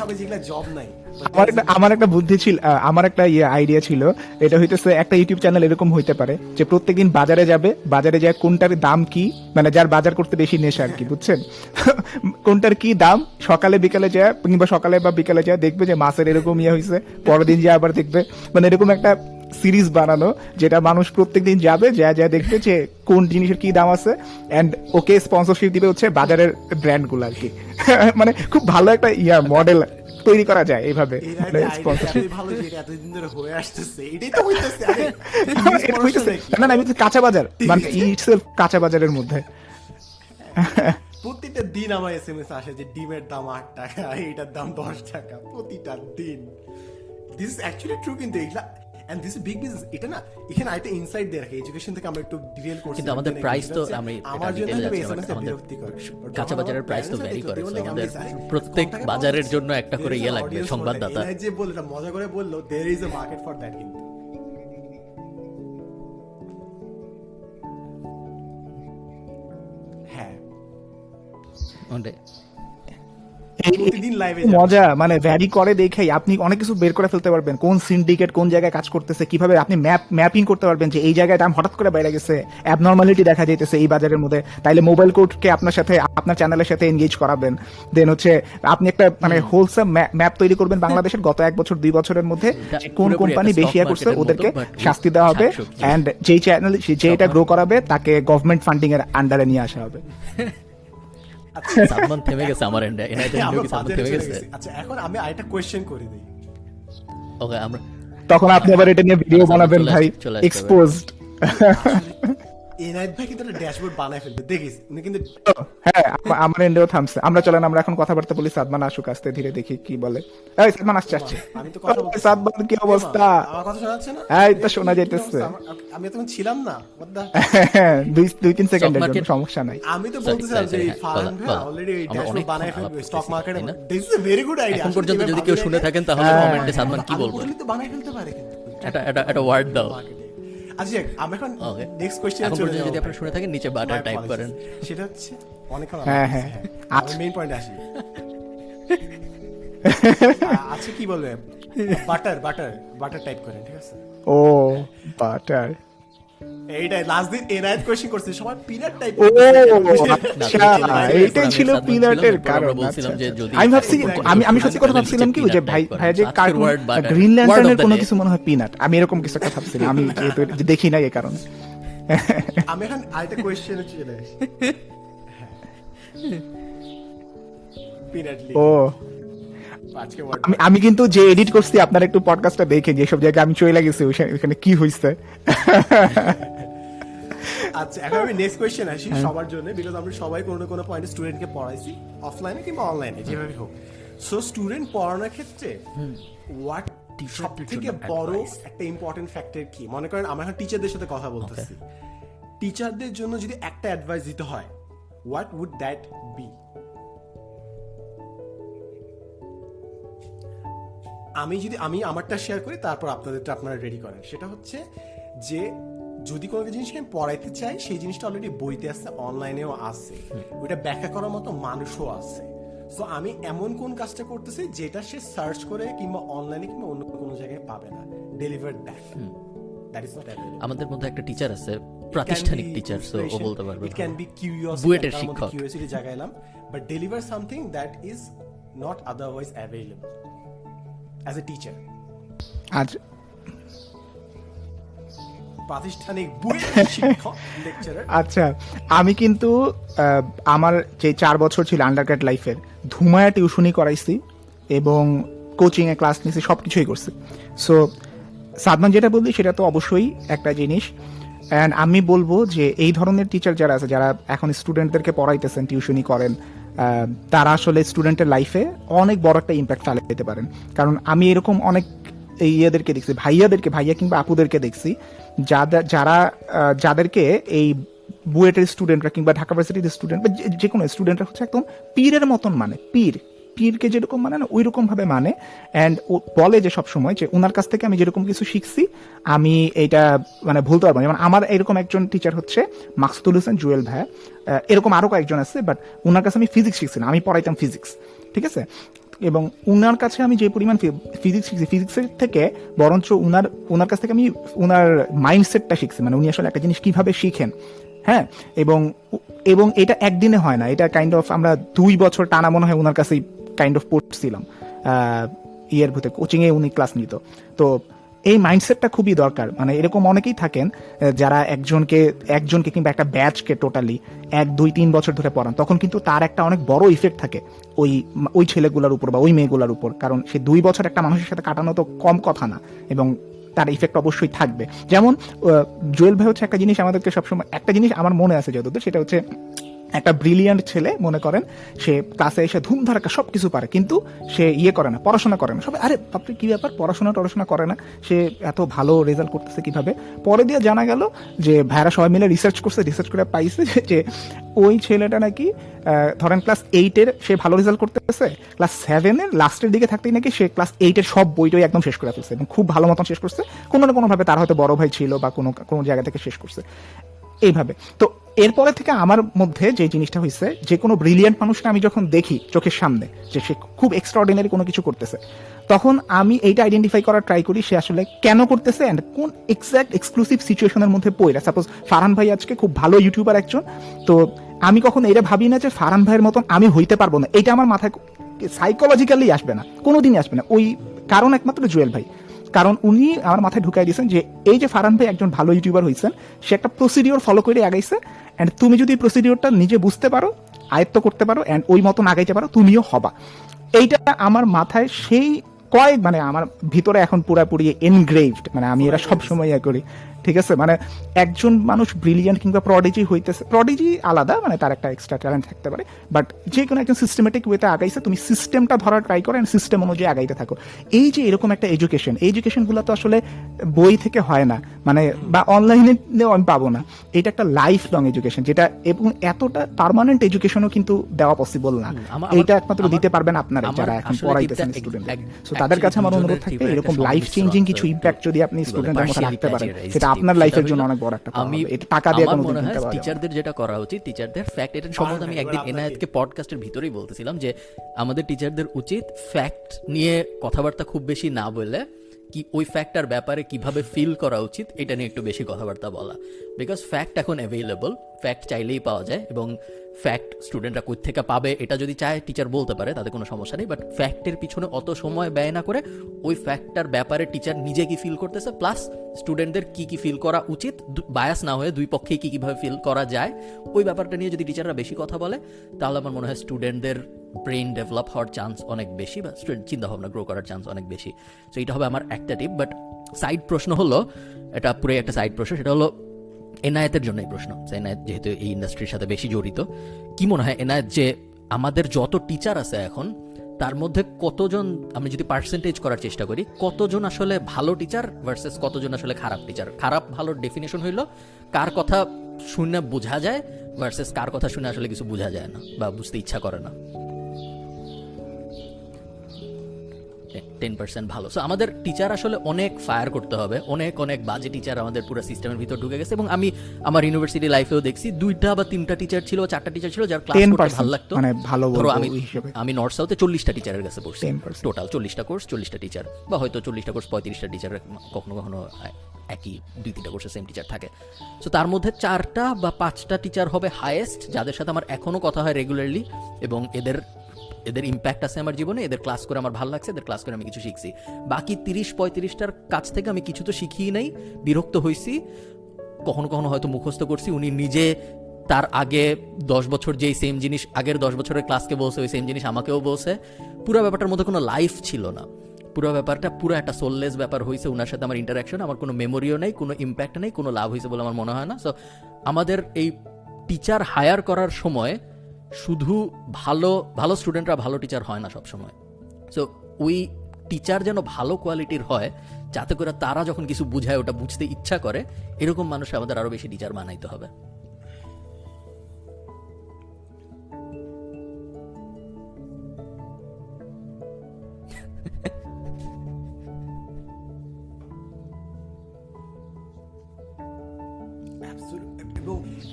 হবে যেগুলা জব নাই আমার একটা আমার একটা বুদ্ধি ছিল আমার একটা ইয়ে আইডিয়া ছিল এটা হইতেছে একটা ইউটিউব চ্যানেল এরকম হইতে পারে যে প্রত্যেকদিন বাজারে যাবে বাজারে যায় কোনটার দাম কি মানে যার বাজার করতে বেশি নেশা আর কি বুঝছেন? কোনটার কি দাম সকালে বিকালে যায় কিংবা সকালে বা বিকালে যায় দেখবে যে মাছের এরকম ইয়ে হয়েছে পরের দিন যায় আবার দেখবে মানে এরকম একটা সিরিজ বানানো যেটা মানুষ প্রত্যেকদিন যাবে যা যা দেখবে যে কোন জিনিসের কি দাম আছে এন্ড ওকে স্পন্সরশিপ দিবে হচ্ছে বাজারের ব্র্যান্ডগুলো আর কি। মানে খুব ভালো একটা ইয়া মডেল তৈরি করা যায় এইভাবে। না না আমি কাঁচা বাজার। মানে ইটসেলফ কাঁচা বাজারের মধ্যে। প্রতিটা দিন আমার এসএমএস আসে যে ডিমের দাম আট টাকা এইটার দাম দশ টাকা প্রতিটা দিন। দিস অ্যাকচুয়ালি ট্রু কিন্তু এগুলা এন্ড দিস বিগ বিজনেস এটা না এখানে আরেকটা ইনসাইড দিয়ে রাখে এডুকেশন থেকে আমরা একটু ডিটেল করছি কিন্তু আমাদের প্রাইস তো আমি আমার জন্য এসএমএস বিরক্তিকর। কাঁচা বাজারের প্রাইস তো ভ্যারি করে আমাদের প্রত্যেক বাজারের জন্য একটা করে ইয়ে লাগবে, সংবাদদাতা। যে বলল এটা মজা করে বলল there is a market for that কিন্তু। হ্যাঁ। প্রতিদিন লাইভে মজা মানে ভ্যারি করে দেখেই আপনি অনেক কিছু বের করে ফেলতে পারবেন। কোন সিন্ডিকেট কোন জায়গায় কাজ করতেছে কীভাবে আপনি ম্যাপ ম্যাপিং করতে পারবেন যে এই জায়গায় দাম হঠাৎ করে বাইরে গেছে অ্যাবনর্মালিটি দেখা যাইতেছে এই বাজারের মধ্যে। তাইলে মোবাইল কোডকে আপনার সাথে আপনার চ্যানেলের সাথে এনগেজ করাবেন। দেন হচ্ছে আপনি একটা মানে হোলসেম ম্যাপ তৈরি করবেন বাংলাদেশের গত এক বছর দুই বছরের মধ্যে। কোন কোম্পানি বেশি ইয়া করছে ওদেরকে শাস্তি দেওয়া হবে। অ্যান্ড যেই চ্যানেল যে এটা গ্রো করাবে তাকে গভর্নমেন্ট ফান্ডিং এর আন্ডারে নিয়ে আসা হবে। সালমান থেমে গেছে আমার এন্ডে এনাইতে সালমান থেমে গেছে? আচ্ছা এখন আমি আরেকটা কোয়েশ্চেন করে দিই। ওকে আমরা তখন আপনি আবার এটা নিয়ে ভিডিও আচ্ছা, বানাবেন চলে ভাই এক্সপোজড এনায়েত ভাই কিন্তু একটা ড্যাশবোর্ড বানায় ফেলবে দেখিস? উনি কিন্তু হ্যাঁ আমার এন্ডেও থামছে। আমরা চলেন আমরা এখন কথাবার্তা বলি সাদমান আসুক আসতে ধীরে দেখি কি বলে। এই সাদমান আসছে আসছে। আমি তো কথা সাদমান কি অবস্থা? আমার কথা শোনা যাচ্ছে না? এই তো শোনা যাইতেছে। আমি তখন ছিলাম না দুই দুই তিন সেকেন্ডের জন্য সমস্যা নাই। আমি তো বলতেছিলাম যে হ্যাঁ, ভাই অলরেডি এই ড্যাশবোর্ড বানায় ফেলবে স্টক মার্কেটে না? This is a very good idea এখন পর্যন্ত যদি কেউ শুনে থাকেন তাহলে কমেন্টে সালমান কি বলব? তো বানায় ফেলতে পারে কিন্তু। এটা এটা এটা ওয়ার্ড দাও। আচ্ছা আমি এখন নেক্সট কোশ্চেন চলে যদি আপনারা শুনে থাকেন নিচে বাটার টাইপ করেন। সেটা হচ্ছে অনেকক্ষণ হ্যাঁ, হ্যাঁ, হ্যাঁ। আমি মেইন পয়েন্ট আসি। আচ্ছা কি বলবে? বাটার বাটার বাটার টাইপ করেন ঠিক আছে? ও বাটার এইটাই লাস্ট দিন এনায়েত করছে সবাই পিনাট টাইপ ও আচ্ছা এইটাই আমি ছিল পিনাটের কারণ বলছিলাম যে। যদি আমি ভাবছি আমি আমি সত্যি কথা ভাবছিলাম কি যে ভাই ভাই যে। কার্টুন গ্রিন ল্যান্টার্নের কোনো কিছু মনে হয় পিনাট আমি এরকম কিছু একটা ভাবছিলাম আমি যেহেতু দেখি নাই এই কারণে। আমি এখন আরেকটা কোয়েশ্চেন চলে আসি। পিনাট ও। আমি আমি কিন্তু যে এডিট করছি আপনার একটু পডকাস্টটা দেখে যে সব জায়গায় আমি চলে গেছি ওইখানে- ওইখানে কি হইছে? আচ্ছা এখন আমি নেক্সট কোয়েশ্চেন আসি হ্যাঁ। সবার জন্য বিকজ আমরা সবাই কোনো না কোনো পয়েন্টে স্টুডেন্টকে পড়াইছি অফলাইনে কিংবা অনলাইনে যেভাবে হোক। সো স্টুডেন্ট পড়ানোর ক্ষেত্রে হোয়াট সব থেকে বড় একটা ইম্পর্টেন্ট ফ্যাক্টর কি? মনে করেন আমরা এখন টিচারদের সাথে কথা বলতেছি। টিচারদের জন্য যদি একটা অ্যাডভাইস দিতে হয় হোয়াট উড দ্যাট বি আমি যদি আমি আমারটা শেয়ার করি তারপর আপনাদেরটা আপনারা রেডি করেন। সেটা হচ্ছে যে যদি কোনো জিনিসকে আমি পড়াইতে চাই সেই জিনিসটা অলরেডি বইতে আছে অনলাইনেও আছে। ওইটা ব্যাখ্যা করার মতো মানুষও আছে। সো আমি এমন কোন কাজটা করতেছি যেটা সে সার্চ করে কিংবা অনলাইনে কিংবা অন্য কোনো জায়গায় পাবে না। Deliver that that is not আমাদের মধ্যে একটা টিচার আছে প্রাতিষ্ঠানিক টিচার সো ও বলতে পারবে ইট ক্যান বি কিউরিয়াসিটি বুয়েটের শিক্ষক। Curiosity জাগাইলাম। But deliver something that is not otherwise available as a teacher আজ প্রাতিষ্ঠানিক বুয়েটের শিক্ষক লেকচারার আচ্ছা আমি কিন্তু আমার যে চার বছর ছিল আন্ডারগ্রেড লাইফের ধুমায়া টিউশনই করাইছি এবং কোচিংয়ে ক্লাস নিয়েছি সব কিছুই করছি। সো সাদমান যেটা বললি সেটা তো অবশ্যই একটা জিনিস। অ্যান্ড আমি বলব যে এই ধরনের টিচার যারা আছে যারা এখন স্টুডেন্টদেরকে পড়াইতেছেন টিউশনই করেন তারা আসলে স্টুডেন্টের লাইফে অনেক বড় একটা ইম্প্যাক্ট ফেলে দিতে পারেন। কারণ আমি এরকম অনেক ইয়েদেরকে দেখছি, ভাইয়াদেরকে, ভাইয়া কিংবা আপুদেরকে দেখছি যাদের যারা যাদেরকে এই বুয়েটের স্টুডেন্টরা কিংবা ঢাকা ভার্সিটির স্টুডেন্ট বা যে কোনো স্টুডেন্টরা হচ্ছে একদম পীরের মতন মানে পীর। পীরকে যেরকম মানে না ওই রকম ভাবে মানে। অ্যান্ড ও বলে যে সব সময় যে ওনার কাছ থেকে আমি যেরকম কিছু শিখছি আমি এটা মানে ভুলতে পারব না। যেমন আমার এরকম একজন টিচার হচ্ছে মাকসুদুল হোসেন জুয়েল আহ, এরকম আরও কয়েকজন আছে বাট ওনার কাছে আমি ফিজিক্স শিখছিলাম আমি পড়াইতাম ফিজিক্স ঠিক আছে? এবং উনার কাছে আমি যে পরিমাণ ফিজিক্স শিখছি ফিজিক্সের থেকে বরঞ্চ উনার ওনার কাছ থেকে আমি উনার মাইন্ডসেটটা শিখছি মানে উনি আসলে একটা জিনিস কীভাবে শিখেন হ্যাঁ? এবং এবং এটা একদিনে হয় না এটা কাইন্ড অফ আমরা দুই বছর টানা মনে হয় ওনার কাছেই কাইন্ড অফ পড়ছিলাম ইয়ের ভিতরে কোচিংয়ে উনি ক্লাস নিত। তো এই মাইন্ডসেটটা খুবই দরকার। মানে এরকম অনেকেই থাকেন যারা একজনকে একজনকে কিংবা একটা ব্যাচকে টোটালি এক, দুই, তিন বছর ধরে পড়ান, তখন কিন্তু তার একটা অনেক বড় ইফেক্ট থাকে ওই ওই ছেলেগুলোর উপর বা ওই মেয়েগুলোর উপর। কারণ সে দুই বছর একটা মানুষের সাথে কাটানো তো কম কথা না, এবং তার ইফেক্ট অবশ্যই থাকবে। যেমন জুয়েল ভাই হচ্ছে একটা জিনিস আমাদেরকে সবসময়, একটা জিনিস আমার মনে আছে যতদূর, সেটা হচ্ছে একটা ব্রিলিয়ান্ট ছেলে, মনে করেন, সে ক্লাসে এসে ধুমধারাক্কা সব কিছু পারে, কিন্তু সে ইয়ে করে না, পড়াশোনা করে না। সবাই, আরে, বাপরে, কি ব্যাপার? পড়াশোনা টড়াশোনা করে না। সে এত ভালো রেজাল্ট করতেছে কীভাবে? পরে দিয়ে জানা গেল যে, ভাইরা সবাই মিলে রিসার্চ করছে রিসার্চ করে পাইছে যে- ওই ছেলেটা নাকি ধরেন ক্লাস এইটের সে ভালো রেজাল্ট করতেছে ক্লাস সেভেনের লাস্টের দিকে থাকতেই নাকি সে ক্লাস এইটের সব বইটাই একদম শেষ করে ফেলছে এবং খুব ভালো মতন শেষ করছে। কোনো না কোনোভাবে তার হয়তো বড় ভাই ছিল বা কোনো কোনো জায়গা থেকে শেষ করছে। এইভাবে। তো এরপরে থেকে আমার মধ্যে যে জিনিসটা হয়েছে যে কোনো ব্রিলিয়ান্ট মানুষকে আমি যখন দেখি চোখের সামনে, যে সে খুব এক্সট্রাঅর্ডিনারি কোনো কিছু করতেছে, তখন আমি এইটা আইডেন্টিফাই করার ট্রাই করি সে আসলে কেন করতেছে অ্যান্ড কোন এক্সাক্ট এক্সক্লুসিভ সিচুয়েশনের মধ্যে পড়ে। সাপোজ ফারহান ভাই আজকে খুব ভালো ইউটিউবার একজন, তো আমি কখন এটা ভাবি না যে ফারহান ভাইয়ের মতন আমি হইতে পারব না। এটা আমার মাথায় সাইকোলজিক্যালি আসবে না, কোনোদিনই আসবে না। ওই কারণ একমাত্র জুয়েল ভাই। কারণ উনি আমার মাথায় ঢুকাই দিয়েছেন যে এই যে ফারহান ভাই একজন ভালো ইউটিউবার হয়েছেন সে একটা প্রসিডিওর ফলো করে আগাইছে অ্যান্ড তুমি যদি প্রসিডিওরটা নিজে বুঝতে পারো, আয়ত্ত করতে পারো অ্যান্ড ওই মতন আগাইতে পারো, তুমিও হবা। এইটা আমার মাথায় সেই কয়েক মানে আমার ভিতরে এখন পুরাপুরি এনগ্রেভড মানে আমি এরা সবসময় ইয়ে করি। ঠিক আছে? মানে একজন মানুষ ব্রিলিয়ান্ট কিংবা প্রডিজি হইতেছে। প্রডিজি আলাদা মানে তার একটা এক্সট্রা ট্যালেন্ট থাকতে পারে। বাট যে কোনো একজন সিস্টেমেটিক ওয়েতে আগাইছে তুমি সিস্টেমটা ধরার ট্রাই করো অ্যান্ড সিস্টেম অনুযায়ী আগাইতে থাকো। এই যে এরকম একটা এডুকেশন এডুকেশনগুলো তো আসলে বই থেকে হয় না। মানে বা অনলাইনে আমি পাবো না। এটা একটা লাইফ লং এডুকেশন যেটা এবং এতটা পার্মানেন্ট এডুকেশনও কিন্তু দেওয়া পসিবল না। এটা একমাত্র দিতে পারবেন আপনারা যারা এখন পড়াইতেছেন স্টুডেন্ট সো তাদের কাছে আমার অনুরোধ থাকবে এরকম লাইফ চেঞ্জিং কিছু ইম্প্যাক্ট যদি আপনি স্টুডেন্টের মধ্যে রাখতে পারেন সেটা। আপনার লাইফের জন্য অনেক বড় একটা আমি এটা টাকা দিয়ে কোনো মনে হয়। টিচারদের যেটা করা উচিত টিচারদের ফ্যাক্ট এটা সম্বন্ধে আমি একদিন এনায়েতকে পডকাস্টের ভিতরেই বলতেছিলাম যে আমাদের টিচারদের উচিত ফ্যাক্ট নিয়ে কথাবার্তা খুব বেশি না বলে কি ওই ফ্যাক্টটার ব্যাপারে কীভাবে ফিল করা উচিত এটা নিয়ে একটু বেশি কথাবার্তা বলা। বিকজ ফ্যাক্ট এখন অ্যাভেলেবল ফ্যাক্ট চাইলেই পাওয়া যায় এবং ফ্যাক্ট স্টুডেন্টরা কোথা থেকে পাবে, এটা যদি চায় টিচার বলতে পারে, তাতে কোনো সমস্যা নেই বাট ফ্যাক্টের পিছনে অত সময় ব্যয় না করে ওই ফ্যাক্টটার ব্যাপারে টিচার নিজে কি ফিল করতেছে প্লাস স্টুডেন্টদের কি কি ফিল করা উচিত বায়াস না হয়ে দুই পক্ষেই কি কীভাবে ফিল করা যায়, ওই ব্যাপারটা নিয়ে যদি টিচাররা বেশি কথা বলে, তাহলে আমার মনে হয় স্টুডেন্টদের ব্রেন ডেভেলপ হওয়ার চান্স অনেক বেশি বা স্টুডেন্ট চিন্তাভাবনা গ্রো করার চান্স অনেক বেশি। সো এটা হবে আমার একটা টিপ বাট সাইড প্রশ্ন হলো, এটা পুরো একটা সাইড প্রশ্ন, সেটা হলো এনায়েতের জন্য এই প্রশ্ন যে এনায়েত যেহেতু এই ইন্ডাস্ট্রির সাথে বেশি জড়িত, কি মনে হয় এনায়েত যে আমাদের যত টিচার আছে এখন, তার মধ্যে কতজন, আমি যদি পার্সেন্টেজ করার চেষ্টা করি, কতজন আসলে ভালো টিচার ভার্সেস কতজন আসলে খারাপ টিচার খারাপ ভালোর ডেফিনেশন হইল কার কথা শুনে বোঝা যায় ভার্সেস কার কথা শুনে আসলে কিছু বোঝা যায় না বা বুঝতে ইচ্ছা করে না। টেন পার্সেন্ট ভালো। সো আমাদের টিচার আসলে অনেক ফায়ার করতে হবে। অনেক অনেক বাজে টিচার আমাদের পুরো সিস্টেমের ভিতর ঢুকে গেছে এবং আমি আমার ইউনিভার্সিটি লাইফেও দেখছি দুইটা বা তিনটা টিচার ছিল চারটা টিচার ছিল যার ক্লাস করতে ভালো লাগতো। মানে ভালো ধরো আমি আমি নর্থ সাউথে চল্লিশটা টিচারের কাছে পড়ছি। টোটাল চল্লিশটা কোর্স চল্লিশটা টিচার বা হয়তো চল্লিশটা কোর্স পঁয়ত্রিশটা টিচার কখনো কখনো একই দুই তিনটা কোর্সে সেম টিচার থাকে। সো তার মধ্যে চারটা বা পাঁচটা টিচার হবে হায়েস্ট যাদের সাথে আমার এখনও কথা হয় রেগুলারলি এবং এদের এদের ইম্প্যাক্ট আছে আমার জীবনে, এদের ক্লাস করে আমার ভালো লাগছে, এদের ক্লাস করে আমি কিছু শিখছি। বাকি তিরিশ পঁয়ত্রিশটার কাছ থেকে আমি কিছু তো শিখিই নাই, বিরক্ত হয়েছি কখনো কখনো হয়তো মুখস্থ করছি, উনি নিজে তার আগে দশ বছর যেই সেম জিনিস, আগের দশ বছরের ক্লাসকে বলছে, ওই সেম জিনিস আমাকেও বলছে। পুরো ব্যাপারটার মধ্যে কোনো লাইফ ছিল না। পুরো ব্যাপারটা, পুরো একটা সোললেস ব্যাপার হয়েছে ওনার সাথে আমার ইন্টারাকশন আমার কোনো মেমোরিও নেই, কোনো ইম্প্যাক্ট নেই, কোনো লাভ হয়েছে বলে আমার মনে হয় না। সো আমাদের এই টিচার হায়ার করার সময় শুধু ভালো ভালো স্টুডেন্টরা ভালো টিচার হয় না সবসময়। সো ওই টিচার যেন ভালো কোয়ালিটির হয়, যাতে করে তারা যখন কিছু বুঝায়, ওটা বুঝতে ইচ্ছা করে, এরকম মানুষ আমাদের আরও বেশি টিচার বানাইতে হবে।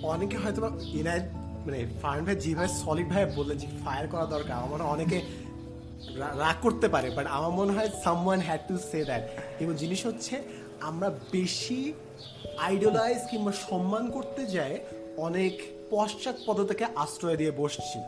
অনেকে হয়তো মানে ফায়ার ভাই যেভাবে সলিড ভাই বললেন যে ফায়ার করা দরকার, আমার অনেকে রাগ করতে পারে বাট আমার মনে হয় someone had to say that এবং জিনিস হচ্ছে, আমরা বেশি আইডলাইজ কিংবা সম্মান করতে যাই অনেক পশ্চাৎপদতাকে আশ্রয় দিয়ে বসছি,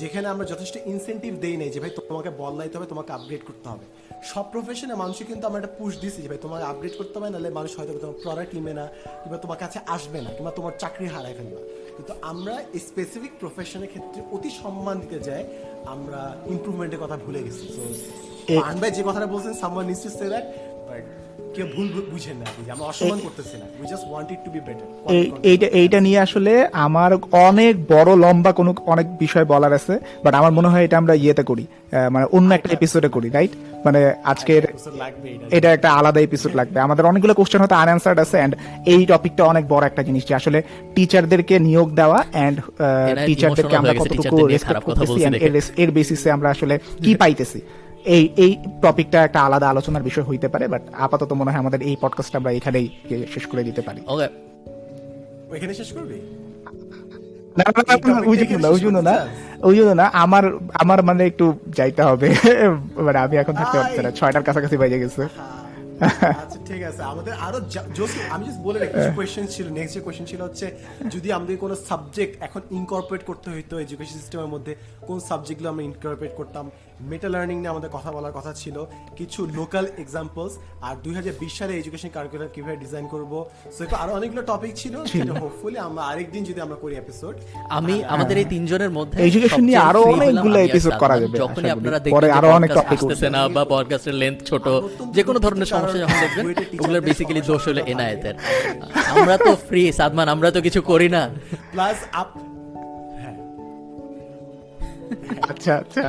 যেখানে আমরা যথেষ্ট ইনসেন্টিভ দেই নাই যে ভাই তোমাকে বদলাইতে হবে, তোমাকে আপগ্রেড করতে হবে। সব প্রফেশনে মানুষই কিন্তু আমরা একটা পুশ দিছি যে ভাই তোমাকে আপগ্রেড করতে হবে, নাহলে মানুষ হয়তো তোমার প্রোডাক্ট কিনবে না, কিংবা তোমার কাছে আসবে না, কিংবা তোমার চাকরি হারাই ফেলবে কিন্তু আমরা স্পেসিফিক প্রফেশনের ক্ষেত্রে অতি সম্মান দিতে যাই আমরা ইমপ্রুভমেন্টের কথা ভুলে গেছি। তো আনবাই যে কথাটা বলছেন someone to say that but কেউ ভুল বুঝেন না যে অসম্মান করতেছি না। We just want it to be better এইটা এইটা নিয়ে আসলে আমার অনেক বড় লম্বা কোনো অনেক বিষয় বলার আছে বাট আমার মনে হয় এটা আমরা ইয়েতে করি। মানে অন্য একটা এপিসোডে করি রাইট মানে আজকের এটা। একটা আলাদা এপিসোড লাগবে। আমাদের অনেকগুলো কোশ্চেন হয়তো আনআনসার্ড আছে এন্ড এই টপিকটা অনেক বড় একটা জিনিস যে আসলে টিচারদেরকে নিয়োগ দেওয়া এন্ড টিচারদেরকে আমরা কতটুকু রেসপেক্ট করতেছি এর বেসিসে আমরা আসলে কি পাইতেছি। এই এই টপিকটা একটা আলাদা আলোচনার বিষয় হইতে পারে বাট আপাতত মনে হয় আমাদের এই পডকাস্টটা আমরা এখানেই শেষ করে দিতে পারি। ওকে ওইখানে শেষ করবি? না না, না, না, ওই জন্য না ওই জন্য না ওই জন্য না আমার আমার মানে একটু যাইতে হবে। মানে আমি এখন থাকতে পারছি না ছয়টার কাছাকাছি বেজে গেছে। আচ্ছা ঠিক আছে আমাদের আরও যা- আমি জাস্ট বলে রাখি কিছু কোয়েশ্চেন ছিল নেক্সট যে কোয়েশ্চেন ছিল হচ্ছে যদি আমাদের কোনো সাবজেক্ট এখন ইনকর্পোরেট করতে হইতো এডুকেশন সিস্টেমের মধ্যে কোন সাবজেক্টগুলো আমরা ইনকর্পোরেট করতাম মেটা লার্নিং নিয়ে আমাদের কথা বলার কথা ছিল। কিছু লোকাল এক্সাম্পলস আর দুই হাজার বিশ সালে এডুকেশন কারিকুলাম কীভাবে ডিজাইন করব? সো আরও অনেকগুলো টপিক ছিল। সেটা হোপফুলি আমরা আরেকদিন যদি আমরা করি এপিসোড আমি আমাদের এই তিনজনের মধ্যে Education নিয়ে আরও অনেকগুলো episode করা যাবে, যখনই। আপনারা পরে দেখবেন আরও অনেক topic আসতেছে না বা পডকাস্টের লেন্থ ছোট যে কোনো ধরনের সমস্যা যখন দেখবেন ওগুলোর বেসিক্যালি দোষ হলো এনায়েতের আমরা তো ফ্রি সাদমান আমরা তো কিছু করি না। প্লাস আপ আচ্ছা আচ্ছা।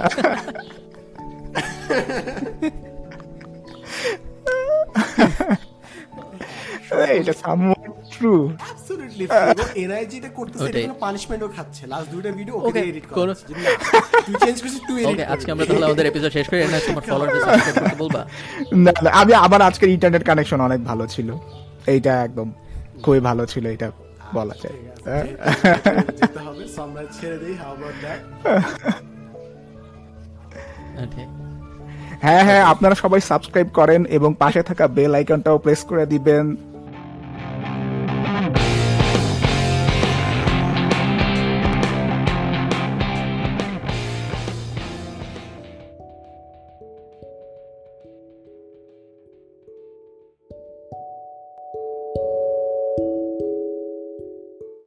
এটা সামওয়াট ট্রু অ্যাবসলিউটলি এনআইজি করতেছে এটা কোনো পানিশমেন্টও খাচ্ছে। লাস্ট দুইটা ভিডিও ওকে এডিট করা তুই চেঞ্জ করছিস তুই এডিট ওকে আজকে আমরা তাহলে আমাদের এপিসোড শেষ করি। এনা তোমার ফলোয়ারদের সাবস্ক্রাইব করতে বলবা? না না, আমি আবার আজকের ইন্টারনেট কানেকশন অনেক ভালো ছিল। এইটা একদম খুবই ভালো ছিল এটা বলা যায়। হ্যাঁ? যেতে হবে আমরা ছেড়ে দেই হাউ দ্যাট হ্যাঁ হ্যাঁ আপনারা সবাই সাবস্ক্রাইব করেন এবং পাশে থাকা বেল আইকনটাও প্রেস করে দিবেন।